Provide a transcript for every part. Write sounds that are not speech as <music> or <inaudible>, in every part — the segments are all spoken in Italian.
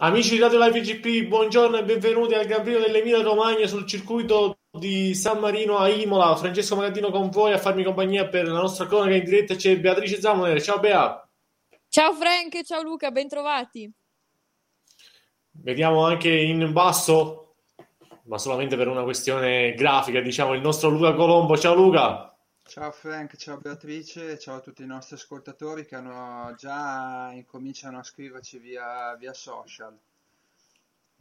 Amici di Radio Live GP, buongiorno e benvenuti al Gran Premio dell'Emilia Romagna sul circuito di San Marino a Imola. Francesco Magaddino con voi a farmi compagnia per la nostra cronaca in diretta c'è Beatrice Zamonere. Ciao Bea. Ciao Frank, ciao Luca, bentrovati. Vediamo anche in basso, ma solamente per una questione grafica, diciamo, il nostro Luca Colombo. Ciao Luca. Ciao Frank, ciao Beatrice, ciao a tutti i nostri ascoltatori che hanno già incominciano a scriverci via, via social.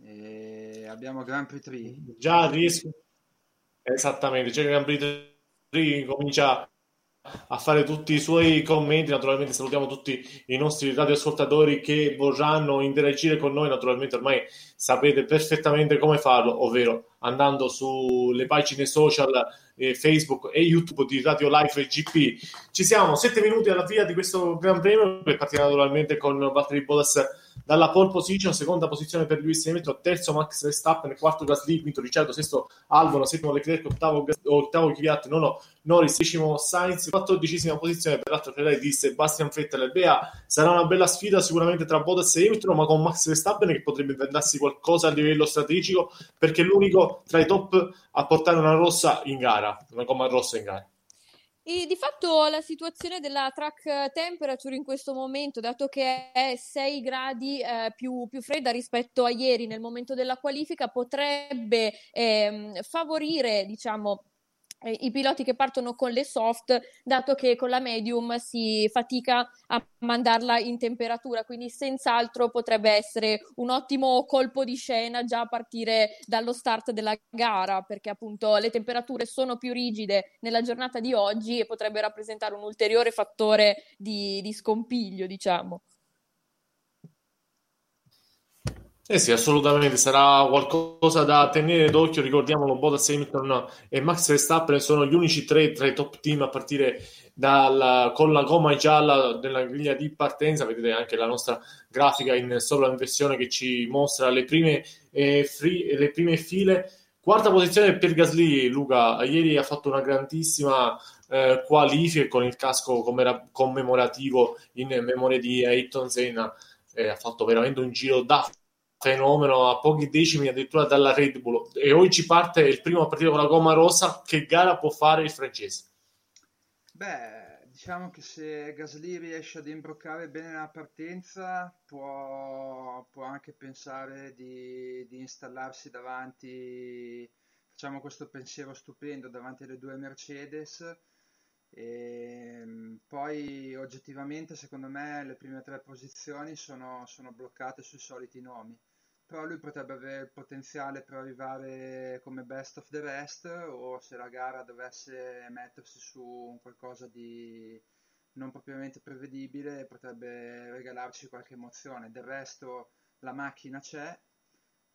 E abbiamo Grand Prix 3. Già riesco. Esattamente, c'è Grand Prix 3 comincia a fare tutti i suoi commenti. Naturalmente salutiamo tutti i nostri radioascoltatori che vorranno interagire con noi. Naturalmente ormai sapete perfettamente come farlo, ovvero andando sulle pagine social eh, Facebook e YouTube di Radio Life GP. Ci siamo, sette minuti alla via di questo Gran Premio che partirà naturalmente con Valtteri Bottas dalla pole position, seconda posizione per Lewis Hamilton, terzo Max Verstappen, quarto Gasly, quinto Ricciardo, sesto Albon, settimo Leclerc, ottavo, ottavo Kvyat, nono Norris, decimo Sainz, quattordicesima posizione per l'altro Ferrari di Sebastian Vettel e Bea. Sarà una bella sfida sicuramente tra Bottas e Hamilton, ma con Max Verstappen che potrebbe inventarsi qualcosa a livello strategico perché è l'unico tra i top a portare una rossa in gara, una gomma rossa in gara. E di fatto la situazione della track temperature in questo momento, dato che è 6 gradi eh, più, più, fredda rispetto a ieri nel momento della qualifica, potrebbe ehm, favorire, diciamo, i piloti che partono con le soft, dato che con la medium si fatica a mandarla in temperatura, quindi senz'altro potrebbe essere un ottimo colpo di scena già a partire dallo start della gara, perché appunto le temperature sono più rigide nella giornata di oggi e potrebbe rappresentare un ulteriore fattore di, di scompiglio, diciamo. Eh sì, assolutamente, sarà qualcosa da tenere d'occhio, ricordiamolo, Bottas, Hamilton e Max Verstappen sono gli unici tre tra i top team a partire dal, con la gomma gialla nella griglia di partenza, vedete anche la nostra grafica in sovrainversione che ci mostra le prime, eh, free, le prime file. Quarta posizione per Gasly, Luca, ieri ha fatto una grandissima eh, qualifica con il casco commemorativo in memoria di Ayrton Senna, eh, ha fatto veramente un giro da fenomeno a pochi decimi addirittura dalla Red Bull. E oggi parte il primo a partire con la gomma rossa. Che gara può fare il francese? Beh, diciamo che se Gasly riesce ad imbroccare bene la partenza può, può anche pensare di, di, installarsi davanti facciamo questo pensiero stupendo davanti alle due Mercedes. E ehm, poi oggettivamente secondo me le prime tre posizioni sono, sono bloccate sui soliti nomi però lui potrebbe avere il potenziale per arrivare come best of the rest o se la gara dovesse mettersi su qualcosa di non propriamente prevedibile potrebbe regalarci qualche emozione. Del resto la macchina c'è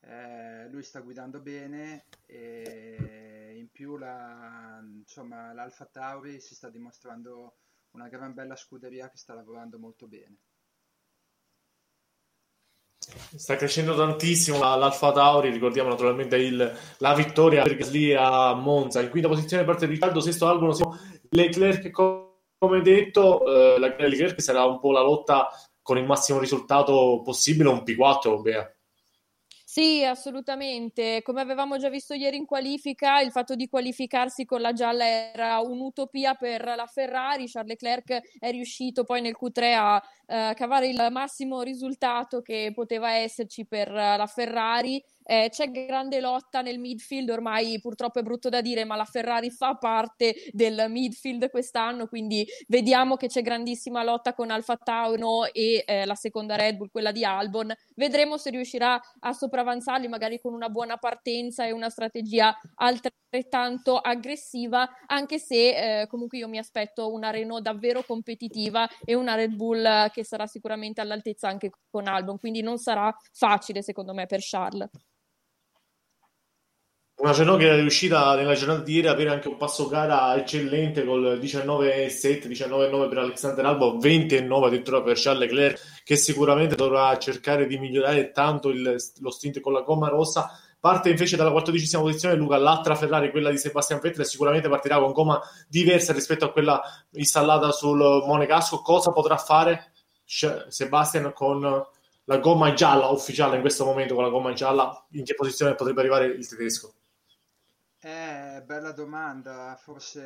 eh, lui sta guidando bene e in più la, insomma, l'Alfa Tauri si sta dimostrando una gran bella scuderia che sta lavorando molto bene Sta crescendo tantissimo l'Alfa Tauri, ricordiamo naturalmente il, la vittoria per Gasly a Monza. In quinta posizione parte Riccardo, sesto Albon, Leclerc come detto, eh, la Leclerc sarà un po' la lotta con il massimo risultato possibile, un P4, Bea. Sì, assolutamente. Come avevamo già visto ieri in qualifica, il fatto di qualificarsi con la gialla era un'utopia per la Ferrari. Charles Leclerc è riuscito poi nel Q3 a uh, cavare il massimo risultato che poteva esserci per uh, la Ferrari eh, c'è grande lotta nel midfield, ormai purtroppo è brutto da dire, ma la Ferrari fa parte del midfield quest'anno, quindi vediamo che c'è grandissima lotta con Alfa Tauro e eh, la seconda Red Bull, quella di Albon. Vedremo se riuscirà a sopravanzarli magari con una buona partenza e una strategia altrettanto aggressiva, anche se eh, comunque io mi aspetto una Renault davvero competitiva e una Red Bull che sarà sicuramente all'altezza anche con Albon, quindi non sarà facile secondo me per Charles. Una Renault che è riuscita nella giornata di ieri ad avere anche un passo gara eccellente col 19,7, 19,9 per Alexander Albo, 20,9 addirittura per Charles Leclerc, che sicuramente dovrà cercare di migliorare tanto il, lo stint con la gomma rossa. Parte invece dalla quattordicesima posizione Luca, l'altra Ferrari, quella di Sebastian Vettel, sicuramente partirà con gomma diversa rispetto a quella installata sul Monegasco. Cosa potrà fare Sebastian con la gomma gialla ufficiale in questo momento, con la gomma gialla? In che posizione potrebbe arrivare il tedesco? Eh, bella domanda, forse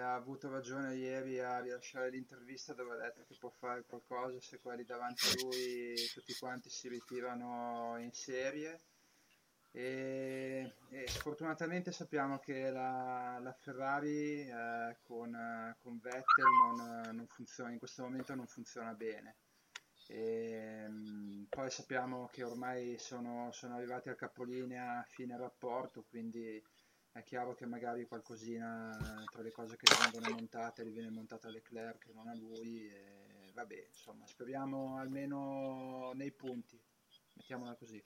ha avuto ragione ieri a rilasciare l'intervista dove ha detto che può fare qualcosa se quelli davanti a lui tutti quanti si ritirano in serie. E, e sfortunatamente sappiamo che la, la Ferrari eh, con, con, Vettel non, non, funziona, in questo momento non funziona bene. E, mm, poi sappiamo che ormai sono, sono arrivati al capolinea a fine rapporto, quindi è chiaro che magari qualcosina tra le cose che vengono montate le viene montata Leclerc e non a lui e vabbè insomma speriamo almeno nei punti mettiamola così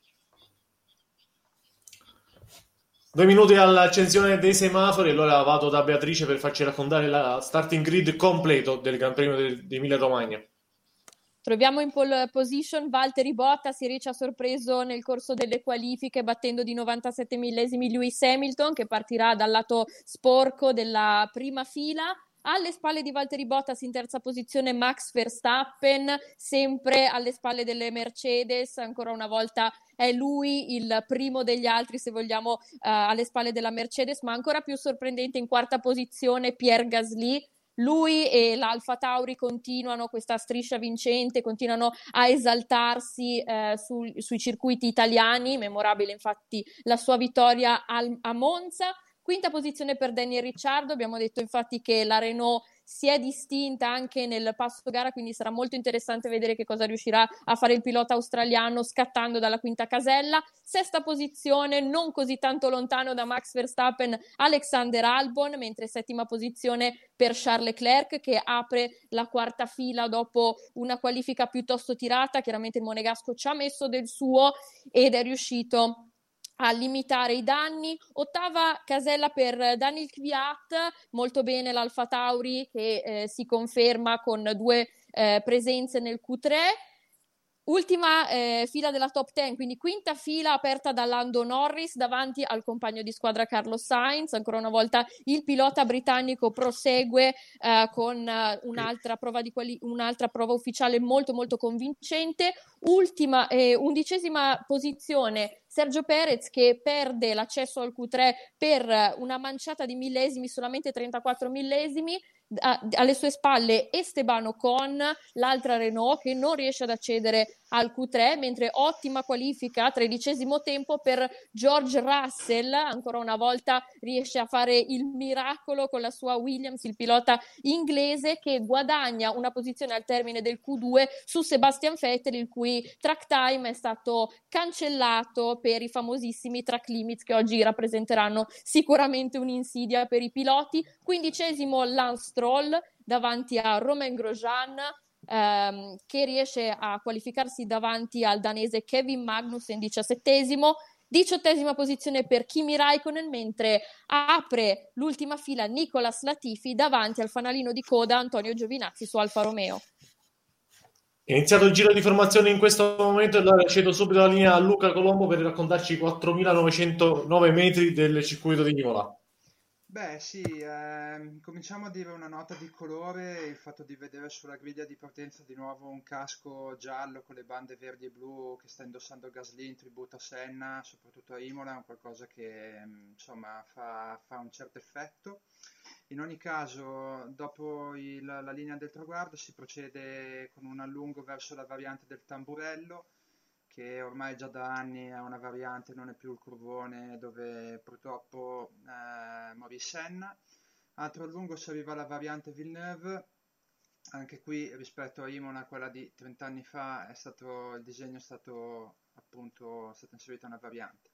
Due minuti all'accensione dei semafori, allora vado da Beatrice per farci raccontare la starting grid completo del Gran Premio di Emilia Romagna. Troviamo in pole position Valtteri Bottas, si ha sorpreso nel corso delle qualifiche battendo di 97 millesimi Lewis Hamilton che partirà dal lato sporco della prima fila. Alle spalle di Valtteri Bottas in terza posizione Max Verstappen, sempre alle spalle delle Mercedes, ancora una volta è lui il primo degli altri se vogliamo uh, alle spalle della Mercedes, ma ancora più sorprendente in quarta posizione Pierre Gasly lui e l'Alfa Tauri continuano questa striscia vincente, continuano a esaltarsi eh, su, sui circuiti italiani, memorabile infatti la sua vittoria al, a Monza. Quinta posizione per Daniel Ricciardo, abbiamo detto infatti che la Renault si è distinta anche nel passo gara, quindi sarà molto interessante vedere che cosa riuscirà a fare il pilota australiano scattando dalla quinta casella. Sesta posizione, non così tanto lontano da Max Verstappen, Alexander Albon, mentre settima posizione per Charles Leclerc che apre la quarta fila dopo una qualifica piuttosto tirata. Chiaramente il Monegasco ci ha messo del suo ed è riuscito a limitare i danni. Ottava casella per Daniel Kvyat, molto bene l'Alfa Tauri che eh, si conferma con due eh, presenze nel Q3. Ultima eh, fila della top 10, quindi quinta fila aperta da Lando Norris davanti al compagno di squadra Carlos Sainz. Ancora una volta il pilota britannico prosegue eh, con uh, un'altra, prova quali- un'altra, prova ufficiale molto molto convincente. Ultima, eh, undicesima posizione Sergio Perez che perde l'accesso al Q3 per una manciata di millesimi, solamente 34 millesimi alle sue spalle Esteban Ocon, l'altra Renault che non riesce ad accedere al Q3, mentre ottima qualifica, tredicesimo tempo per George Russell, ancora una volta riesce a fare il miracolo con la sua Williams, il pilota inglese che guadagna una posizione al termine del Q2 su Sebastian Vettel, il cui track time è stato cancellato per i famosissimi track limits che oggi rappresenteranno sicuramente un'insidia per i piloti. Quindicesimo Lance Stroll davanti a Romain Grosjean, ehm, che riesce a qualificarsi davanti al danese Kevin Magnussen, diciassettesimo. Diciottesima posizione per Kimi Raikkonen, mentre apre l'ultima fila Nicolas Latifi davanti al fanalino di coda Antonio Giovinazzi su Alfa Romeo. Iniziato il giro di formazione in questo momento e allora cedo subito la linea a Luca Colombo per raccontarci i 4.909 metri del circuito di Imola. Beh, sì, ehm, cominciamo a dire una nota di colore, il fatto di vedere sulla griglia di partenza di nuovo un casco giallo con le bande verdi e blu che sta indossando Gasly in tributo a Senna, soprattutto a Imola, è qualcosa che insomma fa, fa un certo effetto. In ogni caso, dopo il, la linea del traguardo si procede con un allungo verso la variante del tamburello che ormai già da anni è una variante, non è più il curvone dove purtroppo eh, morì Senna. Altro a lungo serviva la variante Villeneuve, anche qui rispetto a Imola, quella di 30 anni fa, stato, il disegno è stato appunto è stata inserita una variante.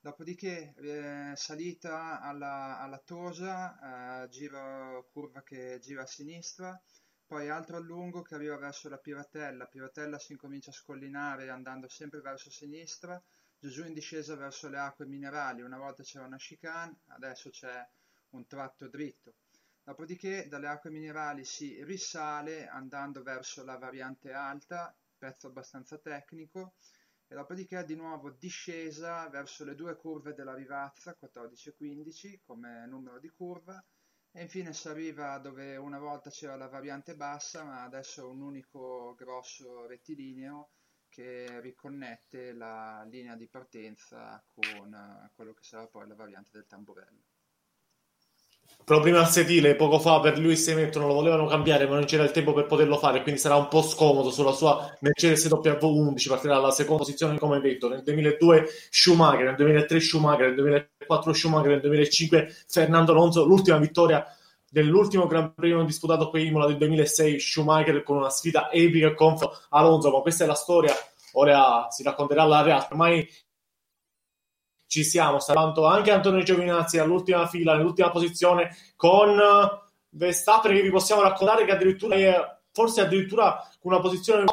Dopodiché eh, salita alla, alla Tosa, eh, giro curva che gira a sinistra, poi altro a lungo che arriva verso la Piratella, Piratella si incomincia a scollinare andando sempre verso sinistra, giù in discesa verso le acque minerali, una volta c'era una chicane, adesso c'è un tratto dritto. Dopodiché dalle acque minerali si risale andando verso la variante alta, pezzo abbastanza tecnico, e dopodiché di nuovo discesa verso le due curve della Rivazza, 14 e 15 come numero di curva, e infine si arriva dove una volta c'era la variante bassa, ma adesso è un unico grosso rettilineo che riconnette la linea di partenza con eh, quello che sarà poi la variante del tamburello. Però prima al sedile, poco fa per Lewis Hamilton lo volevano cambiare, ma non c'era il tempo per poterlo fare, quindi sarà un po' scomodo sulla sua Mercedes W11, partirà dalla seconda posizione come detto. Nel 2002 Schumacher, nel 2003 Schumacher, nel 2004 Schumacher, nel 2005 Fernando Alonso, l'ultima vittoria dell'ultimo Gran Premio disputato qui Imola del 2006 Schumacher con una sfida epica contro Alonso, ma questa è la storia, ora si racconterà la realtà. Ormai ci siamo, sta arrivando anche Antonio Giovinazzi all'ultima fila, nell'ultima posizione con Verstappen che vi possiamo raccontare che addirittura è forse addirittura una posizione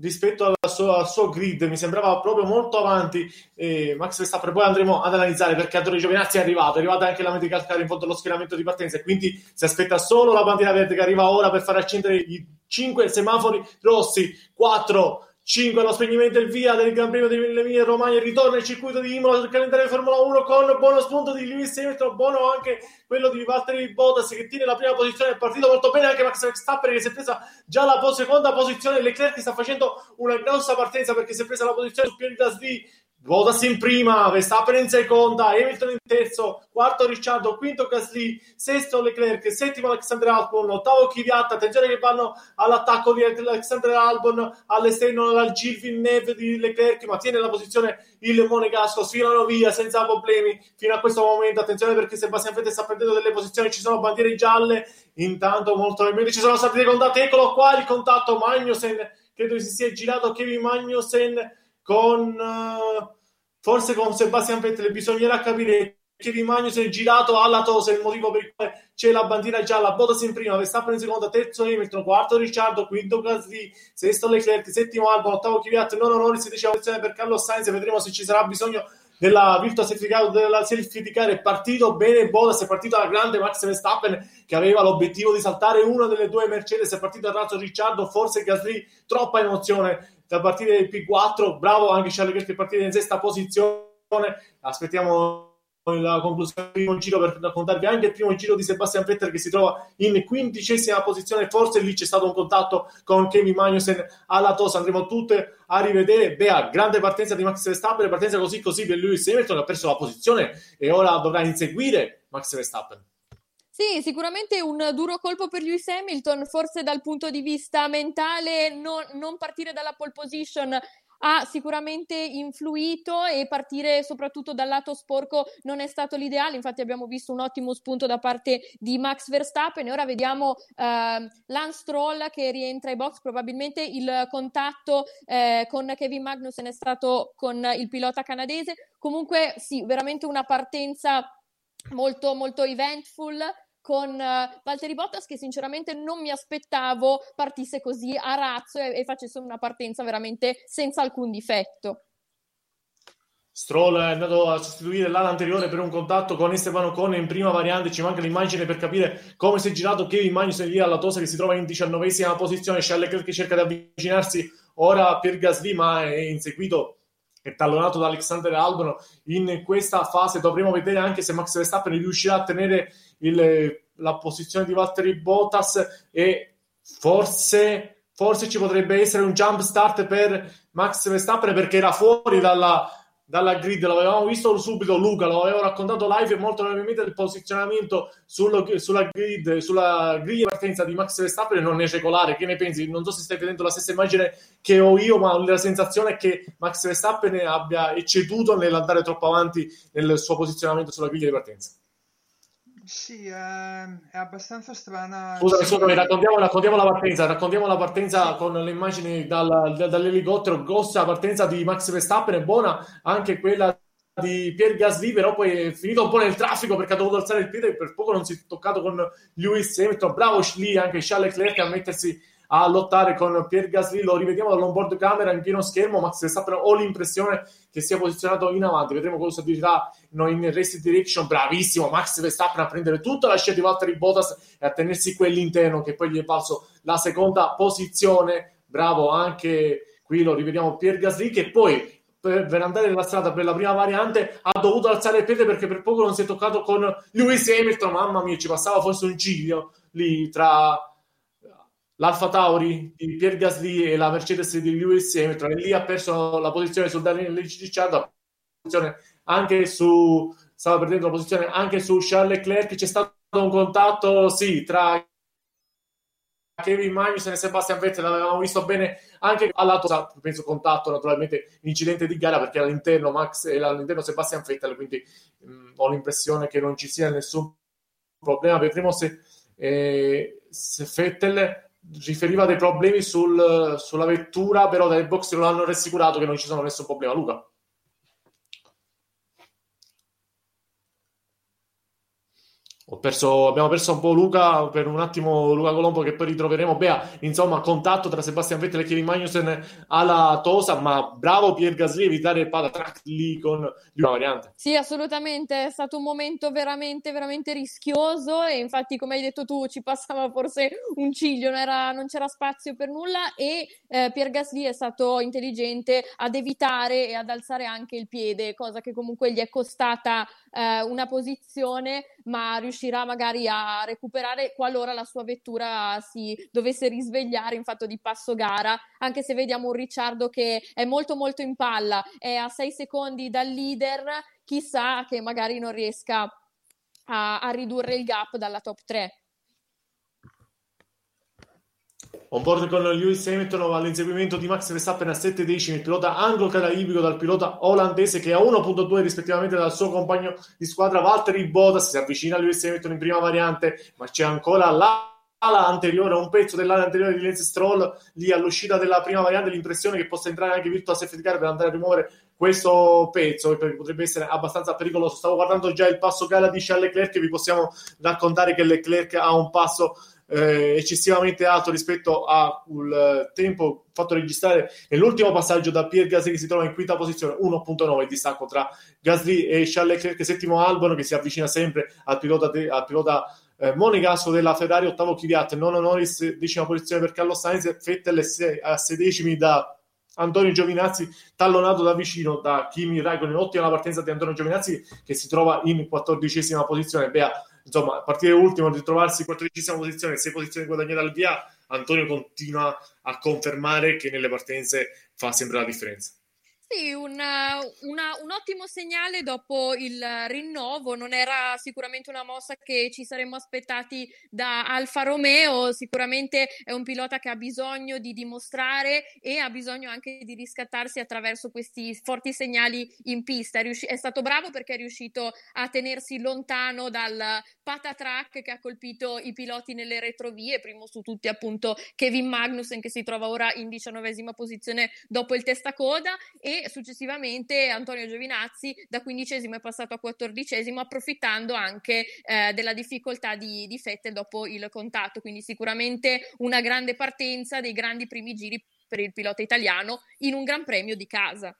rispetto al suo, al suo, grid mi sembrava proprio molto avanti eh, Max Verstappen poi andremo ad analizzare perché Antonio Giovinazzi è arrivato è arrivata anche la medical car in fondo allo schieramento di partenza e quindi si aspetta solo la bandiera verde che arriva ora per far accendere i 5 semafori rossi 4 5 allo spegnimento e il via del Gran Premio dell'Emilia Romagna ritorna il circuito di Imola sul calendario Formula 1 con buono spunto di Lewis Hamilton buono anche quello di Valtteri Bottas che tiene la prima posizione del partito molto bene anche Max Verstappen che si è presa già la seconda posizione Leclerc sta facendo una grossa partenza perché si è presa la posizione su Pierre Gasly Bottas in prima, Verstappen in seconda, Hamilton in terzo, quarto Ricciardo, quinto Gasly, sesto Leclerc, settimo Alexander Albon, ottavo Kvyat, attenzione che vanno all'attacco di Alexander Albon all'esterno dal Gilles Neve di Leclerc, ma tiene la posizione il Monegasco, sfilano via senza problemi fino a questo momento, attenzione perché Sebastian Vettel sta prendendo delle posizioni, ci sono bandiere gialle, intanto molto probabilmente ci sono stati dei contatti, eccolo qua il contatto Magnussen, credo si sia girato Kevin Magnussen con uh, forse con Sebastian Vettel bisognerà capire che Rimagno si è girato alla tosa il motivo per quale c'è la bandiera gialla. Bottas in prima, Verstappen in seconda, terzo Hamilton, quarto Ricciardo, quinto Gasly, sesto Leclerc, settimo Albon, ottavo Kvyat, nono Norris, decima posizione per Carlo Sainz. Vedremo se ci sarà bisogno della virtua certificato della certificare. È partito bene Bottas è partito alla grande Max Verstappen che aveva l'obiettivo di saltare una delle due Mercedes. È partito a razzo Ricciardo forse Gasly troppa emozione da partire del P4, bravo anche Charles Leclerc che partire in sesta posizione, aspettiamo la conclusione del primo giro per raccontarvi anche il primo giro di Sebastian Vettel che si trova in quindicesima posizione. Forse lì c'è stato un contatto con Kevin Magnussen alla tosa andremo tutte a rivedere. Bea, grande partenza di Max Verstappen partenza così così per Lewis Hamilton ha perso la posizione e ora dovrà inseguire Max Verstappen sì, sicuramente un duro colpo per Lewis Hamilton, forse dal punto di vista mentale non, non partire dalla pole position ha sicuramente influito e partire soprattutto dal lato sporco non è stato l'ideale, infatti abbiamo visto un ottimo spunto da parte di Max Verstappen e ora vediamo eh, Lance Stroll che rientra ai box, probabilmente il contatto eh, con Kevin Magnussen è stato con il pilota canadese, comunque sì, veramente una partenza molto molto eventful con uh, Valtteri Bottas che sinceramente non mi aspettavo partisse così a razzo e, e facesse una partenza veramente senza alcun difetto. Stroll è andato a sostituire l'ala anteriore per un contatto con Esteban Ocon in prima variante. Ci manca l'immagine per capire come si è girato Kevin Magnussen lì alla Tosa che si trova in diciannovesima posizione. Charles Leclerc che cerca di avvicinarsi ora per Gasly, ma è inseguito e tallonato da Alexander Albon in questa fase. Dovremo vedere anche se Max Verstappen riuscirà a tenere il, la posizione di Valtteri Bottas e forse, forse ci potrebbe essere un jump start per Max Verstappen perché era fuori dalla dalla grid, l'avevamo visto subito Luca, lo avevo raccontato live molto brevemente il posizionamento sullo, sulla grid, sulla griglia di partenza di Max Verstappen non è regolare, che ne pensi? Non so se stai vedendo la stessa immagine che ho io, ma la sensazione è che Max Verstappen abbia ecceduto nell'andare troppo avanti nel suo posizionamento sulla griglia di partenza. Sì, è, è abbastanza strana. Scusami, scusami, raccontiamo, raccontiamo, la partenza. Raccontiamo la partenza con le immagini dal, dall'elicottero. Grossa la partenza di Max Verstappen, è buona anche quella di Pierre Gasly, però poi è finito un po' nel traffico perché ha dovuto alzare il piede e per poco non si è toccato con Lewis Hamilton. Bravo lì anche Charles Leclerc a mettersi a lottare con Pierre Gasly. Lo rivediamo dall'onboard camera in pieno schermo. Max Verstappen ho l'impressione che sia posizionato in avanti. Vedremo cosa dirà in race direction. Bravissimo Max Verstappen a prendere tutta la scia di Valtteri Bottas e a tenersi quell'interno che poi gli è valso la seconda posizione. Bravo anche qui lo rivediamo Pierre Gasly che poi per, andare nella strada per la prima variante ha dovuto alzare il piede perché per poco non si è toccato con Lewis Hamilton. Mamma mia, ci passava forse un ciglio lì tra l'Alfa Tauri di Pierre Gasly e la Mercedes di Lewis Hamilton. E lì ha perso la posizione su Daniel Ricciardo anche su stava perdendo la posizione anche su Charles Leclerc. C'è stato un contatto sì tra Kevin Magnussen e Sebastian Vettel. L'avevamo visto bene anche all'altro penso contatto naturalmente incidente di gara perché all'interno Max e all'interno Sebastian Vettel quindi mh, ho l'impressione che non ci sia nessun problema. Vedremo se, eh, se Vettel riferiva dei problemi sul, sulla vettura, però dai box non hanno rassicurato che non ci sono nessun problema. Luca. Perso, abbiamo perso un po' Luca per un attimo Luca Colombo che poi ritroveremo. Bea insomma contatto tra Sebastian Vettel e Kevin Magnussen alla Tosa ma bravo Pier Gasly evitare il patatrack lì con una variante. Sì assolutamente è stato un momento veramente veramente rischioso e infatti come hai detto tu ci passava forse un ciglio non, era, non c'era spazio per nulla e eh, Pier Gasly è stato intelligente ad evitare e ad alzare anche il piede cosa che comunque gli è costata eh, una posizione ma riuscirà magari a recuperare qualora la sua vettura si dovesse risvegliare in fatto di passo gara, anche se vediamo un Ricciardo che è molto molto in palla, è a 6 secondi dal leader, chissà che magari non riesca a, a ridurre il gap dalla top 3. On board con Lewis Hamilton all'inseguimento di Max Verstappen a 7 decimi, il pilota anglo-caraibico dal pilota olandese che a 1.2 rispettivamente dal suo compagno di squadra Valtteri Bottas si avvicina a Lewis Hamilton in prima variante, ma c'è ancora l'ala anteriore, un pezzo dell'ala anteriore di Lance Stroll lì all'uscita della prima variante, l'impressione che possa entrare anche Virtual Safety Car per andare a rimuovere questo pezzo che potrebbe essere abbastanza pericoloso. Stavo guardando già il passo gara di Charles Leclerc, vi possiamo raccontare che Leclerc ha un passo eh, eccessivamente alto rispetto al tempo fatto registrare nell'ultimo passaggio da Pierre Gasly che si trova in quinta posizione 1.9 il distacco tra Gasly e Charles Leclerc. Settimo Albon che si avvicina sempre al pilota, de, al pilota eh, monegasco della Ferrari. Ottavo Kvyat nono Norris decima posizione per Carlo Sainz. Fettel a sedicimi da Antonio Giovinazzi tallonato da vicino da Kimi Raikkonen. Ottima la partenza di Antonio Giovinazzi che si trova in quattordicesima posizione. Bea insomma, partire ultimo, ritrovarsi quattordicesima posizione, sei posizioni guadagnate al via, Antonio continua a confermare che nelle partenze fa sempre la differenza. Sì, una, una, un ottimo segnale dopo il rinnovo, non era sicuramente una mossa che ci saremmo aspettati da Alfa Romeo, sicuramente è un pilota che ha bisogno di dimostrare e ha bisogno anche di riscattarsi attraverso questi forti segnali in pista. È, riusci- è stato bravo perché è riuscito a tenersi lontano dal patatrack che ha colpito i piloti nelle retrovie, primo su tutti appunto Kevin Magnussen che si trova ora in diciannovesima posizione dopo il testacoda. E successivamente Antonio Giovinazzi da quindicesimo è passato a quattordicesimo approfittando anche eh, della difficoltà di, di Fette dopo il contatto, quindi sicuramente una grande partenza, dei grandi primi giri per il pilota italiano in un gran premio di casa.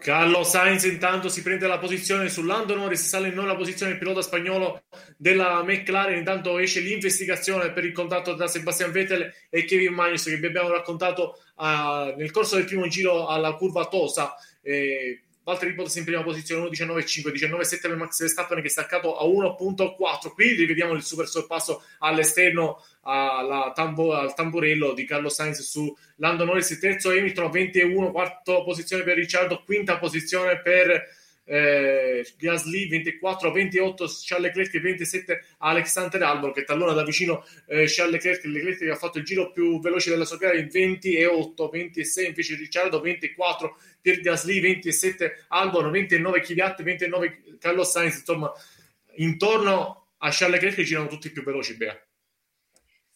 Carlo Sainz intanto si prende la posizione su Lando Norris, sale in nona posizione il pilota spagnolo della McLaren, intanto esce l'investigazione per il contatto tra Sebastian Vettel e Kevin Magnussen che vi abbiamo raccontato uh, nel corso del primo giro alla curva Tosa. Eh, Valtteri Bottas in prima posizione 1.19.5, 19.7 per Max Verstappen che è staccato a 1.4. Qui rivediamo il super sorpasso all'esterno tambo, al tamburello di Carlo Sainz su Lando Norris, terzo Hamilton a 21, quarta posizione per Ricciardo, quinta posizione per eh, Gasly 24 28 Charles Leclerc 27 Alexander Albon che tallona da vicino eh, Charles Leclerc Leclerc che ha fatto il giro più veloce della sua gara in 28 26 invece Ricciardo 24 per Gasly 27 Albon 29 Kvyat 29 Carlos Sainz insomma intorno a Charles Leclerc girano tutti più veloci Bea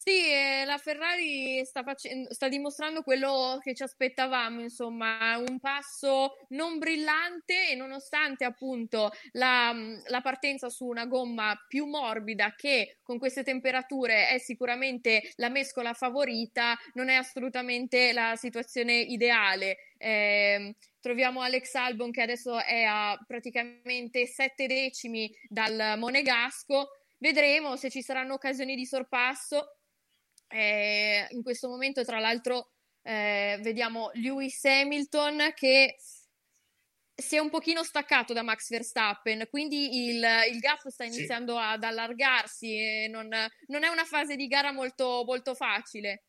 sì, eh, la Ferrari sta, facendo, sta, dimostrando quello che ci aspettavamo, insomma, un passo non brillante e nonostante appunto la, la, partenza su una gomma più morbida che con queste temperature è sicuramente la mescola favorita, non è assolutamente la situazione ideale. Eh, troviamo Alex Albon che adesso è a praticamente sette decimi dal Monegasco. Vedremo se ci saranno occasioni di sorpasso eh, in questo momento, tra l'altro, eh, vediamo Lewis Hamilton che si è un pochino staccato da Max Verstappen, quindi il, il gap sta iniziando sì. ad allargarsi non, non, è una fase di gara molto, molto facile.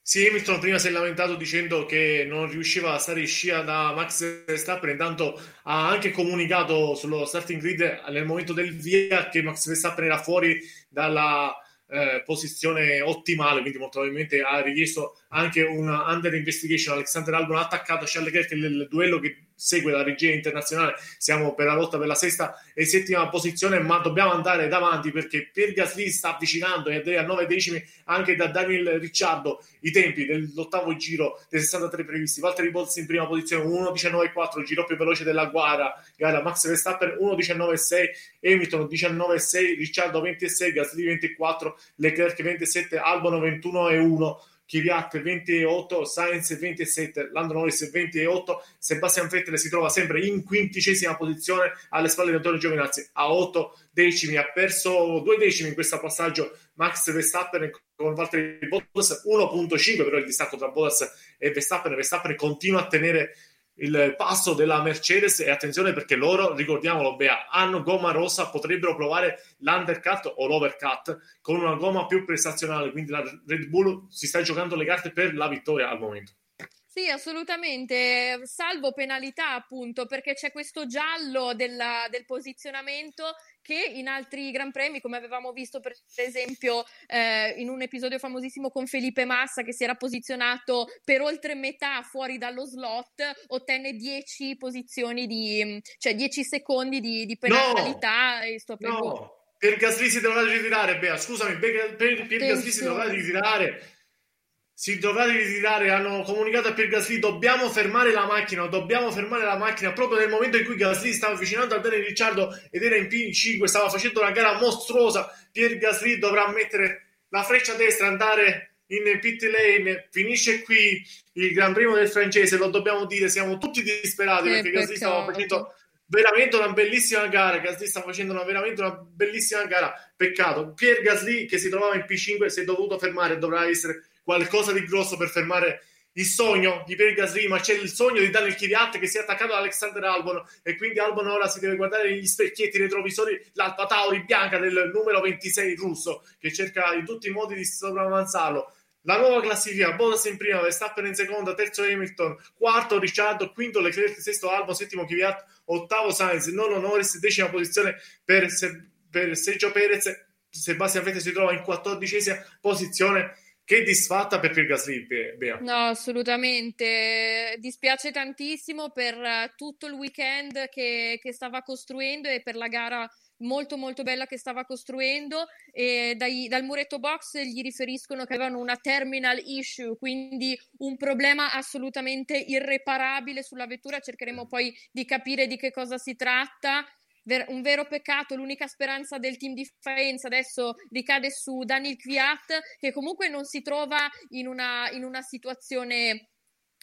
Sì, Hamilton prima si è lamentato dicendo che non riusciva a stare in scia da Max Verstappen, intanto ha anche comunicato sullo starting grid nel momento del via che Max Verstappen era fuori dalla, eh, posizione ottimale, quindi molto probabilmente ha richiesto anche un under investigation. Alexander Albon ha attaccato Charles Leclerc nel duello che segue la regia internazionale. Siamo per la lotta per la sesta e settima posizione, ma dobbiamo andare davanti perché per Gasly sta avvicinando e a 9 decimi anche da Daniel Ricciardo i tempi dell'ottavo giro dei 63 previsti. Valtteri Bottas in prima posizione 1.19.4, il giro più veloce della gara. gara Max Verstappen 1.19.6, Hamilton 19.6, Ricciardo 26, Gasly 24, Leclerc 27, Albon 21.1 Kvyat 28, Sainz 27, Lando Norris 28, Sebastian Vettel si trova sempre in quindicesima posizione alle spalle di Antonio Giovinazzi a 8 decimi, ha perso due decimi in questo passaggio Max Verstappen con Valtteri Bottas 1.5 però il distacco tra Bottas e Verstappen, Verstappen continua a tenere il passo della Mercedes e attenzione perché loro, ricordiamolo, Bea, hanno gomma rossa, potrebbero provare l'undercut o l'overcut con una gomma più prestazionale, quindi la Red Bull si sta giocando le carte per la vittoria al momento. Sì, assolutamente, salvo penalità appunto perché c'è questo giallo della, del posizionamento che in altri Gran Premi, come avevamo visto per esempio eh, in un episodio famosissimo con Felipe Massa che si era posizionato per oltre metà fuori dallo slot, ottenne 10 posizioni di, cioè 10 secondi di, di penalità. No, e sto per no. Per Gasly si dovrà ritirare, Bea, scusami, per, per, per Gasly si dovrà ritirare si dovrà ritirare, hanno comunicato a Pier Gasly, dobbiamo fermare la macchina, dobbiamo fermare la macchina, proprio nel momento in cui Gasly stava avvicinando a Daniel Ricciardo ed era in P5, stava facendo una gara mostruosa, Pier Gasly dovrà mettere la freccia destra, andare in pit lane, finisce qui il Gran Premio del francese, lo dobbiamo dire, siamo tutti disperati perché Gasly stava facendo veramente una bellissima gara, Gasly sta facendo una, veramente una bellissima gara, peccato, Pier Gasly che si trovava in P5 si è dovuto fermare, dovrà essere qualcosa di grosso per fermare il sogno di Pierre Gasly, ma c'è il sogno di Daniel Kvyat che si è attaccato ad Alexander Albon e quindi Albon ora si deve guardare gli specchietti retrovisori, l'Alfa Tauri bianca del numero 26 russo che cerca in tutti i modi di sopravanzarlo. La nuova classifica, Bottas in prima, Verstappen in seconda, terzo Hamilton, quarto Ricciardo, quinto Leclerc, sesto Albon, settimo Kvyat, ottavo Sainz, nono Norris, decima posizione per, per Sergio Perez, Sebastian Vettel si trova in quattordicesima posizione che disfatta per Pierre Gasly, Bea. No, assolutamente. Dispiace tantissimo per eh, tutto il weekend che, che stava costruendo e per la gara molto molto bella che stava costruendo e dai, dal muretto box gli riferiscono che avevano una terminal issue quindi un problema assolutamente irreparabile sulla vettura cercheremo poi di capire di che cosa si tratta ver- un vero peccato, l'unica speranza del team di Faenza adesso ricade su Daniel Kviat che comunque non si trova in una, in una situazione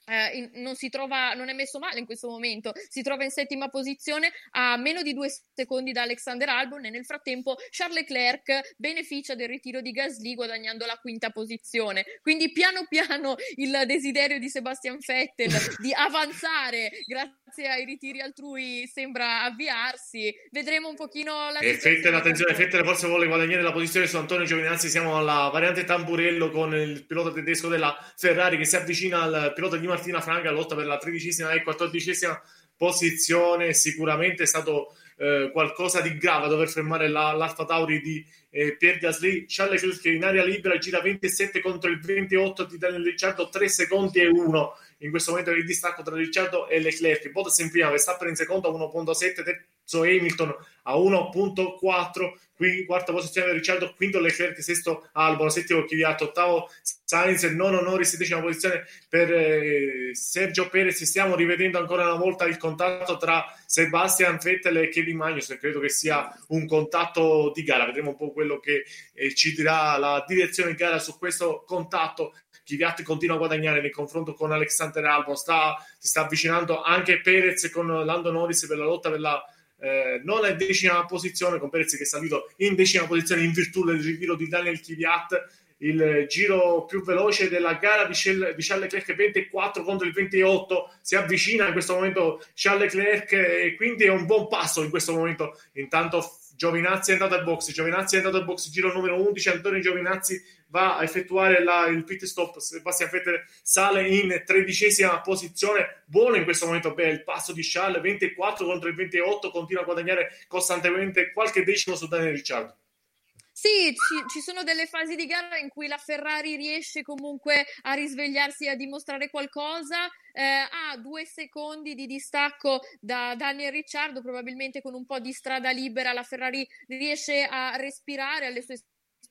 eh, in, non si trova, non è messo male in questo momento, si trova in settima posizione a meno di due secondi da Alexander Albon e nel frattempo Charles Leclerc beneficia del ritiro di Gasly guadagnando la quinta posizione. Quindi piano piano il desiderio di Sebastian Vettel di avanzare grazie grazie ai ritiri altrui sembra avviarsi. Vedremo un pochino la e Fettel, attenzione, Fettel forse vuole guadagnare la posizione su Antonio Giovinazzi. Siamo alla variante tamburello con il pilota tedesco della Ferrari che si avvicina al pilota di Martina Franca, lotta per la tredicesima e quattordicesima posizione. Sicuramente è stato eh, qualcosa di grave a dover fermare la, l'Alfa Tauri di eh, Pierre Gasly. Charles Leclerc in area libera gira 27 contro il 28 di Daniel Ricciardo, 3 secondi e 1 in questo momento il distacco tra Ricciardo e Leclerc. Bottas in prima, Verstappen in seconda 1.7, terzo Hamilton a 1.4, qui quarta posizione Ricciardo, quinto Leclerc, sesto Albon, settimo Kvyat, ottavo Sainz, nono Norris, decima posizione per eh, Sergio Perez. Stiamo rivedendo ancora una volta il contatto tra Sebastian Vettel e Kevin Magnus, credo che sia un contatto di gara. Vedremo un po' quello che eh, ci dirà la direzione di gara su questo contatto. Kvyat continua a guadagnare nel confronto con Alexander Albon, sta, si sta avvicinando anche Perez con Lando Norris per la lotta per la eh, non è decima posizione, con Perez che è salito in decima posizione in virtù del ritiro di Daniel Kvyat, il giro più veloce della gara di, Charles Leclerc 24 contro il 28 si avvicina in questo momento Charles Leclerc e quindi è un buon passo in questo momento. Intanto Giovinazzi è andato al box Giovinazzi è andato al box giro numero 11 Antonio Giovinazzi va a effettuare la, il pit stop. Sebastian Vettel sale in tredicesima posizione. Buono in questo momento beh, il passo di Charles 24 contro il 28, continua a guadagnare costantemente qualche decimo su Daniel Ricciardo. Sì, ci, ci, sono delle fasi di gara in cui la Ferrari riesce comunque a risvegliarsi e a dimostrare qualcosa. Eh, ha due secondi di distacco da Daniel Ricciardo, probabilmente con un po' di strada libera la Ferrari riesce a respirare alle sue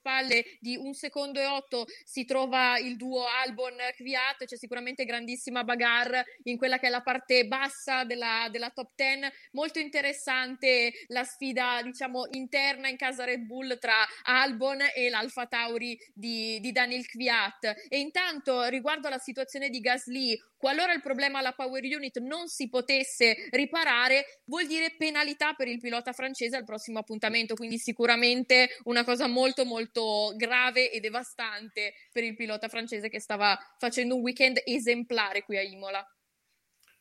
spalle di un secondo e otto si trova il duo Albon-Kvyat, c'è sicuramente grandissima bagarre in quella che è la parte bassa della, della top 10, molto interessante la sfida diciamo interna in casa Red Bull tra Albon e l'Alfa Tauri di, di Daniel Kvyat. E intanto riguardo alla situazione di Gasly qualora il problema alla power unit non si potesse riparare, vuol dire penalità per il pilota francese al prossimo appuntamento, quindi sicuramente una cosa molto molto grave e devastante per il pilota francese che stava facendo un weekend esemplare qui a Imola.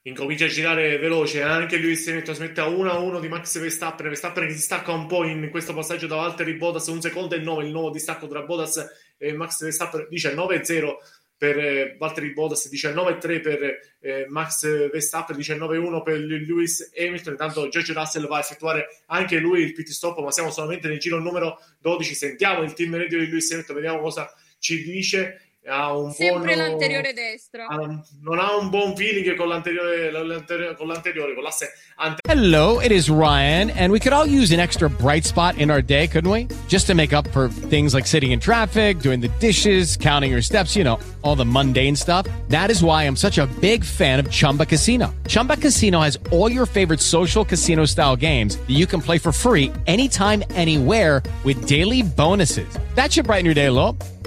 Incomincia a girare veloce, anche lui si mette a 1 a 1 di Max Verstappen, Verstappen che si stacca un po' in questo passaggio da Valtteri Bottas, un secondo e 9 il nuovo distacco tra Bottas e Max Verstappen, dice 9 0 per eh, Valtteri Bottas, 19-3 per eh, Max Verstappen, 19-1 per Lewis Hamilton. Intanto George Russell va a effettuare anche lui il pit stop, ma siamo solamente nel giro numero 12. Sentiamo il team radio di Lewis Hamilton, vediamo cosa ci dice ha un sempre buono, l'anteriore destra ha, non ha un buon feeling con l'anteriore, l'anteriore con l'anteriore con l'asse anteriore Hello it is Ryan and we could all use an extra bright spot in our day couldn't we? Just to make up for things like sitting in traffic doing the dishes counting your steps you know all the mundane stuff. That is why I'm such a big fan of Chumba Casino. Chumba Casino has all your favorite social casino style games that you can play for free anytime anywhere with daily bonuses. That should brighten your day a little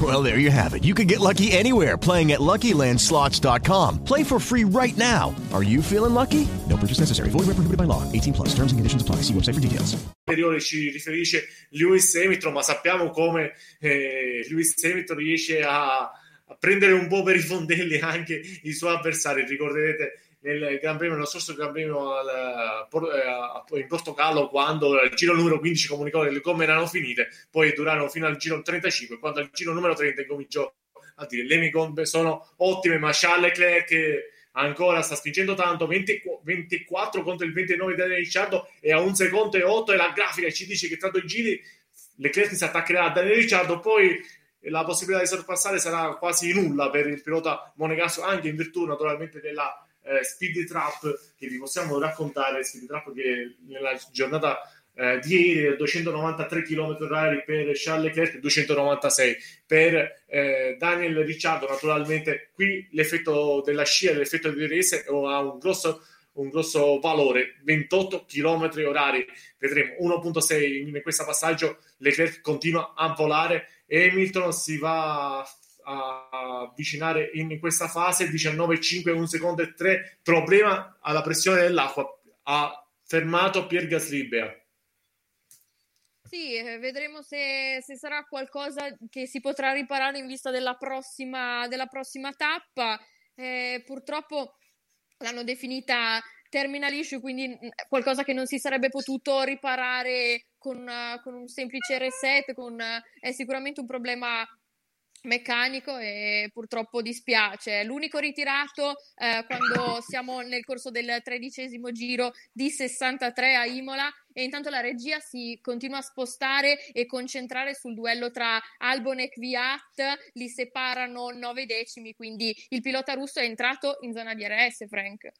Well, there you have it. You can get lucky anywhere playing at LuckyLandSlots.com. Play for free right now. Are you feeling lucky? No purchase necessary. Void where prohibited by law. 18 plus. Terms and conditions apply. See website for details. ci riferisce Lewis Hamilton, ma sappiamo come eh, Lewis Hamilton riesce a, a prendere un po' per i fondelli anche i suoi avversari. Ricorderete nel Gran Premio, nello scorso Gran Premio eh, in Portogallo quando il giro numero 15 comunicò le gomme erano finite, poi durarono fino al giro 35, quando al giro numero 30 cominciò a dire le mie gomme sono ottime, ma Charles Leclerc ancora sta spingendo tanto 20, 24 contro il 29 di Daniel Ricciardo e a un secondo e 8 e la grafica ci dice che tra due giri Leclerc si attaccherà a Daniel Ricciardo poi la possibilità di sorpassare sarà quasi nulla per il pilota monegasco anche in virtù naturalmente della eh, Speed Trap che vi possiamo raccontare, Speed Trap che nella giornata eh, di ieri 293 km h per Charles Leclerc 296 per eh, Daniel Ricciardo. Naturalmente qui l'effetto della scia l'effetto di rese ha un grosso un grosso valore, 28 km orari, vedremo. 1.6 in questo passaggio, Leclerc continua a volare, Hamilton si va a avvicinare in questa fase 19,5, 1 secondo e 3, problema alla pressione dell'acqua, ha fermato Pier Gasly sì, eh, vedremo se, se, sarà qualcosa che si potrà riparare in vista della prossima, della prossima tappa. Eh, purtroppo l'hanno definita terminal issue, quindi mm, qualcosa che non si sarebbe potuto riparare con, uh, con un semplice reset, con, uh, è sicuramente un problema meccanico e purtroppo dispiace. L'unico ritirato eh, quando siamo nel corso del tredicesimo giro di 63 a Imola e intanto la regia si continua a spostare e concentrare sul duello tra Albon e Kvyat, li separano nove decimi, quindi il pilota russo è entrato in zona di RS, Frank.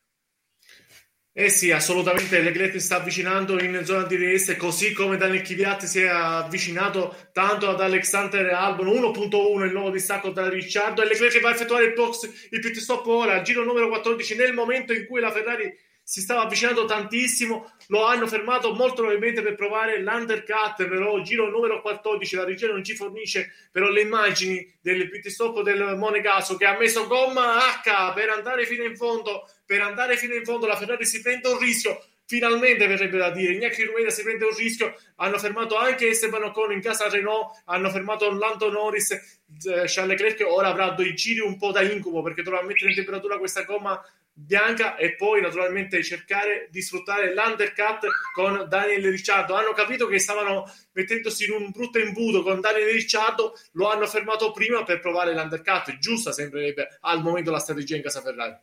Eh sì, assolutamente Leclerc sta avvicinando in zona di DRS, così come Daniel Kvyat si è avvicinato tanto ad Alexander Albon 1.1 il nuovo distacco da Ricciardo e Leclerc va a effettuare il box, il pit stop ora, giro numero 14 nel momento in cui la Ferrari si stava avvicinando tantissimo, lo hanno fermato molto probabilmente per provare l'undercut, però giro numero 14, la regia non ci fornisce però le immagini del pit stop del Monegaso che ha messo gomma H per andare fino in fondo, per andare fino in fondo la Ferrari si prende un rischio, finalmente verrebbe da dire Ignaki Rueda si prende un rischio hanno fermato anche Esteban Ocon in casa Renault hanno fermato Lando Norris eh, Charles Leclerc ora avrà due giri un po' da incubo perché dovrà mettere in temperatura questa gomma bianca e poi naturalmente cercare di sfruttare l'undercut con Daniel Ricciardo. Hanno capito che stavano mettendosi in un brutto imbuto con Daniel Ricciardo, lo hanno fermato prima per provare l'undercut. Giusta sembrerebbe al momento la strategia in casa Ferrari.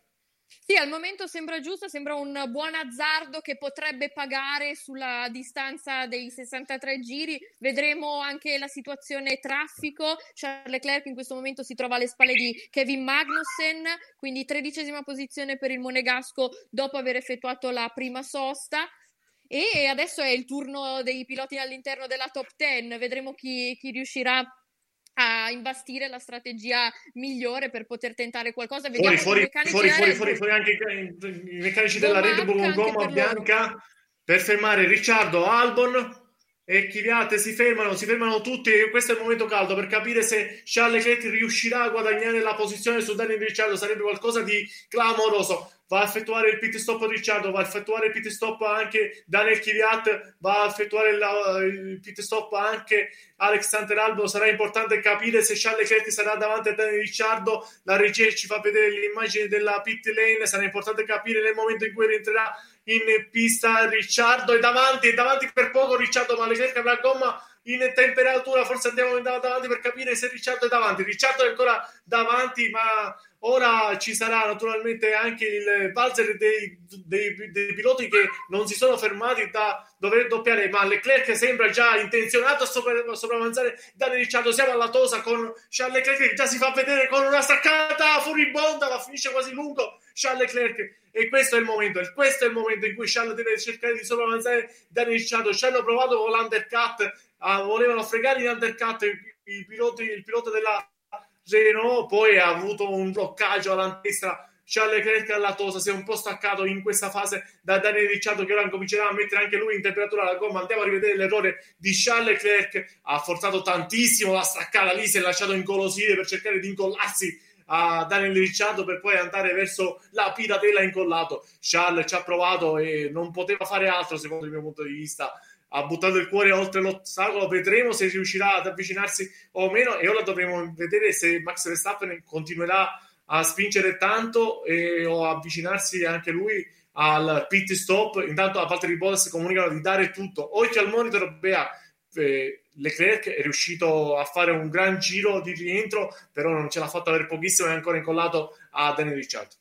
Sì, al momento sembra giusto, sembra un buon azzardo che potrebbe pagare sulla distanza dei 63 giri. Vedremo anche la situazione traffico. Charles Leclerc in questo momento si trova alle spalle di Kevin Magnussen, quindi tredicesima posizione per il Monegasco dopo aver effettuato la prima sosta. E adesso è il turno dei piloti all'interno della top 10. Vedremo chi, chi riuscirà a a imbastire la strategia migliore per poter tentare qualcosa. Vediamo fuori, fuori, fuori, fuori, fuori, fuori, anche i, meccanici della Red Bull con gomma bianca per fermare Ricciardo Albon e Chiviate si fermano, si fermano tutti e questo è il momento caldo per capire se Charles Leclerc riuscirà a guadagnare la posizione su Daniel Ricciardo sarebbe qualcosa di clamoroso va a effettuare il pit stop Ricciardo, va a effettuare il pit stop anche Daniel Kvyat, va a effettuare la, il pit stop anche Alexander Albo. Sarà importante capire se Charles Leclerc sarà davanti a Daniel Ricciardo. La regia ci fa vedere le immagini della pit lane. Sarà importante capire nel momento in cui rientrerà in pista Ricciardo. È davanti, è davanti per poco Ricciardo, ma Leclerc avrà gomma in temperatura. Forse andiamo davanti per capire se Ricciardo è davanti. Ricciardo è ancora davanti, ma Ora ci sarà naturalmente anche il valzer dei, dei, dei, piloti che non si sono fermati da dover doppiare, ma Leclerc sembra già intenzionato a sopra, sopravanzare Daniel Ricciardo. Siamo alla tosa con Charles Leclerc che già si fa vedere con una staccata furibonda, la finisce quasi lungo Charles Leclerc. E questo è il momento, questo è il momento in cui Charles deve cercare di sopravanzare Daniel Ricciardo. Ci hanno provato con l'undercut, ah, volevano fregare in undercut i piloti, il pilota della Renault poi ha avuto un bloccaggio alla destra. Charles Leclerc alla tosa si è un po' staccato in questa fase da Daniele Ricciardo che ora comincerà a mettere anche lui in temperatura la gomma. Andiamo a rivedere l'errore di Charles Leclerc. Ha forzato tantissimo la staccata lì si è lasciato incolosire per cercare di incollarsi a Daniel Ricciardo per poi andare verso la piratella incollato. Charles ci ha provato e non poteva fare altro secondo il mio punto di vista ha buttato il cuore oltre l'ostacolo. Vedremo se riuscirà ad avvicinarsi o meno. E ora dovremo vedere se Max Verstappen continuerà a spingere tanto e, o avvicinarsi anche lui al pit stop. Intanto a parte di Bottas comunicano di dare tutto. Oltre al monitor, Bea, eh, Leclerc è riuscito a fare un gran giro di rientro, però non ce l'ha fatto avere pochissimo. È ancora incollato a Daniel Ricciardo.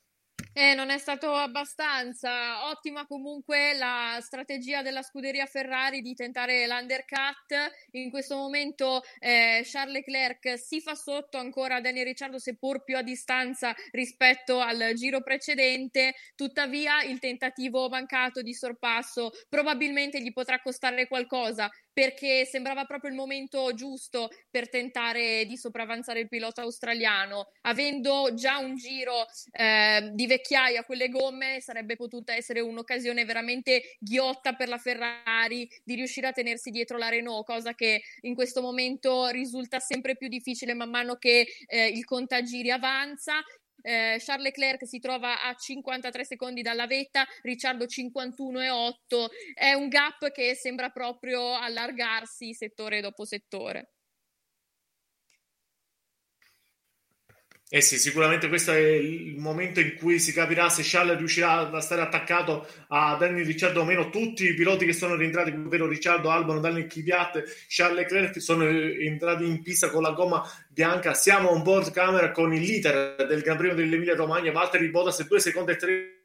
Eh, non è stato abbastanza. Ottima comunque la strategia della scuderia Ferrari di tentare l'undercut. In questo momento eh, Charles Leclerc si fa sotto ancora a Daniel Ricciardo, seppur più a distanza rispetto al giro precedente. Tuttavia, il tentativo mancato di sorpasso probabilmente gli potrà costare qualcosa perché sembrava proprio il momento giusto per tentare di sopravanzare il pilota australiano, avendo già un giro eh, diverso vecchiaia quelle gomme, sarebbe potuta essere un'occasione veramente ghiotta per la Ferrari di riuscire a tenersi dietro la Renault, cosa che in questo momento risulta sempre più difficile man mano che eh, il contagiri avanza eh, Charles Leclerc si trova a 53 secondi dalla vetta, Ricciardo 51,8. È un gap che sembra proprio allargarsi settore dopo settore. Eh sì, sicuramente questo è il momento in cui si capirà se Charles riuscirà a stare attaccato a Daniel Ricciardo o meno. Tutti i piloti che sono rientrati, ovvero Ricciardo, Albon, Daniel Kvyat, Charles Leclerc, sono entrati in pista con la gomma bianca. Siamo on board camera con il leader del Gran Premio dell'Emilia Romagna, Valtteri Bottas, 2 secondi e 3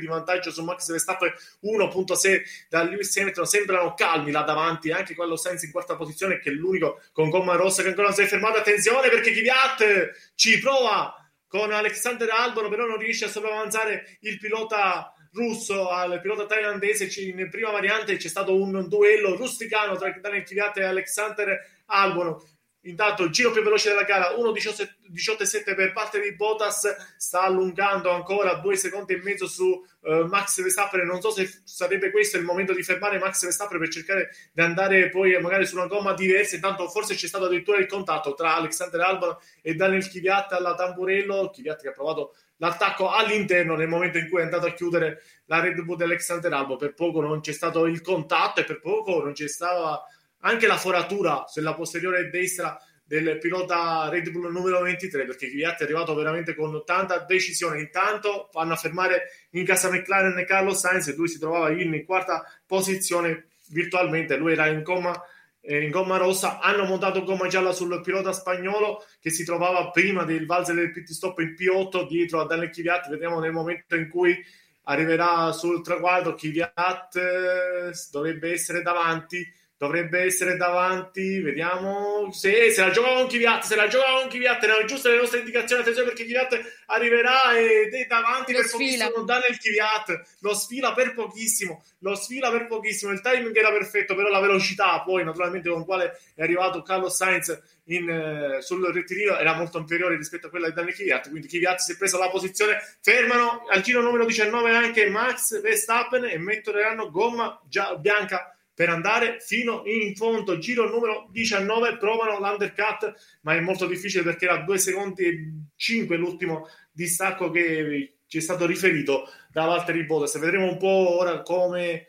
di vantaggio su Max Verstappen 1.6 da Lewis Hamilton sembrano calmi là davanti anche quello Sainz in quarta posizione che è l'unico con gomma rossa che ancora non si è fermato. Attenzione perché Kvyat ci prova con Alexander Albon però non riesce a sopravanzare il pilota russo al pilota thailandese. In prima variante c'è stato un duello rusticano tra Daniel Kvyat e Alexander Albon Intanto il giro più veloce della gara, 1.18.7 per parte di Bottas, sta allungando ancora due secondi e mezzo su uh, Max Verstappen. Non so se sarebbe questo il momento di fermare Max Verstappen per cercare di andare poi magari su una gomma diversa. Intanto forse c'è stato addirittura il contatto tra Alexander Albon e Daniel Kvyat alla tamburello. Kvyat che ha provato l'attacco all'interno nel momento in cui è andato a chiudere la Red Bull di Alexander Albon. Per poco non c'è stato il contatto e per poco non c'è stata anche la foratura sulla posteriore destra del pilota Red Bull numero 23 perché Kvyat è arrivato veramente con tanta decisione. Intanto fanno a fermare in casa McLaren Carlos Sainz e lui si trovava in quarta posizione virtualmente. Lui era in gomma, eh, in gomma rossa. Hanno montato gomma gialla sul pilota spagnolo che si trovava prima del valzer del pit stop in P8 dietro a Daniel Kvyat. Vediamo nel momento in cui arriverà sul traguardo. Kvyat eh, dovrebbe essere davanti dovrebbe essere davanti, vediamo. Se, se la gioca con Kvyat, se la gioca con Kvyat, erano giuste le nostre indicazioni, attenzione perché Kvyat arriverà ed è davanti lo per sfila. pochissimo, Daniel Kvyat, lo sfila per pochissimo, lo sfila per pochissimo, il timing era perfetto, però la velocità poi naturalmente con quale è arrivato Carlos Sainz in, eh, sul ritirino era molto inferiore rispetto a quella di Daniel Kvyat, quindi Kvyat si è preso la posizione, fermano al giro numero 19 anche Max Verstappen e metteranno gomma già bianca per andare fino in fondo. Giro numero 19, provano l'undercut, ma è molto difficile perché era 2 secondi e 5 l'ultimo distacco che ci è stato riferito da Valtteri Bottas. Vedremo un po' ora come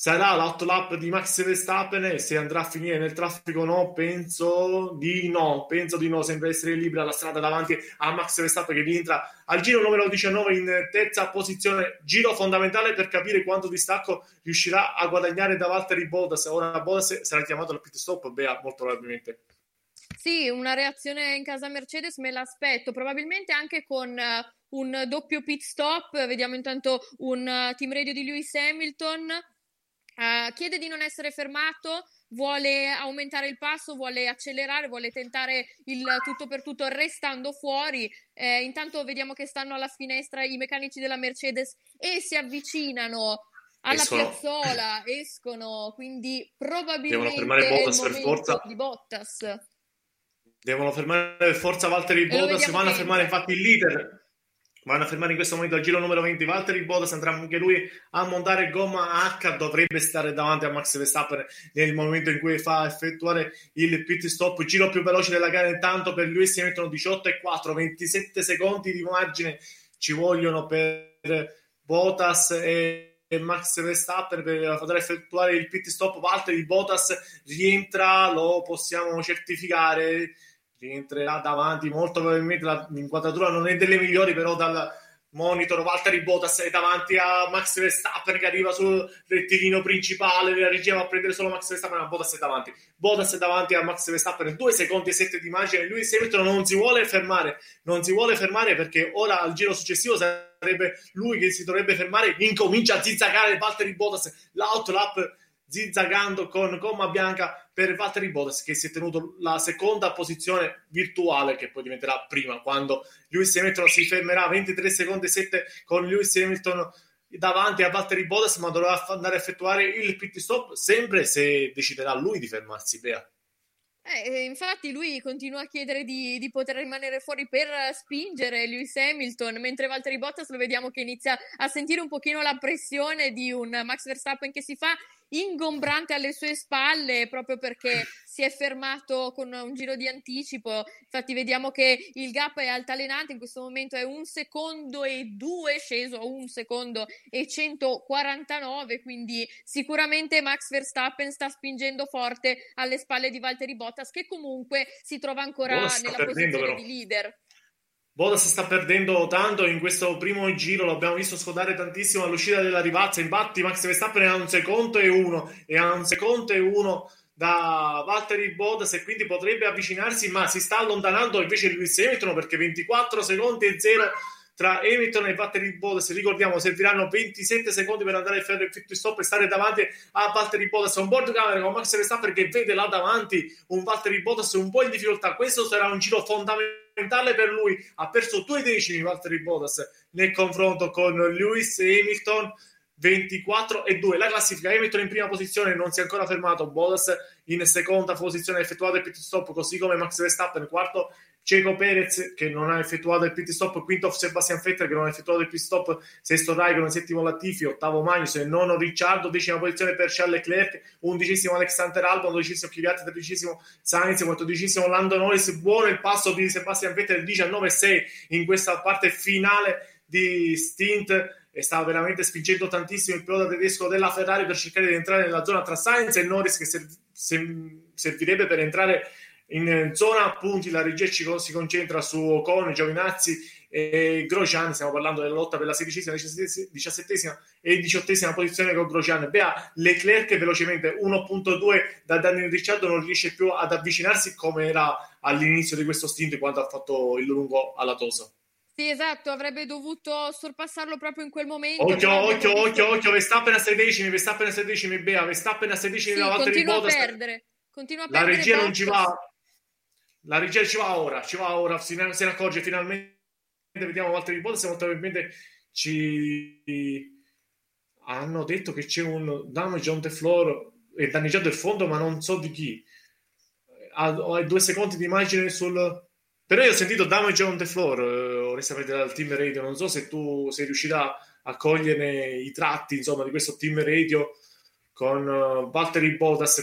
sarà l'auto lap di Max Verstappen e se andrà a finire nel traffico no, penso di no, penso di no, sembra essere libera la strada davanti a Max Verstappen che rientra al giro numero 19 in terza posizione, giro fondamentale per capire quanto distacco riuscirà a guadagnare da Valtteri Bottas, ora Bottas sarà chiamato al pit stop, Bea, molto probabilmente. Sì, una reazione in casa Mercedes me l'aspetto, probabilmente anche con uh, un doppio pit stop, vediamo intanto un uh, team radio di Lewis Hamilton Uh, chiede di non essere fermato, vuole aumentare il passo, vuole accelerare, vuole tentare il tutto per tutto restando fuori. Eh, intanto vediamo che stanno alla finestra i meccanici della Mercedes e si avvicinano alla escono. piazzola, escono, quindi probabilmente devono fermare Bottas per forza di Bottas. Devono fermare per forza Valtteri Bottas, vanno a fermare infatti il leader vanno a fermare in questo momento al giro numero 20 Valtteri Bottas andrà anche lui a montare gomma H dovrebbe stare davanti a Max Verstappen nel momento in cui fa effettuare il pit stop. Giro più veloce della gara intanto per lui si mettono 18 e 4 27 secondi di margine ci vogliono per Bottas e Max Verstappen per poter effettuare il pit stop. Valtteri Bottas rientra lo possiamo certificare rientrerà davanti molto probabilmente l'inquadratura non è delle migliori però dal monitor Valtteri Bottas è davanti a Max Verstappen che arriva sul rettilineo principale la regia va a prendere solo Max Verstappen ma Bottas è davanti. Bottas è davanti a Max Verstappen 2 secondi e 7 di margine lui Hamilton non si vuole fermare non si vuole fermare perché ora al giro successivo sarebbe lui che si dovrebbe fermare incomincia a zizzagare Valtteri Bottas l'outlap zizzagando con gomma bianca per Valtteri Bottas che si è tenuto la seconda posizione virtuale che poi diventerà prima quando Lewis Hamilton si fermerà 23 secondi e 7 con Lewis Hamilton davanti a Valtteri Bottas ma dovrà andare a effettuare il pit stop sempre se deciderà lui di fermarsi Bea. Eh, infatti lui continua a chiedere di, di, poter rimanere fuori per spingere Lewis Hamilton, mentre Valtteri Bottas lo vediamo che inizia a sentire un pochino la pressione di un Max Verstappen che si fa ingombrante alle sue spalle proprio perché si è fermato con un giro di anticipo. Infatti, vediamo che il gap è altalenante. In questo momento è un secondo e due, sceso a un secondo e 149. Quindi, sicuramente Max Verstappen sta spingendo forte alle spalle di Valtteri Bottas, che comunque si trova ancora nella posizione però. di leader. Bottas sta perdendo tanto in questo primo giro, l'abbiamo visto scodare tantissimo all'uscita della rivazza, infatti Max Verstappen è a un secondo e uno, e a un secondo e uno da Valtteri Bottas e quindi potrebbe avvicinarsi, ma si sta allontanando invece Lewis Hamilton perché 24 secondi e 0 tra Hamilton e Valtteri Bottas, ricordiamo, serviranno 27 secondi per andare a fare il fit stop e stare davanti a Valtteri Bottas, un board camera con Max Verstappen che vede là davanti un Valtteri Bottas un po' in difficoltà, questo sarà un giro fondamentale per lui, ha perso due decimi Valtteri Bottas nel confronto con Lewis Hamilton, 24 e 2. La classifica Hamilton in prima posizione non si è ancora fermato, Bottas in seconda posizione ha effettuato il pit stop, così come Max Verstappen quarto Ceco Perez che non ha effettuato il pit stop, quinto Sebastian Vettel che non ha effettuato il pit stop, sesto Raikkonen, settimo Latifi, ottavo Magnus nono Ricciardo, decima posizione per Charles Leclerc, undicesimo Alexander Albon, dodicesimo Kvyat, tredicesimo Sainz, quattordicesimo Lando Norris, buono il passo di Sebastian Vettel 19-6 in questa parte finale di stint. E stava veramente spingendo tantissimo il pilota tedesco della Ferrari per cercare di entrare nella zona tra Sainz e Norris che servirebbe per entrare in zona punti la regia si concentra su Ocon, Giovinazzi e Grosjean, stiamo parlando della lotta per la sedicesima, diciassettesima e diciottesima posizione con Grosjean. Bea Leclerc velocemente 1.2 da Daniel Ricciardo non riesce più ad avvicinarsi come era all'inizio di questo stint quando ha fatto il lungo alla Tosa. Sì, esatto, avrebbe dovuto sorpassarlo proprio in quel momento. Occhio, occhio, visto... occhio, occhio, Verstappen a 16, Verstappen a 16, Bea, Verstappen a 16 sì, da Valtteri Bottas. Perdere. Continua a la perdere. La regia non ci va la regia ci va ora, ci va ora, se ne, accorge finalmente, vediamo Valtteri Bottas, molto probabilmente ci hanno detto che c'è un damage on the floor e danneggiato il fondo, ma non so di chi. Ha due secondi di immagine sul... Però io ho sentito damage on the floor, eh, onestamente dal team radio, non so se tu sei riuscita a cogliere i tratti, insomma, di questo team radio con uh, Valtteri Bottas.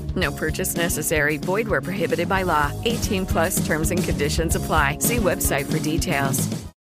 No purchase necessary. Void where prohibited by law. 18 plus terms and conditions apply. See website for details.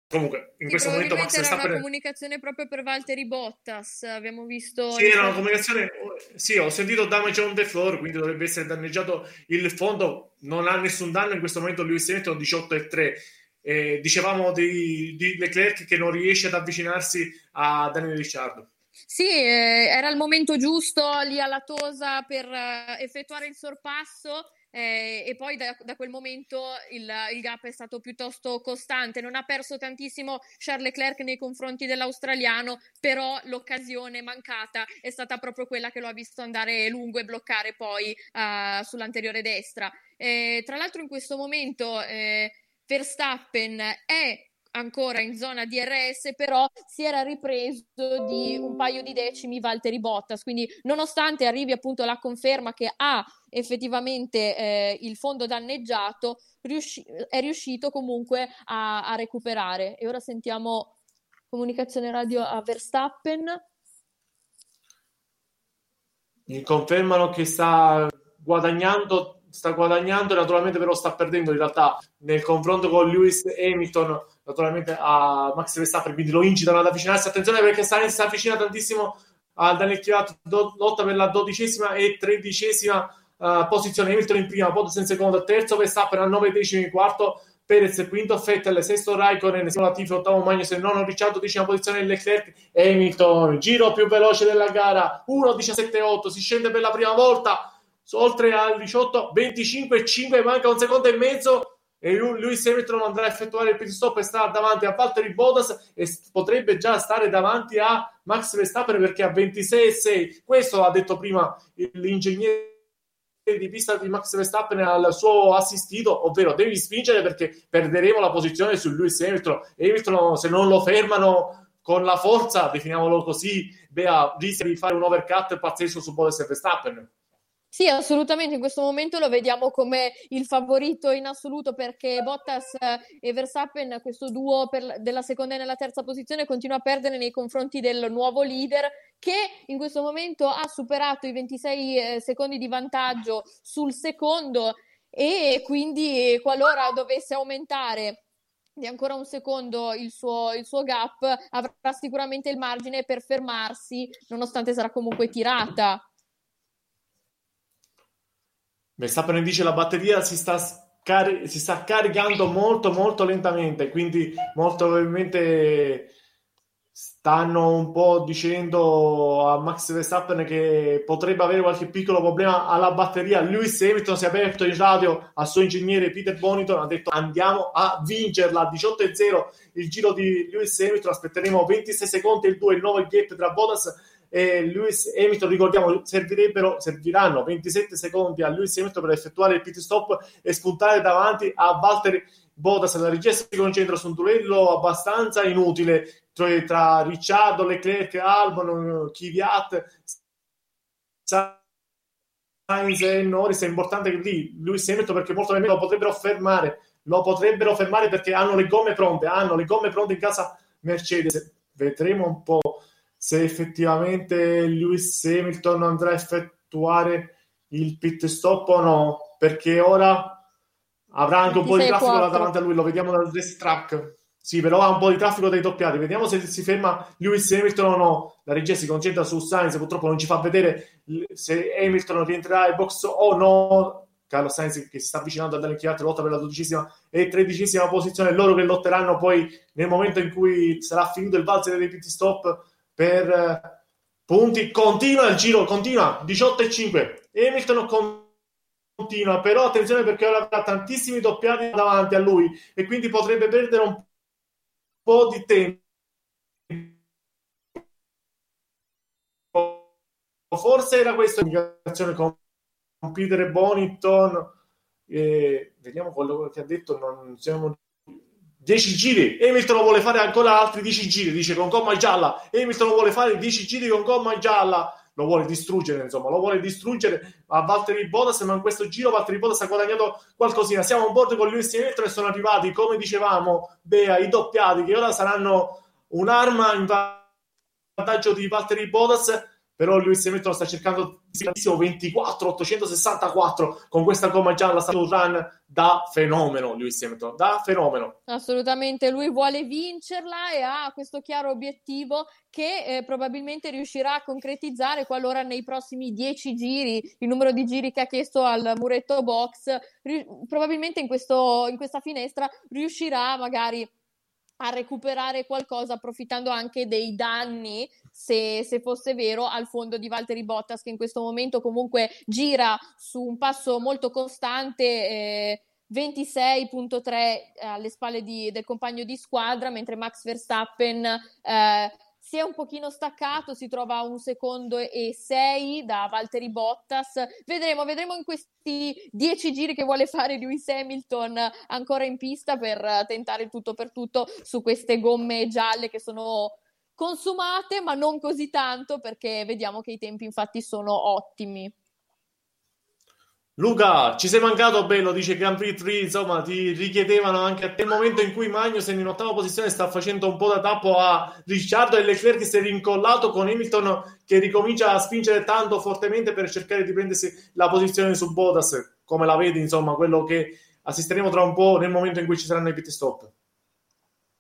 Comunque, in questo momento Max Verstappen... era una comunicazione proprio per Valtteri Bottas, abbiamo visto... Sì, era una comunicazione... Sì, ho sentito damage on the floor, quindi dovrebbe essere danneggiato il fondo. Non ha nessun danno in questo momento Lewis Hamilton, 18 e 3. Eh, dicevamo di, di Leclerc che non riesce ad avvicinarsi a Daniel Ricciardo. Sì, eh, era il momento giusto lì alla Tosa per eh, effettuare il sorpasso eh, e poi da, da quel momento il, il, gap è stato piuttosto costante. Non ha perso tantissimo Charles Leclerc nei confronti dell'australiano, però l'occasione mancata è stata proprio quella che lo ha visto andare lungo e bloccare poi uh, sull'anteriore destra. Eh, tra l'altro in questo momento eh, Verstappen è ancora in zona DRS, però si era ripreso di un paio di decimi Valtteri Bottas, quindi nonostante arrivi appunto la conferma che ha effettivamente eh, il fondo danneggiato, riusci- è riuscito comunque a, a recuperare. E ora sentiamo comunicazione radio a Verstappen. Mi confermano che sta guadagnando sta guadagnando, naturalmente però sta perdendo in realtà nel confronto con Lewis Hamilton naturalmente a Max Verstappen, quindi lo incitano ad avvicinarsi. Attenzione perché Sainz si avvicina tantissimo a Daniel Chiato, lotta per la dodicesima e tredicesima uh, posizione. Hamilton in prima, Bottas in secondo, terzo Verstappen a nove decimi, quarto Perez, quinto Fettel, sesto Raikkonen, sesto Latifi, ottavo Magnussen, nono Ricciardo, decima posizione Leclerc, Hamilton, giro più veloce della gara, 1.17.8, si scende per la prima volta, oltre al 18, 25 5, manca un secondo e mezzo, e Lewis Hamilton andrà a effettuare il pit stop e sta davanti a Valtteri Bottas e potrebbe già stare davanti a Max Verstappen perché ha 26 e 6 questo ha detto prima l'ingegnere di pista di Max Verstappen al suo assistito, ovvero devi spingere perché perderemo la posizione su Lewis Hamilton. Hamilton, se non lo fermano con la forza, definiamolo così, Bea rischia di fare un overcut pazzesco su Bottas e Verstappen. Sì, assolutamente, in questo momento lo vediamo come il favorito in assoluto perché Bottas e Verstappen, questo duo per, della seconda e nella terza posizione, continua a perdere nei confronti del nuovo leader che in questo momento ha superato i 26 eh, secondi di vantaggio sul secondo e quindi qualora dovesse aumentare di ancora un secondo il suo, il suo gap avrà sicuramente il margine per fermarsi nonostante sarà comunque tirata Verstappen dice la batteria si sta, cari- si sta caricando molto molto lentamente, quindi molto probabilmente stanno un po' dicendo a Max Verstappen che potrebbe avere qualche piccolo problema alla batteria. Lewis Hamilton si è aperto in radio al suo ingegnere Peter Boniton, ha detto andiamo a vincerla, 18-0 il giro di Lewis Hamilton, aspetteremo 26 secondi il 2, il 9 gap tra Bottas e Lewis Hamilton, ricordiamo, servirebbero, serviranno 27 secondi a Lewis Hamilton per effettuare il pit stop e spuntare davanti a Valtteri Bottas. La regia si concentra su un duello abbastanza inutile tra, tra Ricciardo, Leclerc, Albon, Kvyat, Sainz e Norris. È importante che lì Lewis Hamilton perché molto meno lo potrebbero fermare. Lo potrebbero fermare perché hanno le gomme pronte, hanno le gomme pronte in casa Mercedes. Vedremo un po' se effettivamente Lewis Hamilton andrà a effettuare il pit stop o no, perché ora avrà anche un po' di traffico là davanti a lui, lo vediamo dal race track. Sì, però ha un po' di traffico dai doppiati. Vediamo se si ferma Lewis Hamilton o no. La regia si concentra su Sainz, purtroppo non ci fa vedere se Hamilton rientrerà in box o no. Carlo Sainz che si sta avvicinando a Daniel Chiatti, lotta per la dodicesima e tredicesima posizione. Loro che lotteranno poi nel momento in cui sarà finito il valzer dei pit stop per eh, punti. Continua il giro, continua 18 e 5. Hamilton continua, però attenzione perché ora avrà tantissimi doppiati davanti a lui e quindi potrebbe perdere un po' di tempo. Forse era questa l'indicazione con Peter Bonington. Eh, vediamo quello che ha detto. Non siamo 10 giri, Hamilton vuole fare ancora altri 10 giri, dice con gomma gialla, Hamilton vuole fare 10 giri con gomma gialla, lo vuole distruggere, insomma, lo vuole distruggere. A Valtteri Bottas, ma in questo giro Valtteri Bottas ha guadagnato qualcosina. Siamo a bordo con Lewis Hamilton e sono arrivati, come dicevamo, Bea, i doppiati, che ora saranno un'arma in vantaggio di Valtteri Bottas però Lewis Hamilton sta cercando 24 864 con questa gomma gialla sta un run da fenomeno Lewis Hamilton da fenomeno. Assolutamente lui vuole vincerla e ha questo chiaro obiettivo che eh, probabilmente riuscirà a concretizzare qualora nei prossimi 10 giri il numero di giri che ha chiesto al muretto box ri- probabilmente in, questo, in questa finestra riuscirà magari a recuperare qualcosa approfittando anche dei danni, se, se, fosse vero, al fondo di Valtteri Bottas che in questo momento comunque gira su un passo molto costante. Eh, 26.3 alle spalle di, del compagno di squadra, mentre Max Verstappen eh, si è un pochino staccato, si trova a un secondo e sei da Valtteri Bottas. Vedremo, vedremo in questi dieci giri che vuole fare Lewis Hamilton ancora in pista per tentare tutto per tutto su queste gomme gialle che sono consumate, ma non così tanto perché vediamo che i tempi infatti sono ottimi. Luca, ci sei mancato bello, dice Grand Prix 3, insomma, ti richiedevano anche a te il momento in cui Magnussen in ottava posizione sta facendo un po' da tappo a Ricciardo e Leclerc si è rincollato con Hamilton che ricomincia a spingere tanto fortemente per cercare di prendersi la posizione su Bodas, come la vedi, insomma, quello che assisteremo tra un po' nel momento in cui ci saranno i pit stop.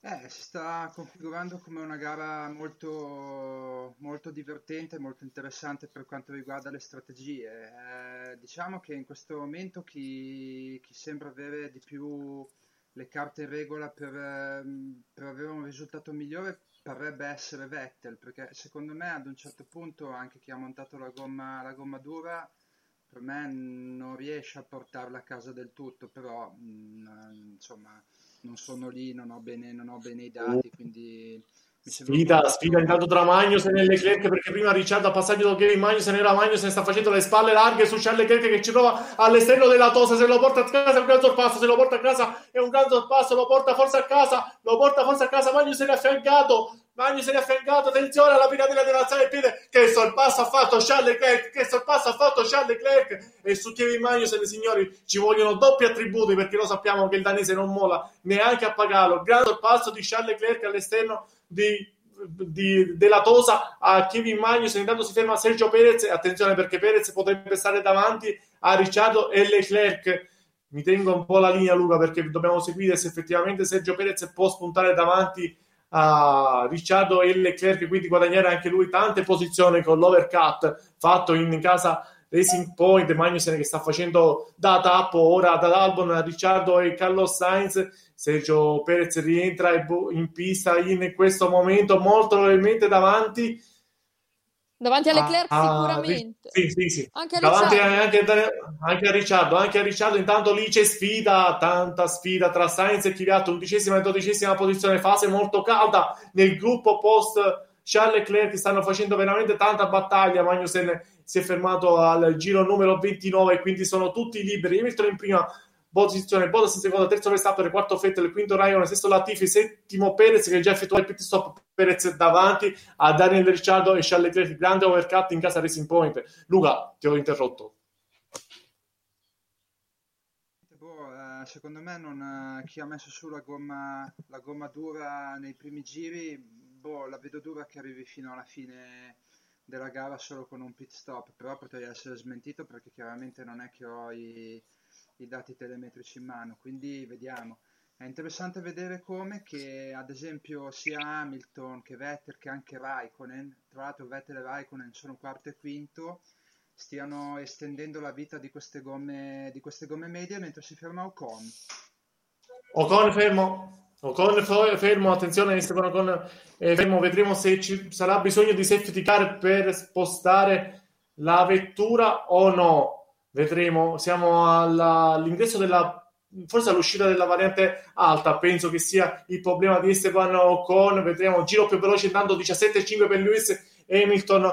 Eh, si sta configurando come una gara molto, molto divertente, molto interessante per quanto riguarda le strategie. Eh, diciamo che in questo momento chi, chi sembra avere di più le carte in regola per, ehm, per avere un risultato migliore parrebbe essere Vettel, perché secondo me ad un certo punto anche chi ha montato la gomma, la gomma dura per me non riesce a portarla a casa del tutto, però mh, mm, insomma non sono lì, non ho bene, non ho bene i dati, quindi... Sfida, sfida intanto tra Magnussen e Leclerc perché prima Ricciardo a passaggio da Kevin Magnussen era Magnussen sta facendo le spalle larghe su Charles Leclerc che ci trova all'esterno della tosa se lo porta a casa è un gran sorpasso se lo porta a casa è un gran sorpasso lo porta forse a casa lo porta forse a casa Magnussen è affiancato Magnussen è affiancato attenzione alla piratella dell'alzare il piede che sorpasso ha fatto Charles Leclerc che sorpasso ha fatto Charles Leclerc. E su Kevin Magnussen signori ci vogliono doppi attributi perché lo sappiamo che il danese non mola neanche a pagarlo gran sorpasso di Charles Leclerc all'esterno di, di, della Tosa a Kevin Magnus intanto si ferma Sergio Perez attenzione perché Perez potrebbe stare davanti a Ricciardo e Leclerc. Mi tengo un po' la linea Luca perché dobbiamo seguire se effettivamente Sergio Perez può spuntare davanti a Ricciardo e Leclerc quindi guadagnare anche lui tante posizioni con l'overcut fatto in casa Racing Point. Magnussen che sta facendo da tappo. Ora ad Albon Ricciardo e Carlos Sainz. Sergio Perez rientra in pista in questo momento molto probabilmente davanti davanti a Leclerc ah, sicuramente. sì, sì, sì. Anche, a davanti anche, anche, a Ricciardo anche a Ricciardo intanto lì c'è sfida tanta sfida tra Sainz e Kvyat undicesima e dodicesima posizione fase molto calda nel gruppo post Charles Leclerc stanno facendo veramente tanta battaglia. Magnussen si è fermato al giro numero 29 e quindi sono tutti liberi. Hamilton in prima posizione Bottas in seconda, terzo Verstappen, quarto Vettel, quinto Raikkonen, sesto Latifi, settimo Perez che già effettuato il pit stop Perez davanti a Daniel Ricciardo e Charles Leclerc, grande overcut in casa Racing Point. Luca, ti ho interrotto. Boh, eh, secondo me non, chi ha messo su la gomma, la gomma dura nei primi giri, boh, la vedo dura che arrivi fino alla fine della gara solo con un pit stop, però potrei essere smentito perché chiaramente non è che ho i i dati telemetrici in mano, quindi vediamo. È interessante vedere come che ad esempio sia Hamilton che Vettel che anche Raikkonen, tra l'altro Vettel e Raikkonen sono quarto e quinto, stiano estendendo la vita di queste gomme, di queste gomme medie mentre si ferma Ocon. Ocon fermo, Ocon fermo, attenzione Esteban Ocon eh, fermo, vedremo se ci sarà bisogno di safety car per spostare la vettura o no vedremo. Siamo alla, all'ingresso della forse all'uscita della variante alta penso che sia il problema di Esteban Ocon. Vedremo giro più veloce andando 17,5 per Lewis Hamilton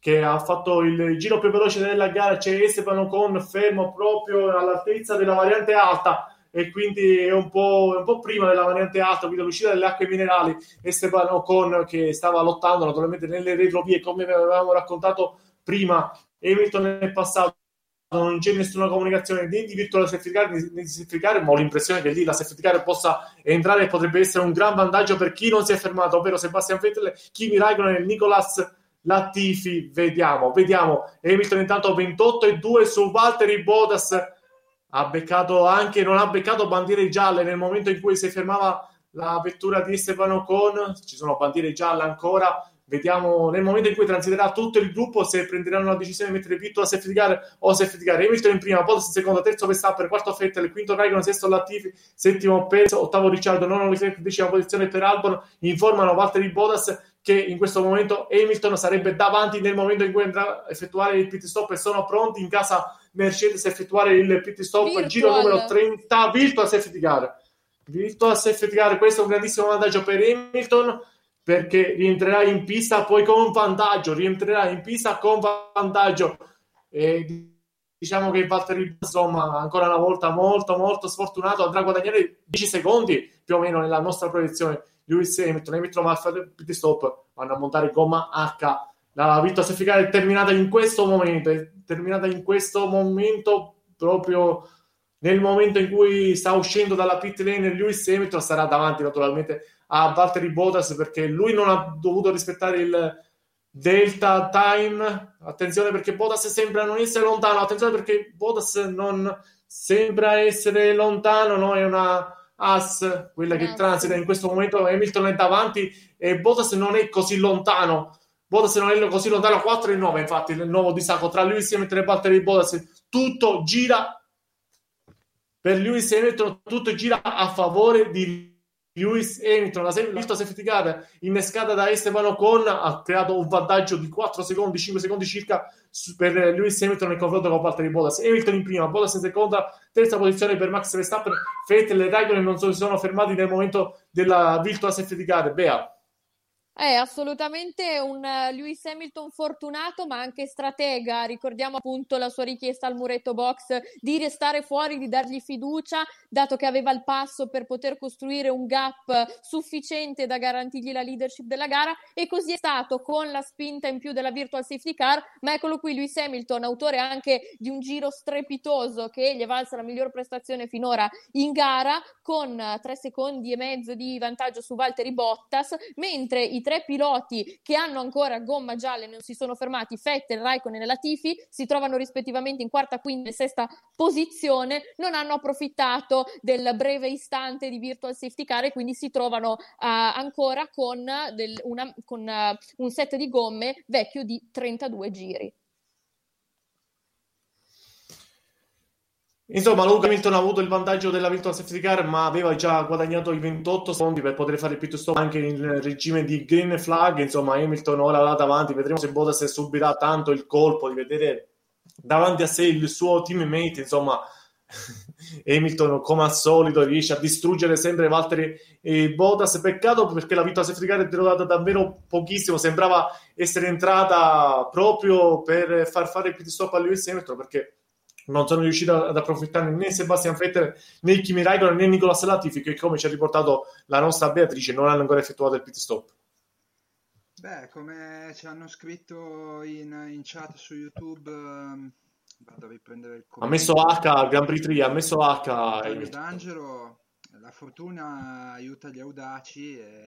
che ha fatto il giro più veloce della gara. C'è Esteban Ocon fermo proprio all'altezza della variante alta e quindi è un po', un po prima della variante alta quindi all'uscita delle acque minerali. Esteban Ocon che stava lottando naturalmente nelle retrovie come avevamo raccontato prima Hamilton è passato non c'è nessuna comunicazione né di virtual safety car né di safety car, ma ho l'impressione che lì la safety car possa entrare e potrebbe essere un gran vantaggio per chi non si è fermato, ovvero Sebastian Vettel, Kimi Raikkonen e Nicolas Latifi. Vediamo, vediamo. Hamilton intanto 28 e 2 su Valtteri Bottas. Ha beccato anche, non ha beccato bandiere gialle nel momento in cui si fermava la vettura di Esteban Ocon. Ci sono bandiere gialle ancora Vediamo nel momento in cui transiterà tutto il gruppo se prenderanno la decisione di mettere Vitto a safety car o safety car. Hamilton in prima, Bottas in seconda, terzo Verstappen, quarto Vettel, quinto Raikkonen, sesto Latifi, settimo Perez, ottavo Ricciardo, nono Leclerc, decima posizione per Albon. Informano Valtteri Bottas che in questo momento Hamilton sarebbe davanti nel momento in cui andrà a effettuare il pit stop e sono pronti in casa Mercedes a effettuare il pit stop, Virtual. giro numero 30, Virtual Safety Car. Virtual Safety Car, questo è un grandissimo vantaggio per Hamilton perché rientrerà in pista poi con vantaggio, rientrerà in pista con vantaggio. E diciamo che Valtteri insomma ancora una volta molto molto sfortunato andrà a guadagnare 10 secondi più o meno nella nostra proiezione Lewis Hamilton Hamilton va a fare pit stop vanno a montare gomma H la vittoria safety è terminata in questo momento è terminata in questo momento proprio nel momento in cui sta uscendo dalla pit lane Lewis Hamilton sarà davanti naturalmente a Valtteri Bottas perché lui non ha dovuto rispettare il delta time attenzione perché Bottas sembra non essere lontano attenzione perché Bottas non sembra essere lontano no? è una As, quella che transita in questo momento. Hamilton è davanti e Bottas non è così lontano. Bottas non è così lontano, 4 e 9 infatti il nuovo distacco tra Lewis Hamilton e Valtteri Bottas. Tutto gira per Lewis Hamilton, tutto gira a favore di Lewis Hamilton. La la safety car innescata da Esteban Ocon ha creato un vantaggio di 4 secondi, 5 secondi circa per Lewis Hamilton nel confronto con Valtteri Bottas. Hamilton in prima, Bottas in seconda, terza posizione per Max Verstappen. Vettel e Raikkonen non si sono fermati nel momento della virtual safety car. Bea. È assolutamente un eh, Lewis Hamilton fortunato, ma anche stratega. Ricordiamo appunto la sua richiesta al muretto box di restare fuori, di dargli fiducia, dato che aveva il passo per poter costruire un gap sufficiente da garantirgli la leadership della gara. E così è stato con la spinta in più della virtual safety car. Ma eccolo qui, Lewis Hamilton, autore anche di un giro strepitoso che gli è valsa la miglior prestazione finora in gara, con eh, tre secondi e mezzo di vantaggio su Valtteri Bottas, mentre i tre piloti che hanno ancora gomma gialla e non si sono fermati, Vettel, Raikkonen e Latifi, si trovano rispettivamente in quarta, quinta e sesta posizione, non hanno approfittato del breve istante di virtual safety car e quindi si trovano eh, ancora con, del- una- con, eh, un set di gomme vecchio di 32 giri. Insomma, Luca Hamilton ha avuto il vantaggio della virtual safety car, ma aveva già guadagnato i 28 secondi per poter fare il pit stop anche in regime di green flag. Insomma, Hamilton ora là davanti. Vedremo se Bottas subirà tanto il colpo di vedere davanti a sé il suo teammate. Insomma, <laughs> Hamilton, come al solito, riesce a distruggere sempre Valtteri e Bottas. Peccato perché la virtual safety car è durata davvero pochissimo. Sembrava essere entrata proprio per far fare il pit stop a Lewis Hamilton perché non sono riuscito ad approfittare né Sebastian Vettel né Kimi Raikkonen né Nicolas Latifi che come ci ha riportato la nostra Beatrice non hanno ancora effettuato il pit stop Beh, come ci hanno scritto in, in chat su YouTube, ehm, vado a riprendere il ha messo H al Grand Prix 3 ha messo H. D'Angelo, la fortuna aiuta gli audaci e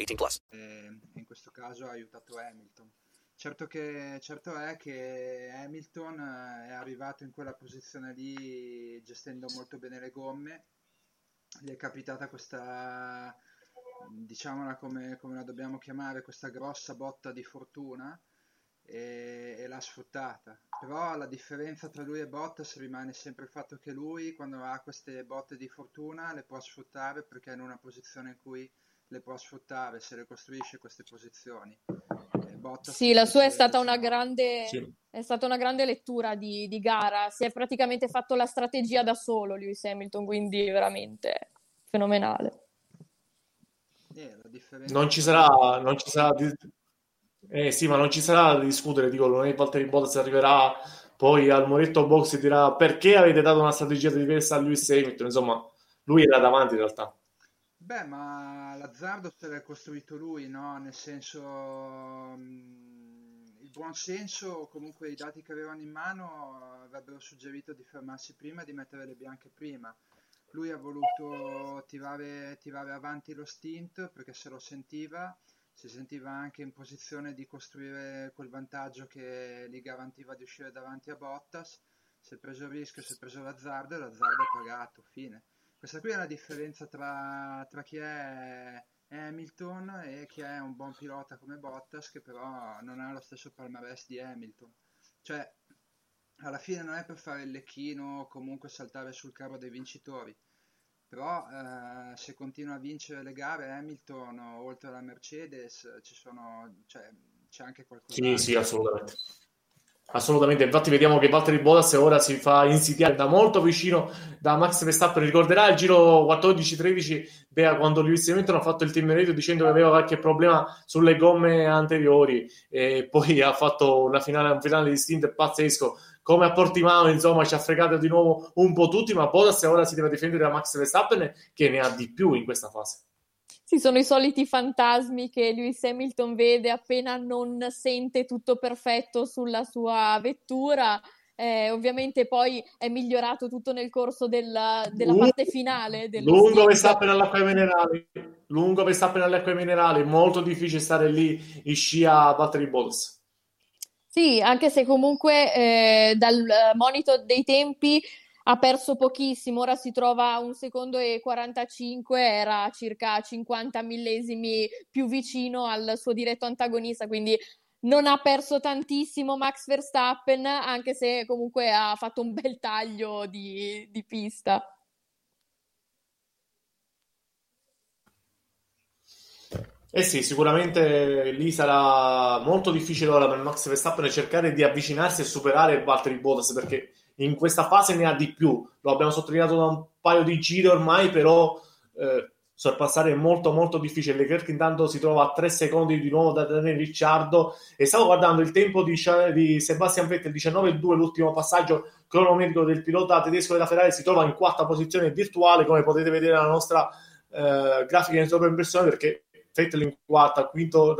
18 plus. e in questo caso ha aiutato Hamilton. Certo, che, certo è che Hamilton eh, è arrivato in quella posizione lì gestendo molto bene le gomme, gli è capitata questa, diciamola come, come la dobbiamo chiamare, questa grossa botta di fortuna e, e l'ha sfruttata. Però la differenza tra lui e Bottas rimane sempre il fatto che lui quando ha queste botte di fortuna le può sfruttare perché è in una posizione in cui le può sfruttare se le costruisce queste posizioni. E Bottas Sì, la sua è stata una grande, Sì. è stata una grande lettura di, di gara. Si è praticamente fatto la strategia da solo, Lewis Hamilton, quindi veramente fenomenale. Eh, non ci sarà non ci sarà di... eh sì ma non ci sarà da discutere dico non è il Valtteri Bottas arriverà poi al muretto box e dirà perché avete dato una strategia diversa a Lewis Hamilton insomma lui era davanti in realtà Beh, ma l'azzardo se l'ha costruito lui, no? Nel senso, mm, il buon senso, comunque i dati che avevano in mano, avrebbero suggerito di fermarsi prima e di mettere le bianche prima. Lui ha voluto tirare, tirare avanti lo stint perché se lo sentiva, si sentiva anche in posizione di costruire quel vantaggio che gli garantiva di uscire davanti a Bottas. Si è preso il rischio, si è preso l'azzardo e l'azzardo ha pagato, fine. Questa qui è la differenza tra, tra chi è Hamilton e chi è un buon pilota come Bottas che però non ha lo stesso palmarès di Hamilton. Cioè, alla fine non è per fare il lecchino o comunque saltare sul carro dei vincitori, però eh, se continua a vincere le gare Hamilton oltre alla Mercedes sono, cioè, c'è anche qualcosa sì sì assolutamente Assolutamente, infatti vediamo che Valtteri Bottas ora si fa insidiare da molto vicino da Max Verstappen. Ricorderà il giro 14-13, Bea, quando Lewis Hamilton ha fatto il team radio dicendo che aveva qualche problema sulle gomme anteriori e poi ha fatto una finale, un finale di stint pazzesco. Come a Portimao, insomma, ci ha fregato di nuovo un po' tutti, ma Bottas ora si deve difendere da Max Verstappen che ne ha di più in questa fase. Sì, sono i soliti fantasmi che Lewis Hamilton vede appena non sente tutto perfetto sulla sua vettura. Eh, ovviamente poi è migliorato tutto nel corso della, della parte finale. Lungo Verstappen all'acqua minerale, lungo Verstappen all'acqua minerale, molto difficile stare lì in scia a battere i Bottas. Sì, anche se comunque eh, dal monitor dei tempi ha perso pochissimo, ora si trova a un secondo e 45, era circa 50 millesimi più vicino al suo diretto antagonista, quindi non ha perso tantissimo Max Verstappen, anche se comunque ha fatto un bel taglio di, di pista. Eh sì, sicuramente lì sarà molto difficile ora per Max Verstappen cercare di avvicinarsi e superare Valtteri Bottas perché in questa fase ne ha di più. Lo abbiamo sottolineato da un paio di giri ormai, però eh, sorpassare è molto molto difficile. Leclerc intanto si trova a 3 secondi di nuovo da Daniel Ricciardo e stavo guardando il tempo di, di Sebastian Vettel 19-2, l'ultimo passaggio cronometrico del pilota tedesco della Ferrari, si trova in quarta posizione virtuale, come potete vedere nella nostra eh, grafica in sovraimpressione, perché Vettel in quarta, quinto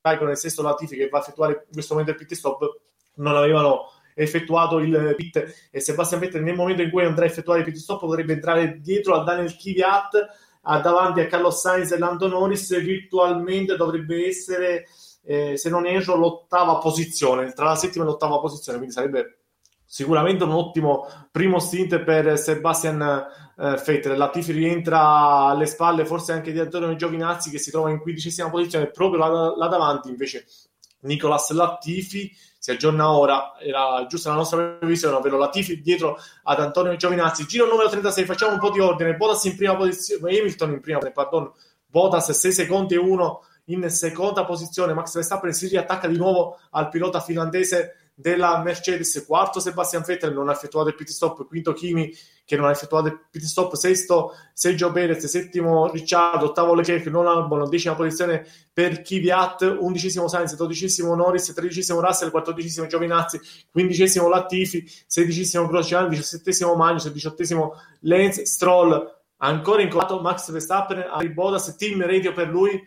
Raikkonen e sesto Latifi che va a effettuare in questo momento il pit stop, non avevano effettuato il pit e Sebastian Vettel nel momento in cui andrà a effettuare il pit stop potrebbe entrare dietro a Daniel Kvyat a davanti a Carlos Sainz e Lando Norris virtualmente dovrebbe essere eh, se non erro l'ottava posizione tra la settima e l'ottava posizione quindi sarebbe sicuramente un ottimo primo stint per Sebastian eh, Vettel. Latifi rientra alle spalle forse anche di Antonio Giovinazzi che si trova in quindicesima posizione proprio là, là davanti invece Nicolas Latifi si aggiorna ora, era giusta la nostra previsione, ovvero Latifi dietro ad Antonio Giovinazzi. Giro numero 36, facciamo un po' di ordine. Bottas in prima posizione, Hamilton in prima, pardon, Bottas 6 secondi e 1 in seconda posizione. Max Verstappen si riattacca di nuovo al pilota finlandese della Mercedes, quarto Sebastian Vettel non ha effettuato il pit stop, quinto Kimi che non ha effettuato il pit stop, sesto Sergio Perez, settimo Ricciardo, ottavo Leclerc, non Albon, decima posizione per Kvyat, undicesimo Sainz, dodicesimo Norris, tredicesimo Russell, quattordicesimo Giovinazzi, quindicesimo Latifi, sedicesimo Grosjean, diciassettesimo Magnus, diciottesimo Lenz, Stroll, ancora in incollato Max Verstappen, Harry Bodas, team radio per lui,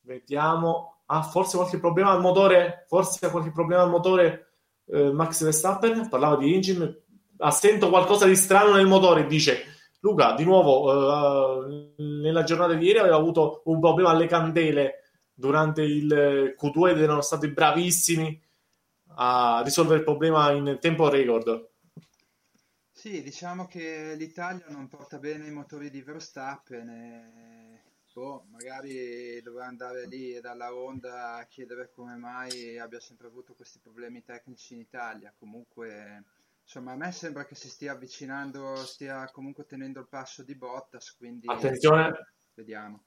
vediamo. Ha forse qualche problema al motore, forse ha qualche problema al motore eh, Max Verstappen, parlava di engine, sento qualcosa di strano nel motore, dice Luca, di nuovo eh, nella giornata di ieri aveva avuto un problema alle candele durante il Q2 ed erano stati bravissimi a risolvere il problema in tempo record. Sì, diciamo che l'Italia non porta bene i motori di Verstappen e boh, magari dovrà andare lì dalla Honda a chiedere come mai abbia sempre avuto questi problemi tecnici in Italia. Comunque, insomma, a me sembra che si stia avvicinando, stia comunque tenendo il passo di Bottas, quindi attenzione. Vediamo.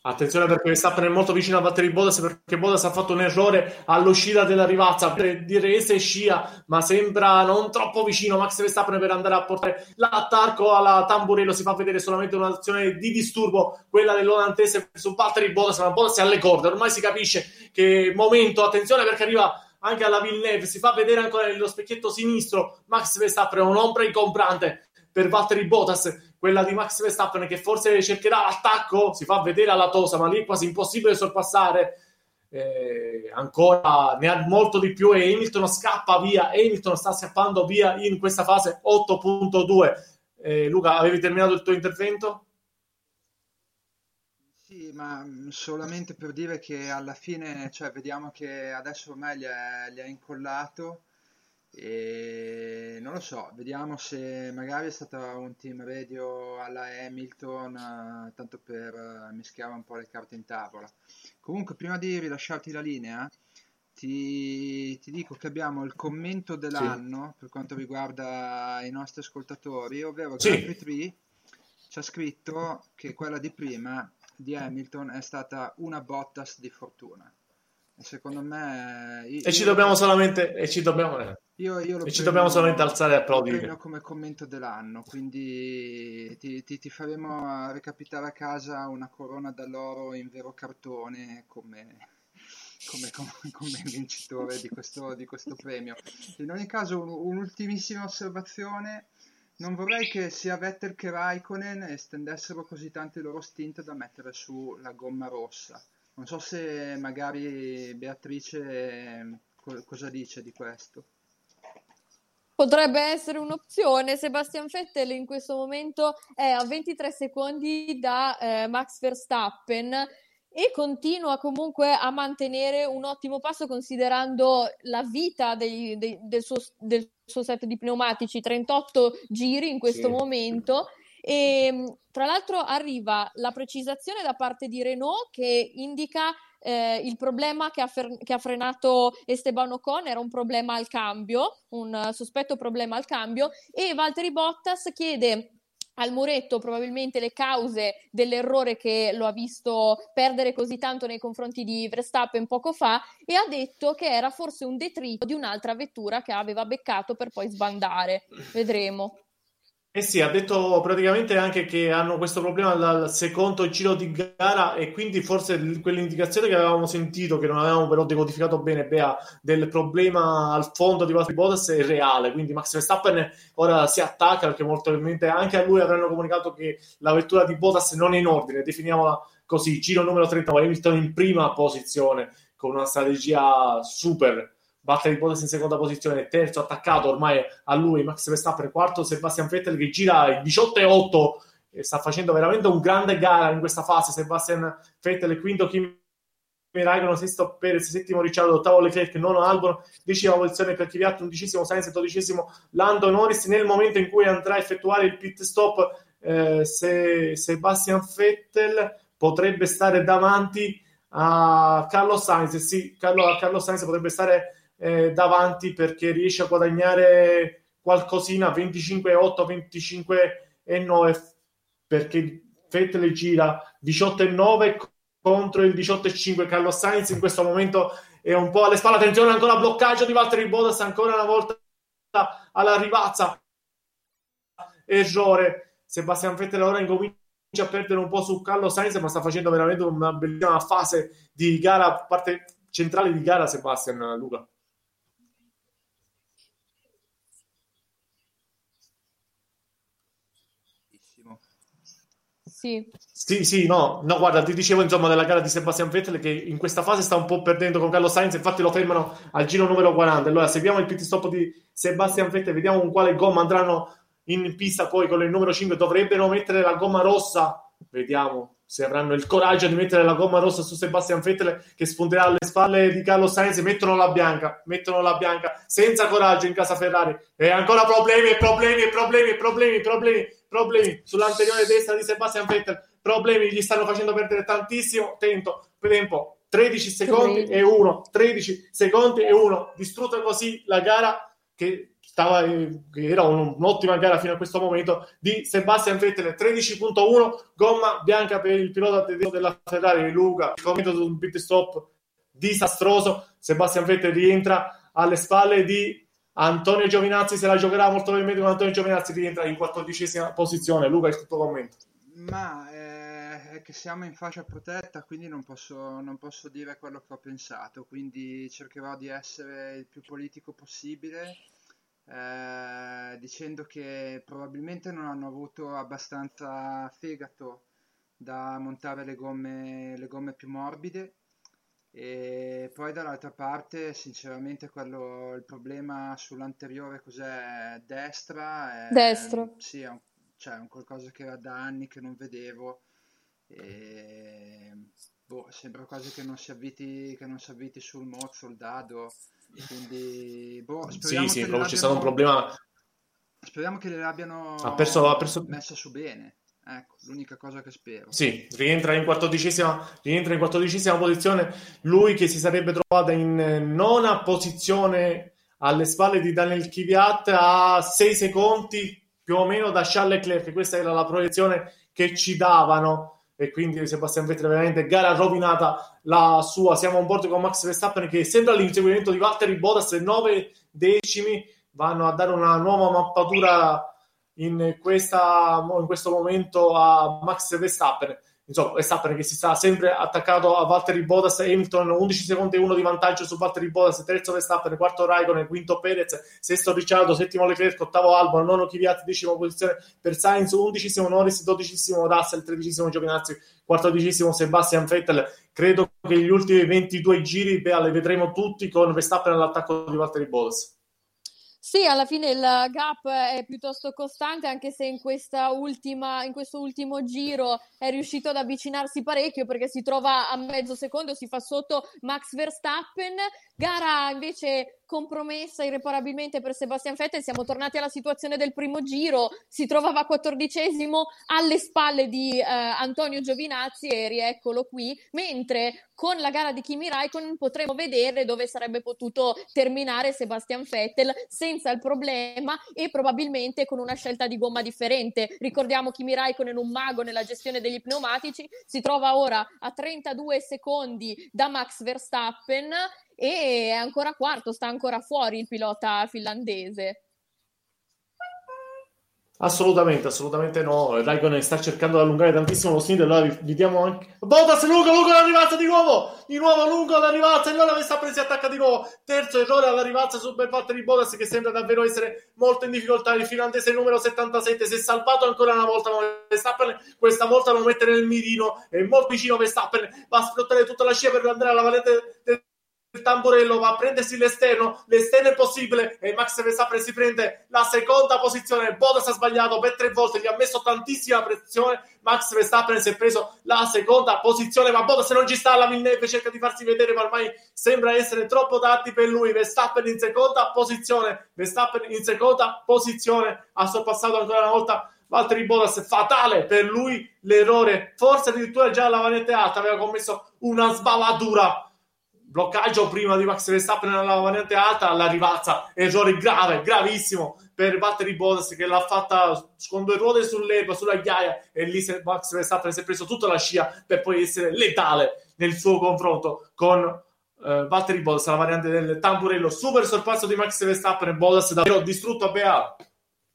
Attenzione perché Verstappen è molto vicino a battere Bottas perché Bottas ha fatto un errore all'uscita della rivazza. Per dire e scia ma sembra non troppo vicino. Max Verstappen per andare a portare l'attacco alla Tamburello. Si fa vedere solamente un'azione di disturbo quella dell'olandese su battere Bottas ma Bottas è alle corde. Ormai si capisce che momento. Attenzione perché arriva anche alla Villeneuve si fa vedere ancora nello specchietto sinistro Max Verstappen un'ombra incomprante per battere Bottas quella di Max Verstappen che forse cercherà l'attacco, si fa vedere alla Tosa, ma lì è quasi impossibile sorpassare. Eh, ancora ne ha molto di più e Hamilton scappa via. Hamilton sta scappando via in questa fase 8.2. Eh, Luca, avevi terminato il tuo intervento? Ma mm, solamente per dire che alla fine, cioè, vediamo che adesso ormai gli ha, gli ha incollato e non lo so, vediamo se magari è stato un team radio alla Hamilton, eh, tanto per eh, mischiare un po' le carte in tavola. Comunque, prima di rilasciarti la linea, ti, ti dico che abbiamo il commento dell'anno sì. per quanto riguarda i nostri ascoltatori, ovvero sì. Grand Prix c'è scritto che quella di prima di Hamilton è stata una Bottas di fortuna. E secondo me... Io, e ci dobbiamo solamente... E ci dobbiamo, eh. io, io e ci dobbiamo solamente alzare a applaudire. come commento dell'anno, quindi ti, ti, ti, faremo recapitare a casa una corona d'alloro in vero cartone come, come, come, come vincitore di questo, di questo, premio. In ogni caso, un, un'ultimissima osservazione. Non vorrei che sia Vettel che Raikkonen estendessero così tanto i loro stint da mettere su la gomma rossa non so se magari Beatrice co- cosa dice di questo. Potrebbe essere un'opzione. Sebastian Vettel in questo momento è a 23 secondi da eh, Max Verstappen e continua comunque a mantenere un ottimo passo considerando la vita dei, dei, del, suo, del, suo, set di pneumatici, 38 giri in questo sì. momento e ehm, tra l'altro arriva la precisazione da parte di Renault che indica eh, il problema che ha, fer- che ha, frenato Esteban Ocon era un problema al cambio, un uh, sospetto problema al cambio, e Valtteri Bottas chiede al muretto probabilmente le cause dell'errore che lo ha visto perdere così tanto nei confronti di Verstappen poco fa e ha detto che era forse un detrito di un'altra vettura che aveva beccato per poi sbandare. Vedremo. Eh sì, ha detto praticamente anche che hanno questo problema dal secondo giro di gara e quindi forse quell'indicazione che avevamo sentito, che non avevamo però decodificato bene, Bea, del problema al fondo di Valtteri Bottas è reale, quindi Max Verstappen ora si attacca perché molto probabilmente anche a lui avranno comunicato che la vettura di Bottas non è in ordine, definiamola così, giro numero 39, Hamilton in prima posizione con una strategia super Valtteri Bottas in seconda posizione, terzo attaccato ormai a lui Max Verstappen, quarto Sebastian Vettel che gira il 18 e 8 e sta facendo veramente un grande gara in questa fase Sebastian Vettel, quinto Kimi Raikkonen, sesto Perez, settimo Ricciardo, ottavo Leclerc, nono Albon, decima posizione per Kvyat, undicesimo Sainz, dodicesimo Lando Norris. Nel momento in cui andrà a effettuare il pit stop, eh, se Sebastian Vettel potrebbe stare davanti a Carlos Sainz. Sì, Carlo, Carlos Sainz potrebbe stare eh, davanti perché riesce a guadagnare qualcosina 25,8 25,9 perché Vettel gira 18,9 contro il 18,5 Carlos Sainz in questo momento è un po' alle spalle. Attenzione ancora bloccaggio di Valtteri Bottas ancora una volta alla ribazza errore. Sebastian Vettel ora incomincia a perdere un po' su Carlos Sainz ma sta facendo veramente una bellissima fase di gara parte centrale di gara Sebastian Luca Sì. Sì, sì, no, no, guarda, ti dicevo insomma della gara di Sebastian Vettel che in questa fase sta un po' perdendo con Carlo Sainz, infatti lo fermano al giro numero 40. Allora, seguiamo il pit stop di Sebastian Vettel, vediamo con quale gomma andranno in pista poi con il numero 5, dovrebbero mettere la gomma rossa, vediamo se avranno il coraggio di mettere la gomma rossa su Sebastian Vettel che spunterà alle spalle di Carlo Sainz. Mettono la bianca, mettono la bianca senza coraggio in casa Ferrari. E ancora problemi problemi problemi problemi, problemi, problemi sull'anteriore destra di Sebastian Vettel, problemi gli stanno facendo perdere tantissimo tempo, tempo 13 secondi e 1, 13 secondi e 1, distrutta così la gara che stava, che era un'ottima gara fino a questo momento di Sebastian Vettel 13.1 gomma bianca per il pilota della Ferrari Luca commento su un pit stop disastroso Sebastian Vettel rientra alle spalle di Antonio Giovinazzi se la giocherà molto probabilmente con Antonio Giovinazzi rientra in quattordicesima posizione. Luca il tuo commento. Ma eh, è che siamo in fascia protetta quindi non posso, non posso dire quello che ho pensato. Quindi cercherò di essere il più politico possibile eh, dicendo che probabilmente non hanno avuto abbastanza fegato da montare le gomme, le gomme più morbide e poi dall'altra parte sinceramente quello, il problema sull'anteriore cos'è destra è, destro sì è un, cioè, un qualcosa che era da anni che non vedevo e boh, sembra quasi che non si avviti, che non si avviti sul mozzo il dado quindi, boh, sì, sì, proprio c'è stato un problema. Speriamo che le abbiano ha perso, ha perso... messa su bene. Ecco, l'unica cosa che spero. Sì, rientra in quattordicesima, rientra in quattordicesima posizione. Lui che si sarebbe trovato in nona posizione alle spalle di Daniel Kvyat a 6 secondi più o meno da Charles Leclerc. Questa era la proiezione che ci davano e quindi Sebastian Vettel veramente gara rovinata la sua siamo a bordo con Max Verstappen che sembra l'inseguimento di Valtteri Bottas 9 decimi vanno a dare una nuova mappatura in, questa, in questo momento a Max Verstappen. Insomma, Verstappen che si sta sempre attaccato a Valtteri Bottas Hamilton 11 secondi e 1 di vantaggio su Valtteri Bottas terzo Verstappen, quarto Raikkonen quinto Perez, sesto Ricciardo settimo Leclerc, ottavo Albon, nono Kvyat decima posizione per Sainz, undicesimo Norris dodicesimo Russell, tredicesimo Giovinazzi quattordicesimo Sebastian Vettel. Credo che gli ultimi 22 giri beh, le vedremo tutti con Verstappen all'attacco di Valtteri Bottas sì, alla fine il gap è piuttosto costante, anche se in, ultima, in questo ultimo giro è riuscito ad avvicinarsi parecchio perché si trova a mezzo secondo, si fa sotto Max Verstappen. Gara invece compromessa irreparabilmente per Sebastian Vettel. Siamo tornati alla situazione del primo giro. Si trovava quattordicesimo alle spalle di eh, Antonio Giovinazzi e rieccolo qui. Mentre con la gara di Kimi Raikkonen potremo vedere dove sarebbe potuto terminare Sebastian Vettel senza il problema e probabilmente con una scelta di gomma differente. Ricordiamo Kimi Raikkonen un mago nella gestione degli pneumatici. Si trova ora a 32 secondi da Max Verstappen e è ancora quarto, sta ancora fuori il pilota finlandese. Assolutamente, assolutamente no. Raikkonen sta cercando di allungare tantissimo lo stint. Allora vediamo anche. Bottas lungo, lungo alla rivalsa di nuovo. Di nuovo lungo alla rivalsa. E ora Verstappen si attacca di nuovo. Terzo errore alla rivalsa su bel di Bottas che sembra davvero essere molto in difficoltà. Il finlandese numero 77 si è salvato ancora una volta. Verstappen questa volta lo mette nel mirino. È molto vicino Verstappen. Va a sfruttare tutta la scia per andare alla valente del tamburello va a prendersi l'esterno, l'esterno è possibile e Max Verstappen si prende la seconda posizione, Bottas ha sbagliato per tre volte, gli ha messo tantissima pressione, Max Verstappen si è preso la seconda posizione, ma Bottas non ci sta, la Villeneuve cerca di farsi vedere, ma ormai sembra essere troppo tardi per lui, Verstappen in seconda posizione, Verstappen in seconda posizione, ha sorpassato ancora una volta Valtteri Bottas, fatale per lui l'errore, forse addirittura già la vanette alta aveva commesso una sbavatura bloccaggio prima di Max Verstappen nella variante alta alla rivalsa, errore grave, gravissimo per Valtteri Bottas che l'ha fatta con due ruote sull'erba, sulla ghiaia e lì Max Verstappen si è preso tutta la scia per poi essere letale nel suo confronto con uh, Valtteri Bottas, la variante del tamburello, super sorpasso di Max Verstappen e Bottas davvero distrutto a Beato.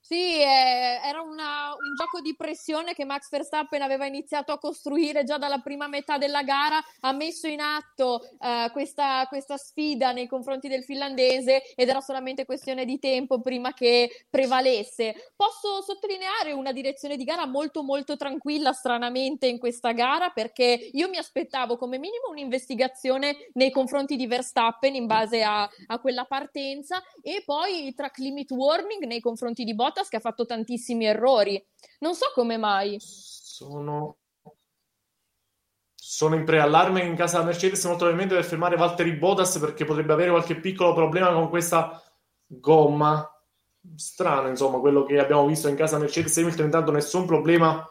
Sì, eh, era una, un gioco di pressione che Max Verstappen aveva iniziato a costruire già dalla prima metà della gara, ha messo in atto eh, questa, questa, sfida nei confronti del finlandese ed era solamente questione di tempo prima che prevalesse. Posso sottolineare una direzione di gara molto molto tranquilla, stranamente, in questa gara, perché io mi aspettavo come minimo un'investigazione nei confronti di Verstappen in base a, a quella partenza e poi il track limit warning nei confronti di Bottas Bottas che ha fatto tantissimi errori. Non so come mai. Sono sono in preallarme in casa Mercedes molto probabilmente per fermare Valtteri Bottas perché potrebbe avere qualche piccolo problema con questa gomma. Strano, insomma, quello che abbiamo visto in casa Mercedes. Hamilton intanto nessun problema.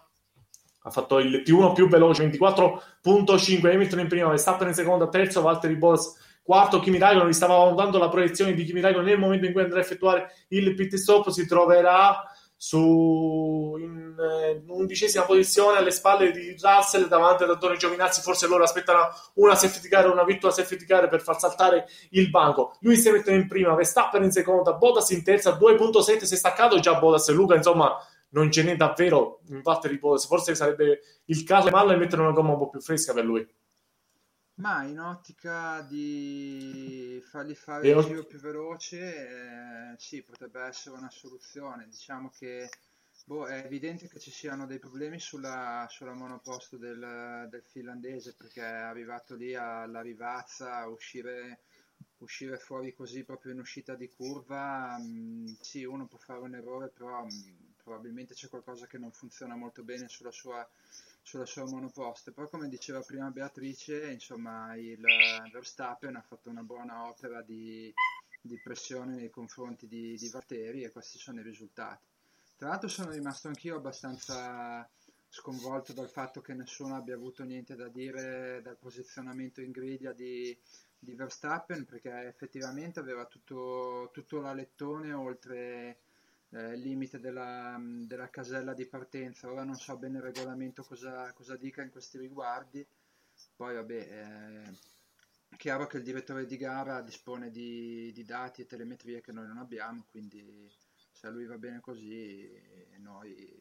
Ha fatto il T1 più veloce, 24.5. Hamilton in prima, Verstappen in seconda, terzo, Valtteri Bottas quarto Kimi Raikkonen, vi stava valutando la proiezione di Kimi Raikkonen nel momento in cui andrà a effettuare il pit stop, si troverà su in eh, undicesima posizione alle spalle di Russell davanti ad Antonio Giovinazzi forse loro aspettano una safety car una vittoria safety car per far saltare il banco. Lui si mette in prima Verstappen in seconda Bottas in terza 2.7 si è staccato già Bottas e Luca insomma non ce n'è davvero in parte di Bottas. Forse sarebbe il caso di e mettere una gomma un po' più fresca per lui ma in ottica di fargli fare il giro più veloce, eh, sì, potrebbe essere una soluzione. Diciamo che boh, è evidente che ci siano dei problemi sulla, sulla monoposto del, del, finlandese perché è arrivato lì alla rivazza uscire, uscire fuori così proprio in uscita di curva. Mh, mm, sì, uno può fare un errore, però mh, mm, probabilmente c'è qualcosa che non funziona molto bene sulla sua sulla sua monoposto. Poi, come diceva prima Beatrice, insomma, il Verstappen ha fatto una buona opera di, di pressione nei confronti di, di Valtteri e questi sono i risultati. Tra l'altro sono rimasto anch'io abbastanza sconvolto dal fatto che nessuno abbia avuto niente da dire dal posizionamento in griglia di, di Verstappen perché effettivamente aveva tutto, tutto l'alettone oltre eh, limite della, della, casella di partenza. Ora non so bene il regolamento cosa, cosa dica in questi riguardi. Poi vabbè, è chiaro che il direttore di gara dispone di, di dati e telemetrie che noi non abbiamo, quindi se a lui va bene così noi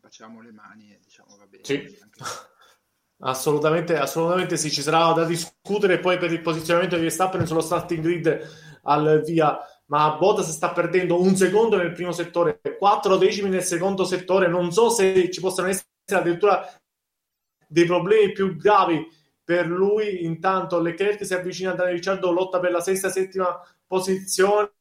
facciamo le mani e diciamo va bene. Sì. <laughs> Assolutamente, assolutamente sì, ci sarà da discutere poi per il posizionamento di Verstappen sullo starting grid al via ma Bottas sta perdendo un secondo nel primo settore, quattro decimi nel secondo settore. Non so se ci possano essere addirittura dei problemi più gravi per lui. Intanto Leclerc si avvicina a Daniel Ricciardo, lotta per la sesta e settima posizione.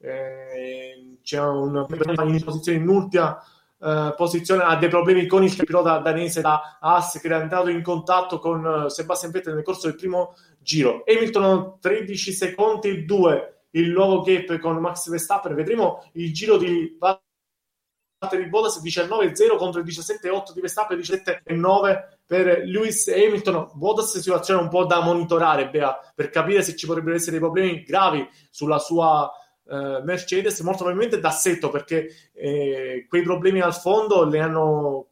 Eh, c'è un in posizione in ultima eh, posizione ha dei problemi con il pilota danese da Haas che era entrato in contatto con uh, Sebastian Vettel nel corso del primo giro. Hamilton 13 secondi e 2 il nuovo gap con Max Verstappen. Vedremo il giro di Valtteri Bottas 19-0 contro il 17-8 di Verstappen 17-9 per Lewis Hamilton. Bottas situazione un po' da monitorare Bea, per capire se ci potrebbero essere dei problemi gravi sulla sua uh, Mercedes, molto probabilmente da setto perché eh, quei problemi al fondo le hanno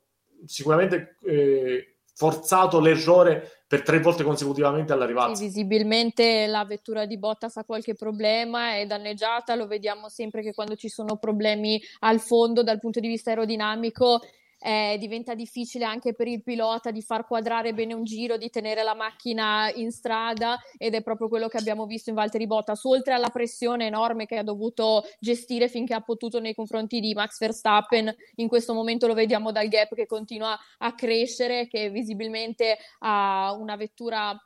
sicuramente eh, forzato l'errore per tre volte consecutivamente all'arrivata. Sì, visibilmente la vettura di Bottas ha qualche problema, è danneggiata, lo vediamo sempre che quando ci sono problemi al fondo dal punto di vista aerodinamico eh, diventa difficile anche per il pilota di far quadrare bene un giro, di tenere la macchina in strada ed è proprio quello che abbiamo visto in Valtteri Bottas, oltre alla pressione enorme che ha dovuto gestire finché ha potuto nei confronti di Max Verstappen, in questo momento lo vediamo dal gap che continua a crescere, che visibilmente ha una vettura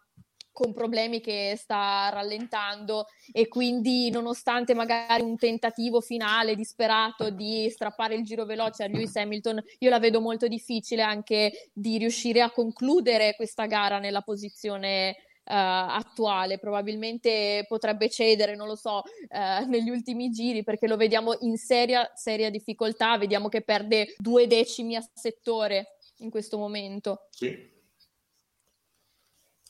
con problemi che sta rallentando e quindi nonostante magari un tentativo finale disperato di strappare il giro veloce a Lewis Hamilton, io la vedo molto difficile anche di riuscire a concludere questa gara nella posizione Uh, attuale, probabilmente potrebbe cedere, non lo so, uh, negli ultimi giri perché lo vediamo in seria, seria difficoltà, vediamo che perde due decimi a settore in questo momento. Sì.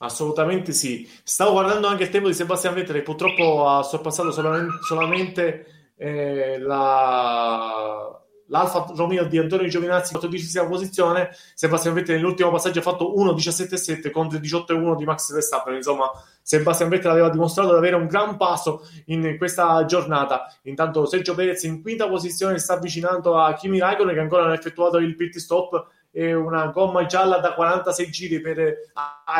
Assolutamente sì. Stavo guardando anche il tempo di Sebastian Vettel che purtroppo ha sorpassato solamente, solamente eh, la, l'Alfa Romeo di Antonio Giovinazzi, 14 posizione. Sebastian Vettel nell'ultimo passaggio ha fatto 1.17.7 contro il 18.1 di Max Verstappen. Insomma, Sebastian Vettel aveva dimostrato di avere un gran passo in questa giornata. Intanto Sergio Perez in quinta posizione sta avvicinando a Kimi Raikkonen che ancora non ha effettuato il pit stop e una gomma gialla da 46 giri per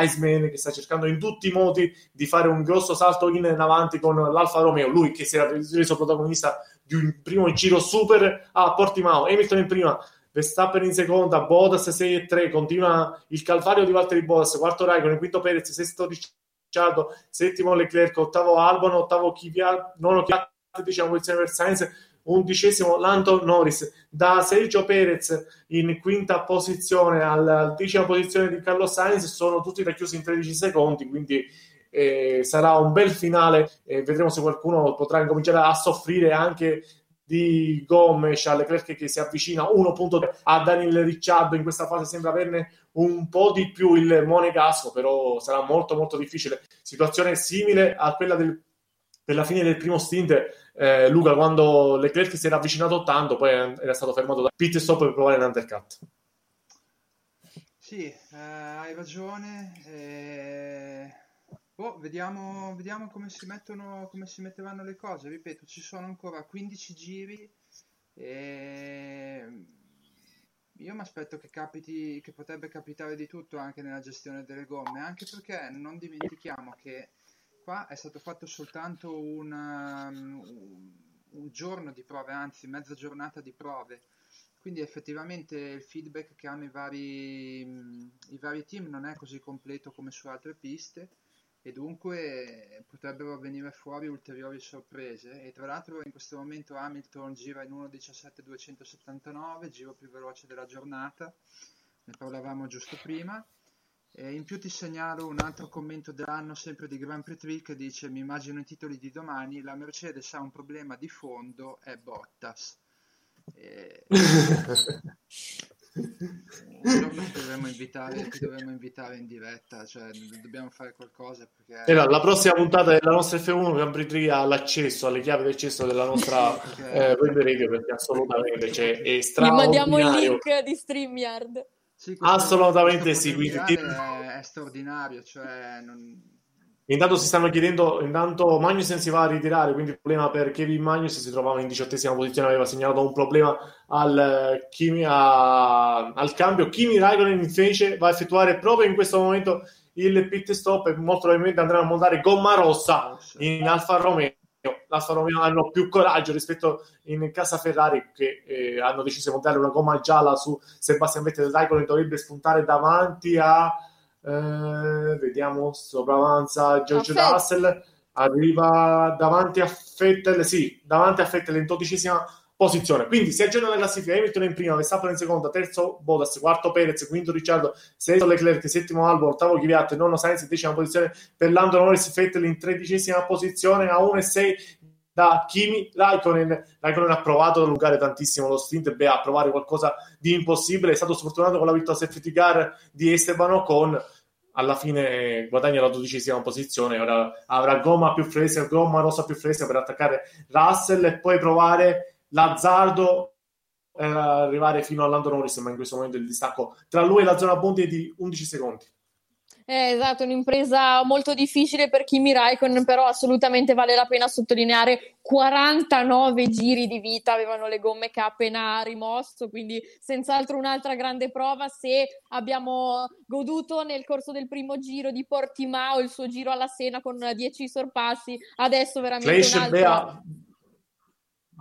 Iceman che sta cercando in tutti i modi di fare un grosso salto in avanti con l'Alfa Romeo, lui che si era reso protagonista di un primo giro super a Portimao, Hamilton in prima, Verstappen in seconda, Bottas 6 e 3, continua il calvario di Valtteri Bottas, quarto Raikkonen, quinto Perez, sesto Ricciardo, settimo Leclerc, ottavo Albon, ottavo Kvyat, nono Kvyat, diciamo posizione per Sainz, undicesimo Lando Norris, da Sergio Perez in quinta posizione alla decima posizione di Carlos Sainz. Sono tutti racchiusi in 13 secondi, quindi eh, sarà un bel finale e vedremo se qualcuno potrà incominciare a soffrire anche di Gomes a Leclerc che si avvicina 1.3 a Daniel Ricciardo. In questa fase sembra averne un po' di più il Monegasco però sarà molto molto difficile. Situazione simile a quella del, della fine del primo stint eh, Luca quando Leclerc si era avvicinato tanto poi era stato fermato da pit stop per provare l'undercut sì, eh, hai ragione eh... oh, vediamo, vediamo come, si mettono, come si metteranno le cose. Ripeto, ci sono ancora 15 giri e io mi aspetto che capiti, che potrebbe capitare di tutto anche nella gestione delle gomme, anche perché non dimentichiamo che qua è stato fatto soltanto un, um, un giorno di prove, anzi mezza giornata di prove. Quindi effettivamente il feedback che hanno i vari, i vari team non è così completo come su altre piste e dunque potrebbero venire fuori ulteriori sorprese. E tra l'altro in questo momento Hamilton gira in 1.17.279, giro più veloce della giornata, ne parlavamo giusto prima e in più ti segnalo un altro commento dell'anno sempre di Grand Prix 3 che dice mi immagino i titoli di domani la Mercedes ha un problema di fondo è Bottas e... <laughs> Ti dovremmo invitare, ti dovremmo invitare in diretta, cioè dobbiamo fare qualcosa perché... Era la prossima puntata della nostra F1 Gambri 3 ha l'accesso alle chiavi d'accesso della nostra eh, web radio perché assolutamente cioè, è Gli mandiamo il straordinario. link di StreamYard. Sì, Assolutamente sì, quindi- è, è straordinario, cioè non... Intanto si stanno chiedendo, intanto Magnussen si va a ritirare, quindi il problema per Kevin Magnussen si trovava in diciottesima posizione, aveva segnalato un problema al, Kimi, a- al cambio. Kimi Raikkonen invece va a effettuare proprio in questo momento il pit stop e molto probabilmente andranno a montare gomma rossa in Alfa Romeo. L'Alfa Romeo hanno più coraggio rispetto in casa Ferrari che eh, hanno deciso di montare una gomma gialla su Sebastian Vettel. Raikkonen dovrebbe spuntare davanti a eh, vediamo sopravanza George. Russell arriva davanti a Vettel sì, davanti a Vettel in dodicesima posizione quindi si aggiorna la classifica Hamilton in prima, Verstappen in seconda, terzo Bottas, quarto Perez, quinto Ricciardo sesto Leclerc, settimo Albon, ottavo Kvyat, nono Sainz, decima posizione per Lando Norris, Vettel in tredicesima posizione a 1 e 6 da Kimi Raikkonen. Raikkonen ha provato ad allungare tantissimo lo stint, beh, a provare qualcosa di impossibile. È stato sfortunato con la vittoria safety car di Esteban Ocon. Alla fine guadagna la dodicesima posizione. Ora avrà gomma più fresca, gomma rossa più fresca per attaccare Russell e poi provare l'azzardo eh, arrivare fino a Lando Norris. Ma in questo momento il distacco tra lui e la zona punti è di 11 secondi. Eh, esatto, un'impresa molto difficile per Kimi Raikkonen, però assolutamente vale la pena sottolineare 49 giri di vita avevano le gomme che ha appena rimosso, quindi senz'altro un'altra grande prova. Se abbiamo goduto nel corso del primo giro di Portimao il suo giro alla Sena con 10 sorpassi, adesso veramente Flash un'altra... Bea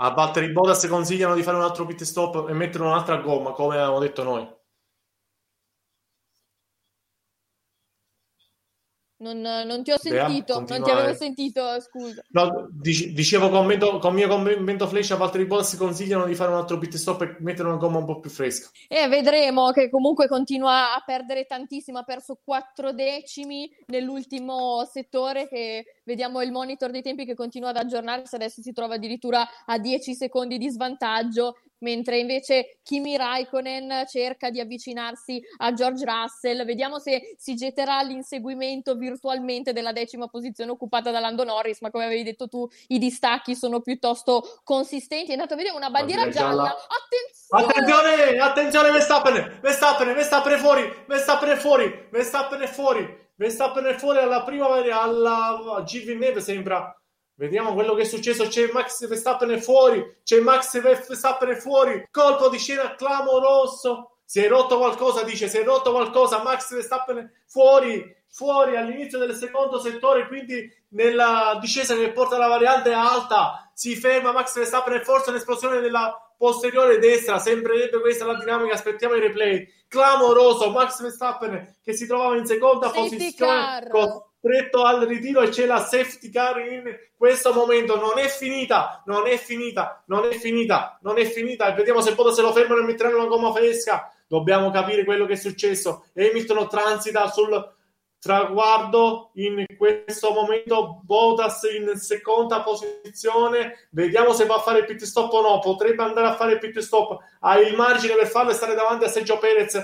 a Valtteri Bottas consigliano di fare un altro pit stop e mettere un'altra gomma, come avevamo detto noi. Non, non ti ho sentito, non ti avevo eh. sentito, scusa. No, dic- dicevo commento, con mio commento flash a Valtteri Bottas consigliano di fare un altro pit stop e mettere una gomma un po' più fresca. E vedremo che comunque continua a perdere tantissimo, ha perso 4 decimi nell'ultimo settore che vediamo il monitor dei tempi che continua ad aggiornarsi, adesso si trova addirittura a 10 secondi di svantaggio, mentre invece Kimi Raikkonen cerca di avvicinarsi a George Russell. Vediamo se si getterà all'inseguimento virtualmente della decima posizione occupata da Lando Norris, ma come avevi detto tu, i distacchi sono piuttosto consistenti. È andato a vedere una bandiera Bandiera gialla. gialla. Attenzione! Attenzione, attenzione Verstappen, Verstappen, Verstappen fuori, Verstappen fuori, Verstappen fuori, Verstappen fuori alla prima alla Gilles Villeneuve sembra. Vediamo quello che è successo, c'è Max Verstappen fuori, c'è Max Verstappen fuori, colpo di scena clamoroso. Si è rotto qualcosa, dice, si è rotto qualcosa, Max Verstappen fuori, fuori all'inizio del secondo settore, quindi nella discesa che porta la variante alta, si ferma Max Verstappen forse un'esplosione della posteriore destra, sembrerebbe questa la dinamica, aspettiamo i replay, clamoroso, Max Verstappen che si trovava in seconda Safety posizione, car. Costretto al ritiro e c'è la safety car in questo momento, non è finita, non è finita, non è finita, non è finita, e vediamo se poi se lo fermano e metteranno una gomma fresca, dobbiamo capire quello che è successo, Hamilton transita sul traguardo in questo momento. Bottas in seconda posizione. Vediamo se va a fare il pit stop o no. Potrebbe andare a fare il pit stop. Ha il margine per farlo e stare davanti a Sergio Perez.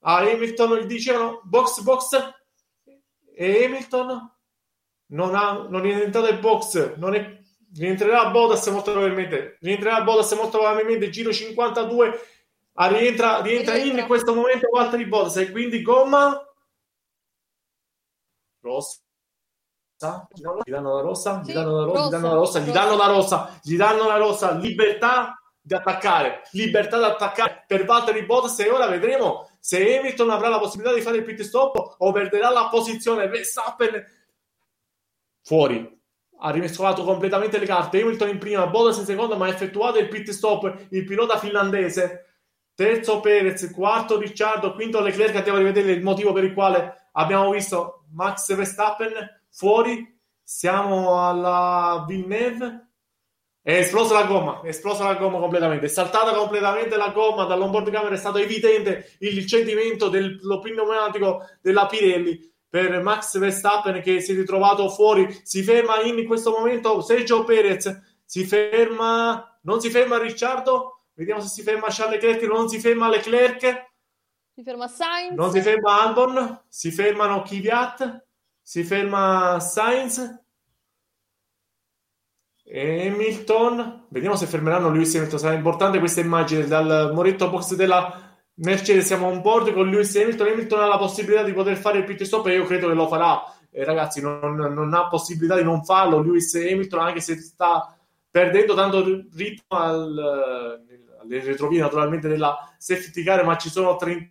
A Hamilton gli dicevano box box e Hamilton non, ha, non è entrato in box non è, rientrerà Bottas molto probabilmente rientrerà Bottas molto probabilmente giro 52 ah, rientra, rientra in questo momento Valtteri Bottas e quindi gomma rossa? Gli danno la rossa, gli danno la rossa, gli danno la rossa, gli danno la rossa, gli danno la rossa, libertà di attaccare, libertà di attaccare per Valtteri Bottas e ora vedremo se Hamilton avrà la possibilità di fare il pit stop o perderà la posizione Verstappen fuori. Ha rimescolato completamente le carte. Hamilton in prima, Bottas in seconda ma ha effettuato il pit stop il pilota finlandese. Terzo Perez, quarto Ricciardo quinto Leclerc andiamo a rivedere il motivo per il quale abbiamo visto Max Verstappen fuori. Siamo alla Villeneuve è esplosa la gomma, è esplosa la gomma completamente, è saltata completamente la gomma, dall'onboard camera è stato evidente il cedimento dello pneumatico della Pirelli per Max Verstappen che si è ritrovato fuori, si ferma in questo momento Sergio Perez, si ferma, non si ferma Ricciardo, Vediamo se si ferma Charles Leclerc. Non si ferma Leclerc. Si ferma Sainz. Non si ferma Albon. Si fermano Kvyat. Si ferma Sainz. Hamilton. Vediamo se fermeranno Lewis Hamilton. Sarà importante questa immagine dal moretto box della Mercedes. Siamo on board con Lewis Hamilton. Hamilton ha la possibilità di poter fare il pit stop e io credo che lo farà. Eh, ragazzi, non, non, ha possibilità di non farlo. Lewis Hamilton, anche se sta perdendo tanto ritmo al, alle retrovie naturalmente della safety car, ma ci sono 30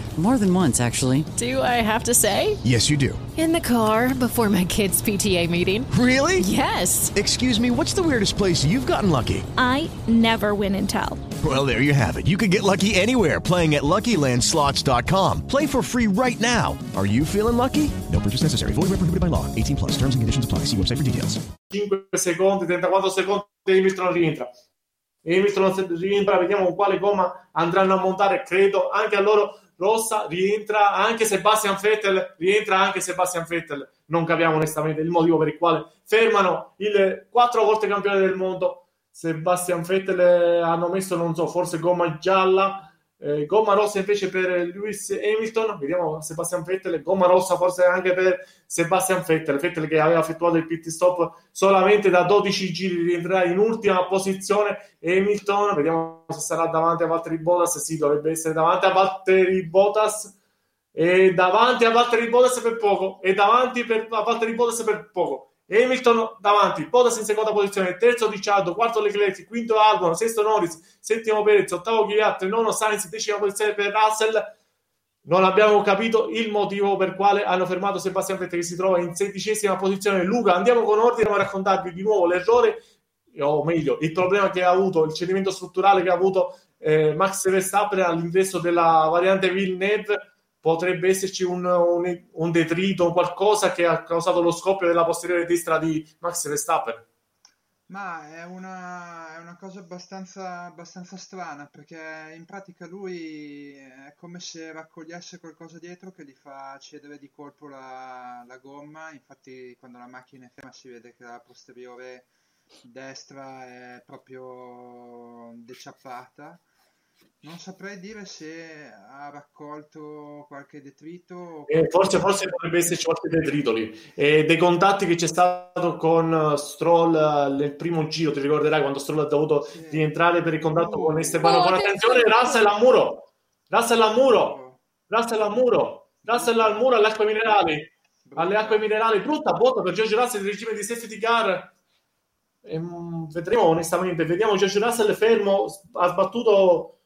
More than once, actually. Do I have to say? Yes, you do. In the car before my kids' PTA meeting. Really? Yes. Excuse me, what's the weirdest place you've gotten lucky? I never win and tell. Well, there you have it. You can get lucky anywhere playing at LuckyLandSlots.com. Play for free right now. Are you feeling lucky? No purchase necessary. Void where prohibited by law. 18 plus. Terms and conditions apply. See website for details. 5 secondi, 34 secondi, Hamilton rientra. Hamilton rientra, vediamo con quale gomma andranno a montare. Credo anche a loro rossa rientra anche Sebastian Vettel. Rientra anche Sebastian Vettel. Non capiamo onestamente il motivo per il quale fermano il quattro volte campione del mondo Sebastian Vettel hanno messo, non so, forse gomma gialla, eh, gomma rossa invece per Lewis Hamilton. Vediamo Sebastian Vettel, gomma rossa forse anche per Sebastian Vettel. Vettel che aveva effettuato il pit stop solamente da 12 giri, rientrerà in ultima posizione. Hamilton, vediamo se sarà davanti a Valtteri Bottas. Sì, dovrebbe essere davanti a Valtteri Bottas. E davanti a Valtteri Bottas per poco, e davanti per, a Valtteri Bottas per poco. Hamilton davanti, Bottas in seconda posizione, terzo Ricciardo, quarto Leclerc, quinto Albon, sesto Norris, settimo Perez, ottavo Kvyat, nono Sainz, decima posizione per Russell. Non abbiamo capito il motivo per quale hanno fermato Sebastian Vettel che si trova in sedicesima posizione. Luca, andiamo con ordine a raccontarvi di nuovo l'errore, o meglio, il problema che ha avuto, il cedimento strutturale che ha avuto eh, Max Verstappen all'ingresso della variante Villeneuve potrebbe esserci un, un, un detrito, qualcosa che ha causato lo scoppio della posteriore destra di Max Verstappen. Ma è una, è una cosa abbastanza, abbastanza, strana perché in pratica lui è come se raccogliesse qualcosa dietro che gli fa cedere di colpo la, la gomma. Infatti, quando la macchina è ferma, si vede che la posteriore destra è proprio deciappata non saprei dire se ha raccolto qualche detrito. Eh, forse, forse potrebbe esserci qualche detrito lì. E dei contatti che c'è stato con Stroll nel primo giro, ti ricorderai quando Stroll ha dovuto sì. rientrare per il contatto oh. con Esteban. Oh, con attenzione, Russell al muro, Russell al muro, Russell al muro, Russell al muro alle acque minerali. Alle acque minerali, brutta botta per George Russell il regime di safety car. E, um, vedremo onestamente, vediamo George Russell fermo, ha sbattuto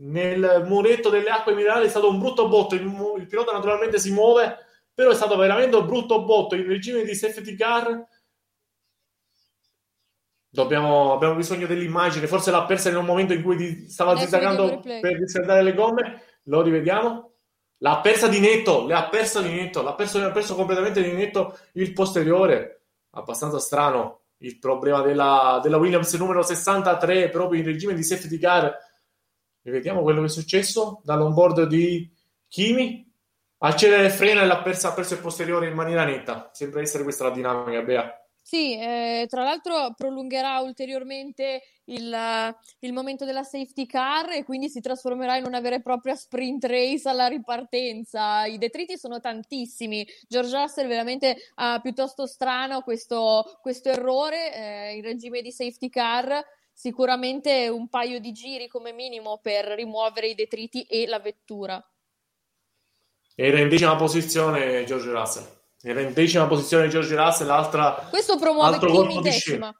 nel muretto delle acque minerali è stato un brutto botto. Il, il, pilota naturalmente si muove, però è stato veramente un brutto botto. Il regime di safety car. Dobbiamo, abbiamo bisogno dell'immagine. Forse l'ha persa in un momento in cui stava zizzagando per riscaldare le gomme. Lo rivediamo. L'ha persa di netto. Le ha persa di netto. L'ha perso, l'ha perso completamente di netto il posteriore. Abbastanza strano il problema della, della Williams numero 63, proprio in regime di safety car vediamo quello che è successo dall'onboard di Kimi. Accelera e frena e l'ha persa, ha perso il posteriore in maniera netta. Sembra essere questa la dinamica, Bea. Sì, eh, tra l'altro prolungherà ulteriormente il, il, momento della safety car e quindi si trasformerà in una vera e propria sprint race alla ripartenza. I detriti sono tantissimi. George Russell veramente ha piuttosto strano questo, questo errore eh, in regime di safety car sicuramente un paio di giri come minimo per rimuovere i detriti e la vettura. Era in decima posizione George Russell. Era in decima posizione George Russell, l'altra Questo promuove Kimi in decima.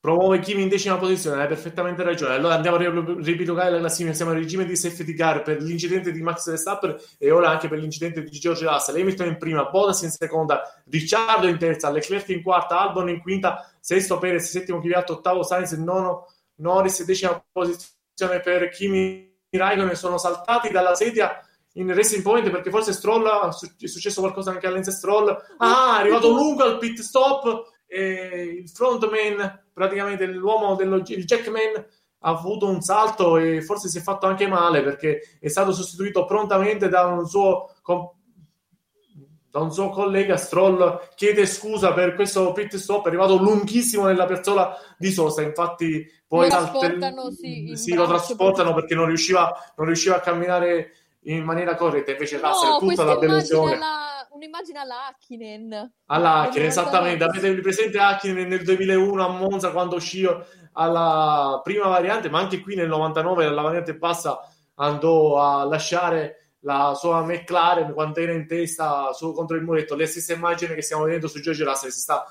Promuove Kimi in decima posizione, hai perfettamente ragione. Allora andiamo a ripilogare la classifica. Siamo al regime di safety car per l'incidente di Max Verstappen e ora anche per l'incidente di George Russell. Hamilton in prima, Bottas in seconda, Ricciardo in terza, Leclerc in quarta, Albon in quinta, sesto Perez, settimo Kvyat, ottavo Sainz, nono Norris, decima posizione per Kimi Raikkonen. Sono saltati dalla sedia in Racing Point perché forse Stroll è successo qualcosa anche a Lenz Stroll. Ah, è arrivato lungo al pit stop e il frontman, praticamente l'uomo dello Jackman ha avuto un salto e forse si è fatto anche male perché è stato sostituito prontamente da un suo da un suo collega Stroll chiede scusa per questo pit stop è arrivato lunghissimo nella persona di Sosa infatti poi Lo trasportano, sì, in sì, lo trasportano perché non riusciva, non riusciva a camminare in maniera corretta invece Russell No, tutta questa la delusione. alla, un'immagine alla Hakkinen. alla Che Hakkinen, non esattamente. Avete presente Hakkinen nel 2001 a Monza quando uscì alla prima variante, ma anche qui nel 99 alla variante bassa andò a lasciare la sua McLaren quando era in testa su, contro il muretto. Le stesse immagini che stiamo vedendo su George Russell, si sta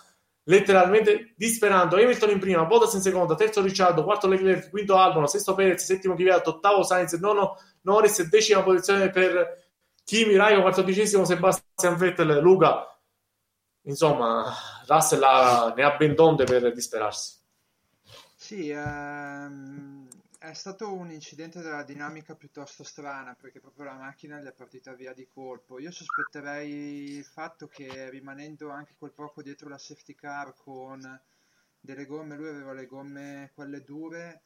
letteralmente disperando. Hamilton in prima, Bottas in seconda, terzo Ricciardo, quarto Leclerc, quinto Albon, sesto Perez, settimo Kvyat, ottavo Sainz, nono Norris, decima posizione per Kimi Raikkonen, quattordicesimo Sebastian Vettel, Luca. Insomma, Russell ha- ne ha ben donde per disperarsi. Sì, ehm, è stato un incidente della dinamica piuttosto strana perché proprio la macchina gli è partita via di colpo. Io sospetterei il fatto che rimanendo anche quel poco dietro la safety car con delle gomme, lui aveva le gomme quelle dure,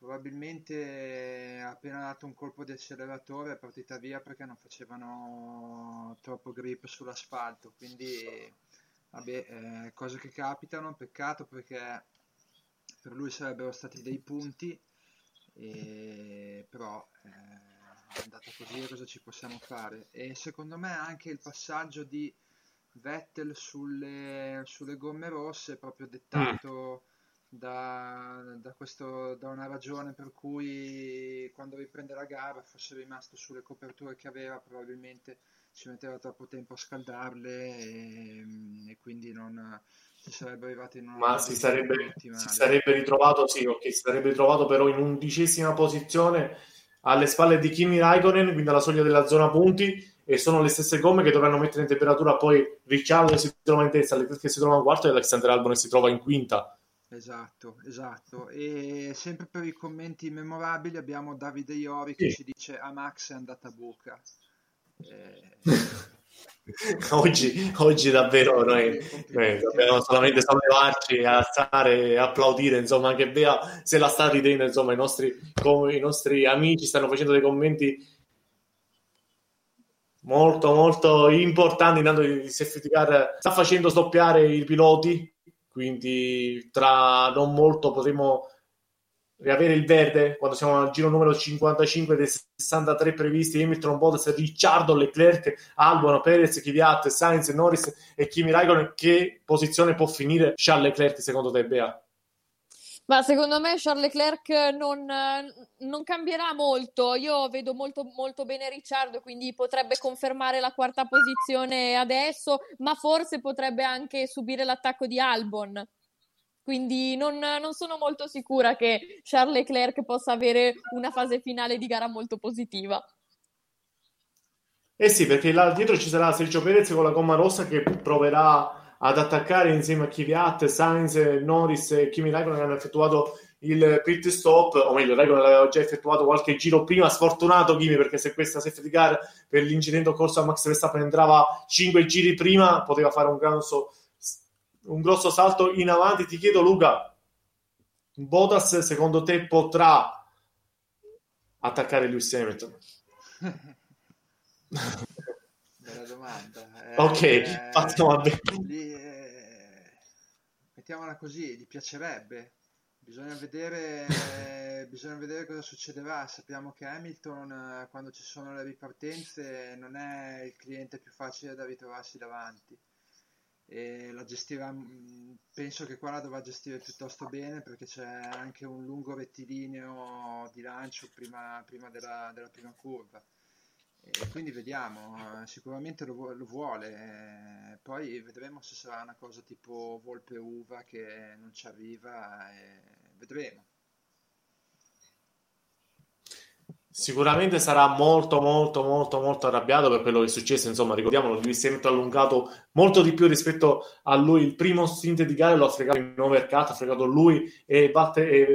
probabilmente ha appena dato un colpo di acceleratore è partita via perché non facevano troppo grip sull'asfalto. Quindi, vabbè, eh, cose che capitano, peccato perché per lui sarebbero stati dei punti, e- però eh, è andata così, cosa ci possiamo fare? E secondo me anche il passaggio di Vettel sulle, sulle gomme rosse proprio dettato da, da questo- da una ragione per cui quando riprende la gara fosse rimasto sulle coperture che aveva, probabilmente ci metteva troppo tempo a scaldarle e, e quindi non si sarebbe arrivati in una Ma si sarebbe, si sarebbe ritrovato, sì, ok, si sarebbe ritrovato però in undicesima posizione alle spalle di Kimi Raikkonen, quindi alla soglia della zona punti, e sono le stesse gomme che dovranno mettere in temperatura poi Ricciardo che si trova in testa, che si trova in quarto e Alexander Albon che si trova in quinta. Esatto, esatto. E sempre per i commenti memorabili abbiamo Davide Iori che Sì. ci dice a Max è andata a buca. Eh, <laughs> Oggi, oggi davvero noi, noi dobbiamo solamente sollevarci e alzare e applaudire, insomma, anche Bea se la sta ridendo, insomma, i nostri, i nostri amici stanno facendo dei commenti molto molto importanti, intanto il safety car sta facendo stoppiare i piloti, quindi tra non molto potremo riavere il verde quando siamo al giro numero 55 dei 63 previsti Hamilton, Bottas, Ricciardo, Leclerc, Albon, Perez, Kvyat, Sainz, Norris e Kimi Raikkonen che posizione può finire Charles Leclerc secondo te Bea? Ma secondo me Charles Leclerc non, non cambierà molto. Io vedo molto, molto bene Ricciardo, quindi potrebbe confermare la quarta posizione adesso, ma forse potrebbe anche subire l'attacco di Albon. Quindi non, non sono molto sicura che Charles Leclerc possa avere una fase finale di gara molto positiva. Eh sì, perché là dietro ci sarà Sergio Perez con la gomma rossa che proverà ad attaccare insieme a Kvyat, Sainz, Norris e Kimi Raikkonen hanno effettuato il pit stop, o meglio, Raikkonen l'aveva già effettuato qualche giro prima, sfortunato Kimi perché se questa safety car per l'incidente occorso a Max Verstappen entrava 5 giri prima, poteva fare un grosso, un grosso salto in avanti. Ti chiedo Luca, Bottas secondo te potrà attaccare Lewis Hamilton? <laughs> domanda. Ok, Eh, partiamo a gli- eh, mettiamola così, gli piacerebbe. Bisogna vedere, bisogna vedere cosa succederà. Sappiamo che Hamilton, eh, quando ci sono le ripartenze, non è il cliente più facile da ritrovarsi davanti. E la gestirà, mh, penso che qua la dovrà gestire piuttosto bene perché c'è anche un lungo rettilineo di lancio prima, prima della, della prima curva. E quindi vediamo, eh, sicuramente lo, lo vuole, eh, poi vedremo se sarà una cosa tipo volpe uva che non ci arriva, vedremo. Sicuramente sarà molto, molto, molto, molto arrabbiato per quello che è successo. Insomma, ricordiamolo, Lewis Hamilton ha allungato molto di più rispetto a lui. Il primo stint di gara lo ha fregato in overcut, ha fregato lui e,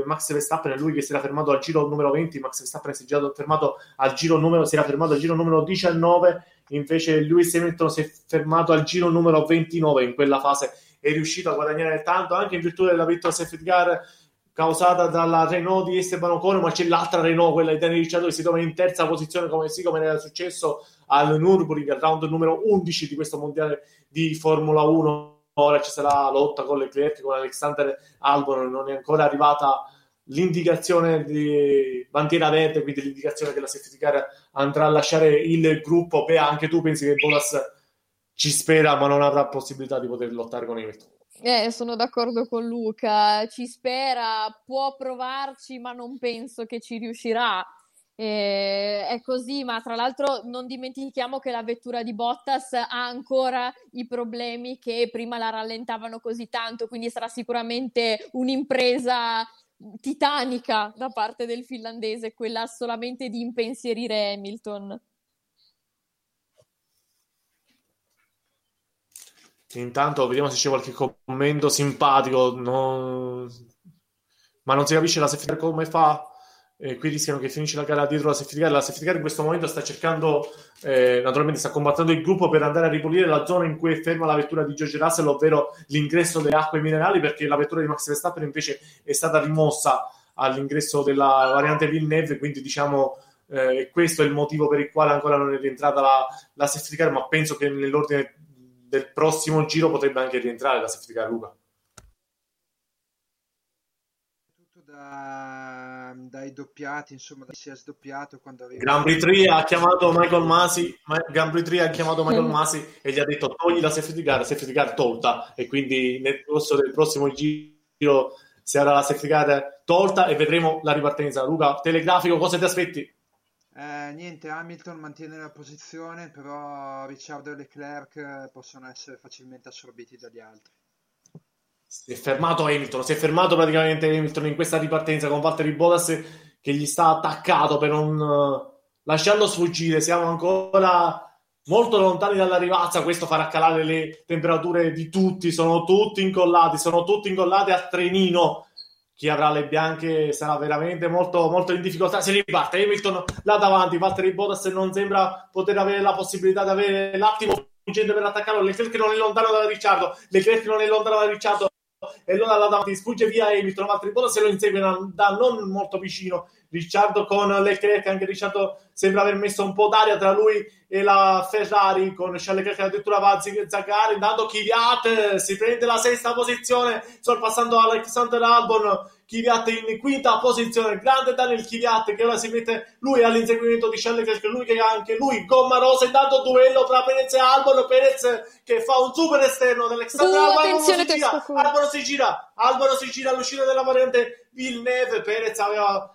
Max Verstappen. Lui che si era fermato al giro numero 20. Max Verstappen si già fermato al giro numero, si era fermato al giro numero 19. Invece Hamilton si è fermato al giro numero 29 in quella fase. È riuscito a guadagnare tanto anche in virtù della vittoria safety car causata dalla Renault di Esteban Ocon, ma c'è l'altra Renault, quella di Daniel Ricciardo, che si trova in terza posizione, come, sì, come era successo al Nürburgring, al round numero 11 di questo mondiale di Formula 1. Ora ci sarà lotta con Leclerc, con Alexander Albon, non è ancora arrivata l'indicazione di bandiera verde, quindi l'indicazione che la safety car andrà a lasciare il gruppo. Beh, anche tu pensi che Bolas ci spera, ma non avrà possibilità di poter lottare con Hamilton. Eh, sono d'accordo con Luca, ci spera, può provarci, ma non penso che ci riuscirà. Eh, è così, ma tra l'altro non dimentichiamo che la vettura di Bottas ha ancora i problemi che prima la rallentavano così tanto, quindi sarà sicuramente un'impresa titanica da parte del finlandese, quella solamente di impensierire Hamilton. Intanto vediamo se c'è qualche commento simpatico, non... ma non si capisce la safety car come fa. E qui rischiano che finisce la gara dietro la safety car. La safety car in questo momento sta cercando, eh, naturalmente sta combattendo il gruppo per andare a ripulire la zona in cui è ferma la vettura di George Russell, ovvero l'ingresso delle acque minerali, perché la vettura di Max Verstappen invece è stata rimossa all'ingresso della variante Villeneuve, quindi diciamo eh, questo è il motivo per il quale ancora non è rientrata la, la safety car, ma penso che nell'ordine del prossimo giro potrebbe anche rientrare la safety car Luca. Tutto da, dai doppiati, insomma, da si è sdoppiato quando arriva. Grand Prix 3 ha chiamato Michael Masi, Grand Prix 3 ha chiamato Michael Masi e gli ha detto togli la safety car, la safety car tolta e quindi nel corso del prossimo giro si avrà la safety car tolta e vedremo la ripartenza. Luca, telegrafico, cosa ti aspetti? Eh, niente, Hamilton mantiene la posizione, però Ricciardo e Leclerc possono essere facilmente assorbiti dagli altri. Si è fermato Hamilton, si è fermato praticamente Hamilton in questa ripartenza con Valtteri Bottas che gli sta attaccato per non uh, lasciarlo sfuggire. Siamo ancora molto lontani dalla rivazza, questo farà calare le temperature di tutti, sono tutti incollati, sono tutti incollati a trenino chi avrà le bianche sarà veramente molto, molto in difficoltà. Si riparte Hamilton là davanti, Valtteri Bottas non sembra poter avere la possibilità di avere l'attimo vincente per attaccarlo. Leclerc non è lontano da Ricciardo, Leclerc non è lontano da Ricciardo. E allora là davanti sfugge via Hamilton, Valtteri Bottas lo insegue da non molto vicino. Ricciardo con Leclerc, anche Ricciardo sembra aver messo un po' d'aria tra lui e la Ferrari con Charles Leclerc addirittura va a zaccare intanto Kvyat si prende la sesta posizione sorpassando Alexander Albon Kvyat in quinta posizione grande Daniel Kvyat che ora si mette lui all'inseguimento di Charles Leclerc lui che ha anche lui gomma rosa intanto duello tra Perez e Albon Perez che fa un super esterno dell'Alexander Uh, Albon si gira Albon si gira Albon si gira all'uscita della variante Villeneuve Perez aveva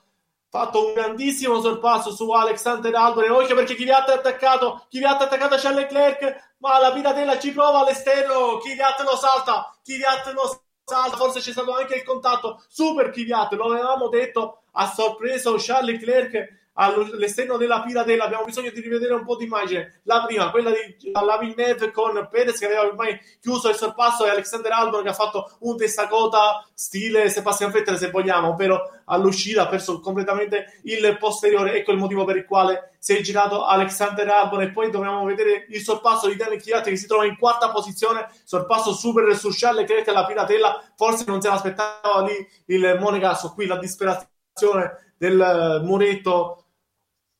fatto un grandissimo sorpasso su Alexander Albon occhio perché Kvyat è attaccato Kvyat è attaccato Charles Leclerc ma la piratella ci prova all'esterno Kvyat lo salta Kvyat lo salta. Forse c'è stato anche il contatto super Kvyat lo avevamo detto ha sorpreso Charles Leclerc all'esterno della piratella abbiamo bisogno di rivedere un po' di immagine. La prima quella di la Villeneuve con Perez che aveva ormai chiuso il sorpasso e Alexander Albon che ha fatto un testacota stile Sebastian Vettel se vogliamo ovvero all'uscita ha perso completamente il posteriore. Ecco il motivo per il quale si è girato Alexander Albon e poi dobbiamo vedere il sorpasso di Daniel Kvyat che si trova in quarta posizione. Sorpasso super su Charles Leclerc alla piratella. Forse non se l'aspettava lì il Monegasso qui la disperazione del muretto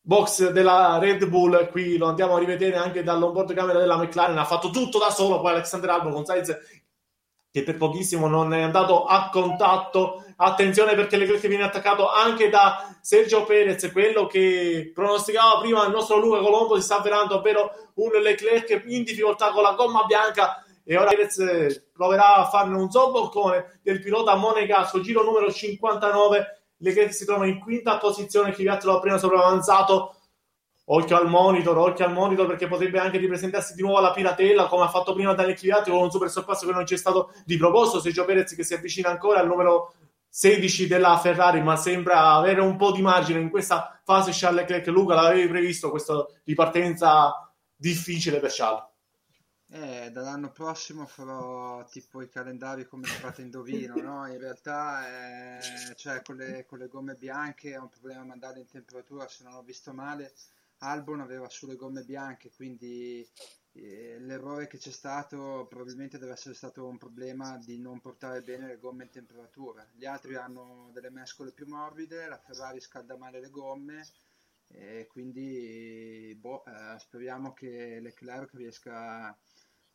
box della Red Bull qui lo andiamo a rivedere anche dall'onboard camera della McLaren ha fatto tutto da solo poi Alexander Albon con Sainz che per pochissimo non è andato a contatto. Attenzione perché Leclerc viene attaccato anche da Sergio Perez quello che pronosticava prima il nostro Luca Colombo si sta avverando ovvero un Leclerc in difficoltà con la gomma bianca e ora Perez proverà a farne un sobboccone del pilota Monegasco giro numero 59 Leclerc si trova in quinta posizione, Kvyat lo ha appena sopravanzato. Occhio al monitor, occhio al monitor perché potrebbe anche ripresentarsi di nuovo alla piratella come ha fatto prima Daniel Kvyat con un super sorpasso che non c'è stato di proposito. Sergio Perez che si avvicina ancora al numero 16 della Ferrari, ma sembra avere un po' di margine in questa fase. Charles Leclerc, Luca, l'avevi previsto questa ripartenza difficile per Charles? Eh, dall'anno prossimo farò tipo i calendari come fate indovino, no? In realtà, eh, cioè, con le, con le gomme bianche è un problema mandarle in temperatura, se non ho visto male. Albon aveva sulle gomme bianche, quindi eh, l'errore che c'è stato probabilmente deve essere stato un problema di non portare bene le gomme in temperatura. Gli altri hanno delle mescole più morbide, la Ferrari scalda male le gomme e quindi boh, eh, speriamo che Leclerc riesca a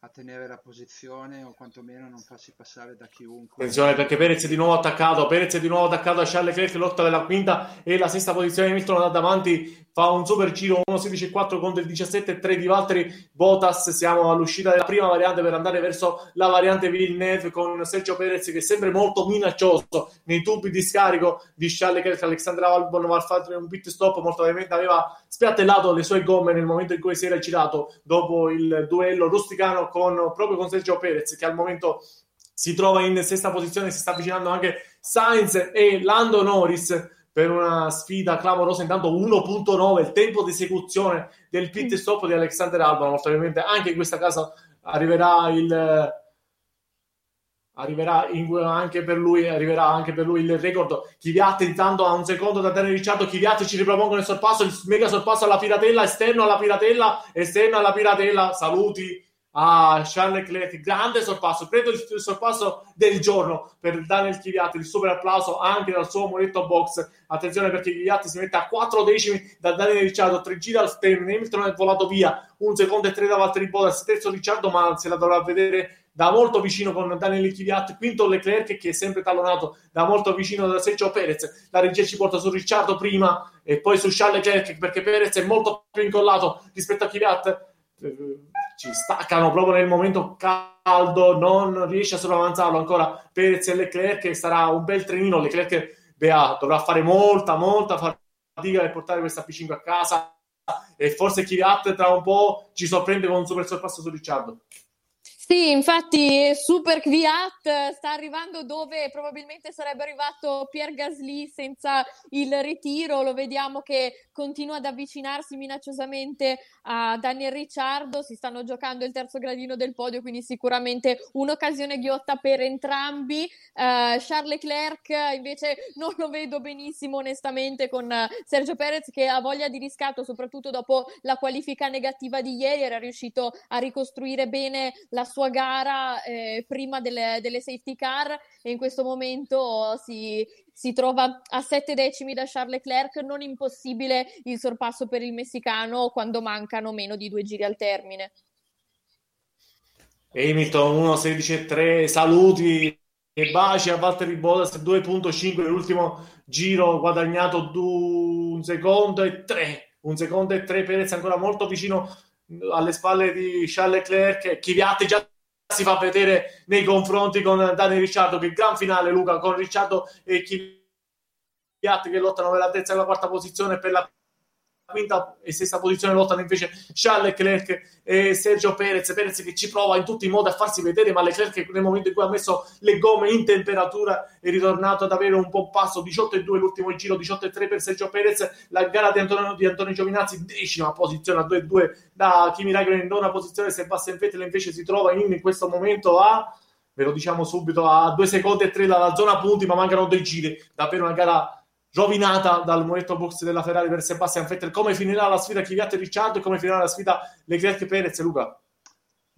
a tenere la posizione o quantomeno non farsi passare da chiunque. Attenzione perché Perez è di nuovo attaccato, Perez è di nuovo attaccato a Charles Leclerc, lotta della quinta e la sesta posizione Hamilton da davanti fa un super giro 1.16.4 contro il 17.3 di Valtteri Bottas siamo all'uscita della prima variante per andare verso la variante Villeneuve con Sergio Perez che è sempre molto minaccioso nei tubi di scarico di Charles Leclerc Alexandra Albon va a fare un pit stop molto ovviamente aveva spiattellato le sue gomme nel momento in cui si era girato dopo il duello rusticano con, proprio con Sergio Perez che al momento si trova in sesta posizione si sta avvicinando anche Sainz e Lando Norris per una sfida clamorosa. Intanto 1.9 il tempo di esecuzione del pit stop di Alexander Albon. Ovviamente anche in questa casa arriverà il arriverà in, anche per lui arriverà anche per lui il record Chiviat intanto a un secondo da Daniel Ricciardo Chiviat ci ripropongono il sorpasso il mega sorpasso alla piratella esterno alla piratella esterno alla piratella saluti a Charles Leclerc, grande sorpasso, credo il, sorpasso del giorno per Daniel Chiviati, il super applauso anche dal suo muretto box, attenzione perché Chiviati si mette a 4 decimi da Daniel Ricciardo, 3 giri al termine, Hamilton è volato via, un secondo e 3 da Valtteri Bottas, terzo Ricciardo ma se la dovrà vedere da molto vicino con Daniel Chiviat, quinto Leclerc che è sempre tallonato da molto vicino da Sergio Perez, la regia ci porta su Ricciardo prima e poi su Charles Leclerc perché Perez è molto più incollato rispetto a Chiviat ci staccano proprio nel momento caldo, non riesce a sopravanzarlo ancora Perez e Leclerc, sarà un bel trenino, Leclerc Bea, dovrà fare molta, molta fatica per portare questa P5 a casa. E forse Kvyat tra un po' ci sorprende con un super sorpasso su Ricciardo. Sì, infatti Super Kvyat sta arrivando dove probabilmente sarebbe arrivato Pierre Gasly senza il ritiro, lo vediamo che continua ad avvicinarsi minacciosamente a Daniel Ricciardo, si stanno giocando il terzo gradino del podio, quindi sicuramente un'occasione ghiotta per entrambi. Uh, Charles Leclerc invece non lo vedo benissimo onestamente con Sergio Perez che ha voglia di riscatto, soprattutto dopo la qualifica negativa di ieri, era riuscito a ricostruire bene la sua gara eh, prima delle, delle, safety car e in questo momento si, si, trova a sette decimi da Charles Leclerc, non impossibile il sorpasso per il messicano quando mancano meno di due giri al termine. Hamilton 1.16.3, saluti e baci a Valtteri Bottas 2.5 l'ultimo giro guadagnato un secondo e tre un secondo e tre Perez ancora molto vicino alle spalle di Charles Leclerc Chiviatti già si fa vedere nei confronti con Dani Ricciardo che gran finale Luca con Ricciardo e Chiviatti che lottano per la terza e la quarta posizione per la quinta e sesta posizione lottano invece Charles Leclerc e Sergio Perez. Perez che ci prova in tutti i modi a farsi vedere ma Leclerc nel momento in cui ha messo le gomme in temperatura è ritornato ad avere un po' passo. 18 e 2 l'ultimo giro 18 e 3 per Sergio Perez. La gara di Antonio, di Antonio Giovinazzi decima posizione a 2 e 2 da Kimi Raikkonen in nona posizione. Sebastian Vettel invece si trova in, in questo momento a ve lo diciamo subito a 2 secondi e 3 dalla zona punti ma mancano due giri. Davvero una gara rovinata dal muretto box della Ferrari per Sebastian Vettel. Come finirà la sfida Kvyat e Ricciardo e come finirà la sfida Leclerc Perez, Luca?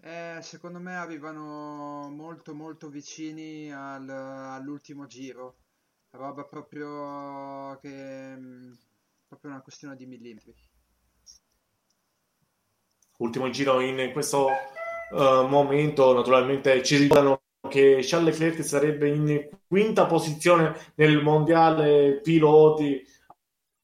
Eh, secondo me arrivano molto molto vicini al, all'ultimo giro. Roba proprio che mm, proprio una questione di millimetri. Ultimo giro in questo uh, momento, naturalmente ci ricordano che Charles Leclerc sarebbe in quinta posizione nel mondiale piloti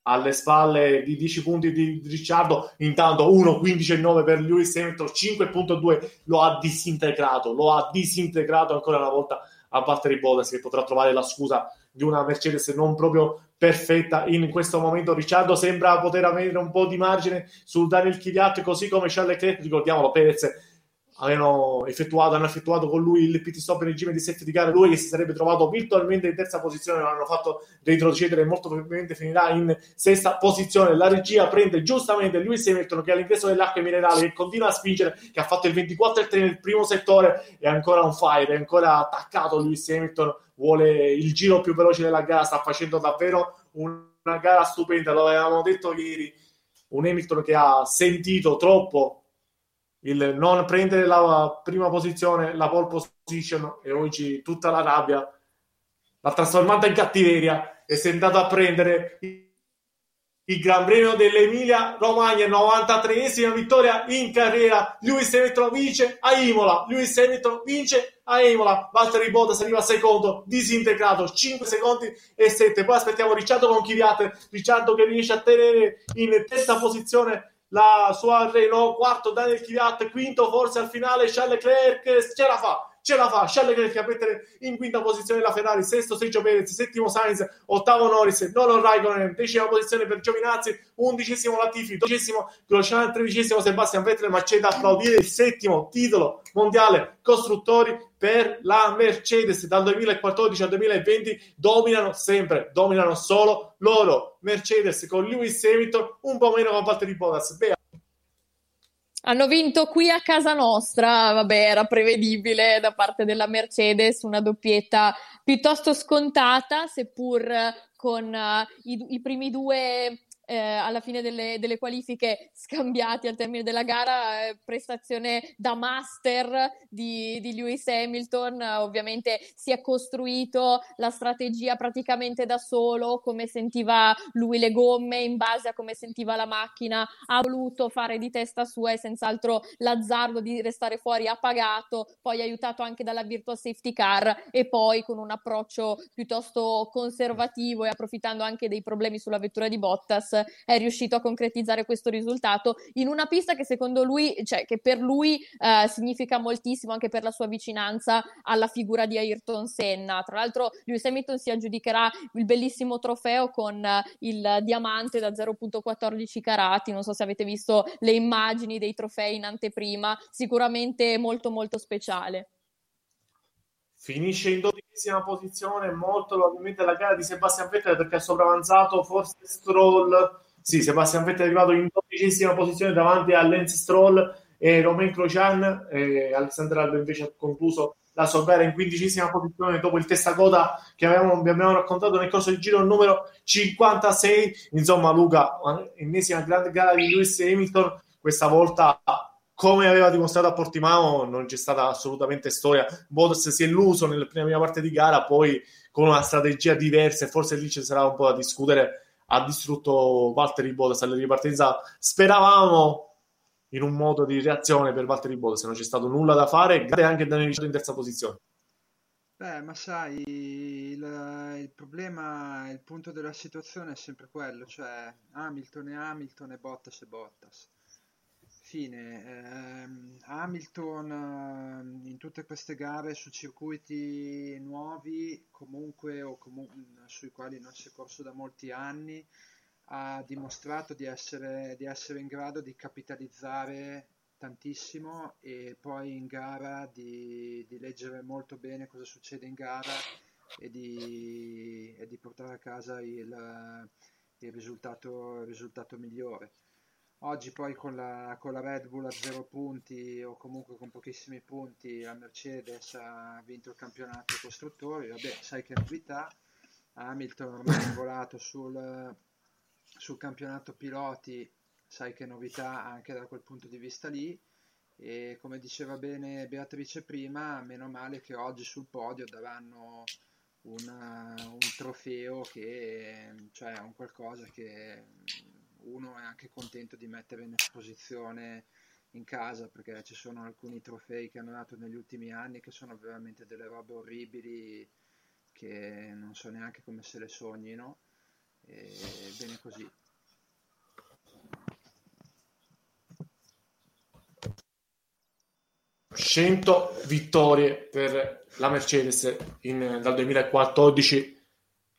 alle spalle di 10 punti di Ricciardo, intanto 1.15.9 per Lewis Hamilton, 5.2 lo ha disintegrato, lo ha disintegrato ancora una volta a Valtteri Bottas che potrà trovare la scusa di una Mercedes non proprio perfetta in questo momento. Ricciardo sembra poter avere un po' di margine sul Daniel Kvyat, così come Charles Leclerc, ricordiamolo, Perez avevano effettuato, hanno effettuato con lui il pit stop in regime di set di gara, lui che si sarebbe trovato virtualmente in terza posizione, lo hanno fatto retrocedere molto probabilmente finirà in sesta posizione. La regia prende giustamente Lewis Hamilton che è all'ingresso dell'acqua minerale che continua a spingere, che ha fatto il 24 e 3 nel primo settore, è ancora un fire, è ancora attaccato Lewis Hamilton, vuole il giro più veloce della gara, sta facendo davvero una gara stupenda, lo avevamo detto ieri, un Hamilton che ha sentito troppo il non prendere la prima posizione, la pole position e oggi tutta la rabbia l'ha trasformata in cattiveria e si è andato a prendere il Gran Premio dell'Emilia Romagna, 93esima vittoria in carriera. Lewis Hamilton vince a Imola. Lewis Hamilton vince a Imola. Valtteri Bottas arriva secondo, disintegrato, 5 secondi e 7. Poi aspettiamo Ricciardo con Kvyat. Ricciardo che riesce a tenere in terza posizione la sua Renault, quarto Daniel Kvyat, quinto forse al finale Charles Leclerc, ce la fa ce la fa. Charles Leclerc a mettere in quinta posizione la Ferrari, sesto Sergio Perez, settimo Sainz, ottavo Norris, nono Raikkonen, decima posizione per Giovinazzi, undicesimo Latifi, dodicesimo Grosjean, tredicesimo Sebastian Vettel, ma c'è da applaudire il settimo titolo mondiale costruttori per la Mercedes. Dal 2014 al 2020 dominano sempre, dominano solo loro. Mercedes con Lewis Hamilton un po' meno con Valtteri Bottas. Beh, hanno vinto qui a casa nostra, vabbè, era prevedibile da parte della Mercedes, una doppietta piuttosto scontata, seppur con uh, i, i, primi due eh, alla fine delle, delle, qualifiche scambiati al termine della gara, eh, prestazione da master di, di Lewis Hamilton, ovviamente si è costruito la strategia praticamente da solo, come sentiva lui le gomme, in base a come sentiva la macchina, ha voluto fare di testa sua e senz'altro l'azzardo di restare fuori ha pagato, poi aiutato anche dalla virtual safety car e poi con un approccio piuttosto conservativo e approfittando anche dei problemi sulla vettura di Bottas è riuscito a concretizzare questo risultato in una pista che secondo lui, cioè che per lui eh, significa moltissimo anche per la sua vicinanza alla figura di Ayrton Senna. Tra l'altro Lewis Hamilton si aggiudicherà il bellissimo trofeo con eh, il diamante da 0.14 carati, non so se avete visto le immagini dei trofei in anteprima, sicuramente molto molto speciale finisce in dodicesima posizione, molto probabilmente la gara di Sebastian Vettel perché ha sopravanzato forse Stroll. Sì, Sebastian Vettel è arrivato in dodicesima posizione davanti a Lance Stroll e Romain Grosjean. E Alexander Alba invece ha concluso la sua gara in quindicesima posizione dopo il testacoda che avevamo, vi abbiamo raccontato nel corso del giro numero 56. Insomma, Luca, ennesima grande gara di Lewis Hamilton, questa volta come aveva dimostrato a Portimao, non c'è stata assolutamente storia. Bottas si è illuso nella prima parte di gara, poi con una strategia diversa, e forse lì ci sarà un po' da discutere. Ha distrutto Valtteri Bottas alla ripartenza. Speravamo in un modo di reazione per Valtteri Bottas, non c'è stato nulla da fare. Grazie anche Daniel Ricciardo in terza posizione. Beh, ma sai, il, il, problema, il punto della situazione è sempre quello, cioè Hamilton e Hamilton e Bottas e Bottas fine, ehm, Hamilton ehm, in tutte queste gare su circuiti nuovi, comunque o comu- sui quali non si è corso da molti anni, ha dimostrato di essere, di essere in grado di capitalizzare tantissimo e poi in gara di, di leggere molto bene cosa succede in gara e di, e di portare a casa il, il, risultato, il risultato migliore. Oggi poi con la, con la, Red Bull a zero punti o comunque con pochissimi punti la Mercedes ha vinto il campionato costruttori, vabbè sai che novità, Hamilton ormai è volato sul, sul campionato piloti, sai che novità anche da quel punto di vista lì. E come diceva bene Beatrice prima, meno male che oggi sul podio daranno una, un trofeo che cioè un qualcosa che uno è anche contento di mettere in esposizione in casa perché ci sono alcuni trofei che hanno dato negli ultimi anni che sono veramente delle robe orribili che non so neanche come se le sognino. E bene così. 100 vittorie per la Mercedes in, dal 2014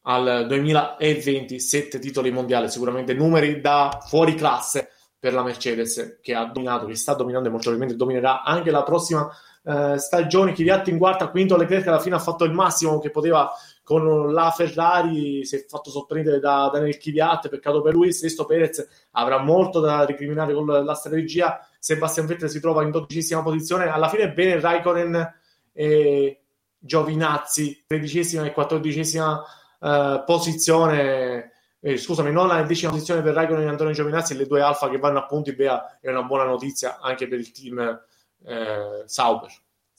al 2020 7 titoli mondiali, sicuramente numeri da fuori classe per la Mercedes che ha dominato, che sta dominando e molto probabilmente dominerà anche la prossima eh, stagione. Kvyat in quarta, quinto Leclerc alla fine ha fatto il massimo che poteva con la Ferrari, si è fatto sorprendere da Daniel Kvyat, peccato per lui, sesto Perez avrà molto da recriminare con la strategia, Sebastian Vettel si trova in dodicesima posizione, alla fine bene Raikkonen e Giovinazzi, tredicesima e quattordicesima eh, posizione eh, scusami, nona e decima posizione per Raikkonen e Antonio Giovinazzi, le due alfa che vanno a punti, Bea, è una buona notizia anche per il team eh, Sauber.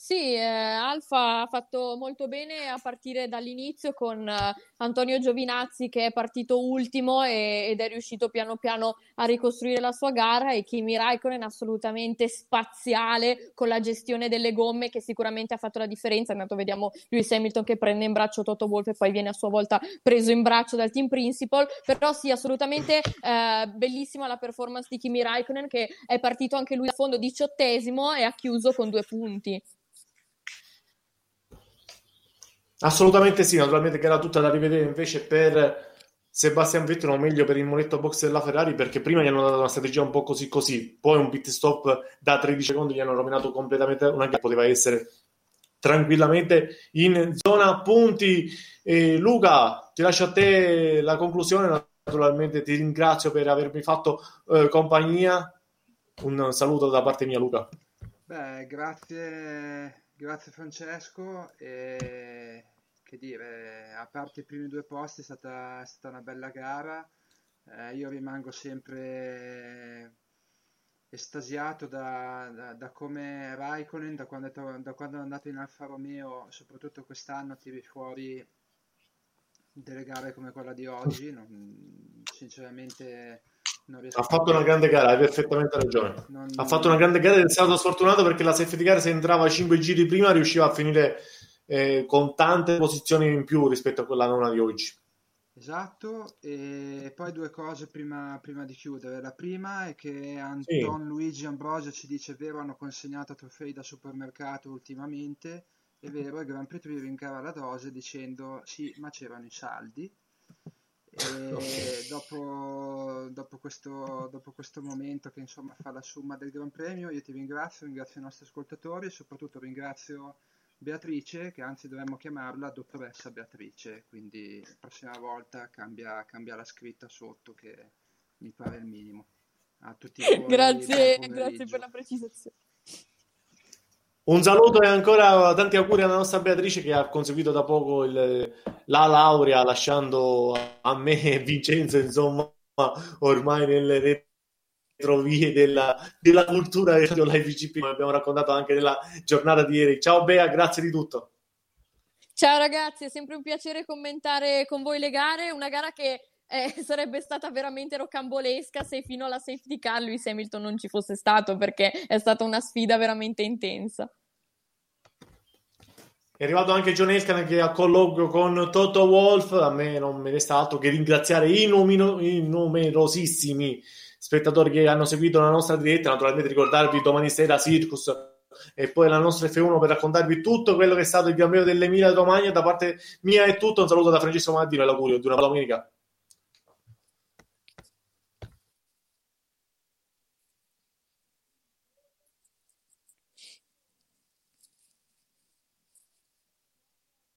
Sì, eh, Alfa ha fatto molto bene a partire dall'inizio con eh, Antonio Giovinazzi che è partito ultimo e, ed è riuscito piano piano a ricostruire la sua gara e Kimi Raikkonen assolutamente spaziale con la gestione delle gomme che sicuramente ha fatto la differenza. Intanto vediamo Lewis Hamilton che prende in braccio Toto Wolff e poi viene a sua volta preso in braccio dal team principal, però sì, assolutamente eh, bellissima la performance di Kimi Raikkonen che è partito anche lui a fondo diciottesimo e ha chiuso con due punti. Assolutamente sì, naturalmente che era tutta da rivedere invece per Sebastian Vettel o meglio per il monetto box della Ferrari perché prima gli hanno dato una strategia un po' così così, poi un pit stop da 13 secondi gli hanno rovinato completamente una gara, poteva essere tranquillamente in zona punti. E Luca, ti lascio a te la conclusione, naturalmente ti ringrazio per avermi fatto eh, compagnia. Un saluto da parte mia Luca. Beh, grazie Grazie Francesco e che dire, a parte i primi due posti è stata, è stata una bella gara, eh, io rimango sempre estasiato da, da, da come Raikkonen, da quando, è, da quando, è, andato in Alfa Romeo, soprattutto quest'anno, tiri fuori delle gare come quella di oggi, non, sinceramente ha fatto una grande gara, hai perfettamente ragione. Non, ha fatto una grande gara ed è stato sfortunato perché la safety car se entrava 5 giri prima riusciva a finire eh, con tante posizioni in più rispetto a quella nona di oggi. Esatto, e poi due cose prima, prima di chiudere. La prima è che Anton sì. Luigi Ambrosio ci dice: vero, hanno consegnato trofei da supermercato ultimamente. È vero, il Gran Prix rincava la dose dicendo: Sì, ma c'erano i saldi. E dopo, dopo, questo, dopo, questo, momento che insomma fa la somma del Gran Premio, io ti ringrazio, ringrazio i nostri ascoltatori e soprattutto ringrazio Beatrice, che anzi dovremmo chiamarla dottoressa Beatrice, quindi la prossima volta cambia, cambia la scritta sotto che mi pare il minimo. A tutti voi, <laughs> grazie, grazie per la precisazione. Un saluto e ancora tanti auguri alla nostra Beatrice che ha conseguito da poco il, la laurea lasciando a me e Vincenzo insomma ormai nelle retrovie della, della cultura del Radio Live GP come abbiamo raccontato anche nella giornata di ieri. Ciao Bea, grazie di tutto. Ciao ragazzi, è sempre un piacere commentare con voi le gare, una gara che eh, <laughs> sarebbe stata veramente rocambolesca se fino alla safety car Lewis Hamilton non ci fosse stato perché è stata una sfida veramente intensa. È arrivato anche John Elkan che ha colloquio con Toto Wolf. A me non me ne sta altro che ringraziare i, numino- i numerosissimi spettatori che hanno seguito la nostra diretta. Naturalmente ricordarvi domani sera Circus e poi la nostra F1 per raccontarvi tutto quello che è stato il Gran Premio dell'Emilia Romagna. Da parte mia è tutto. Un saluto da Francesco Maddino e l'augurio di una buona domenica.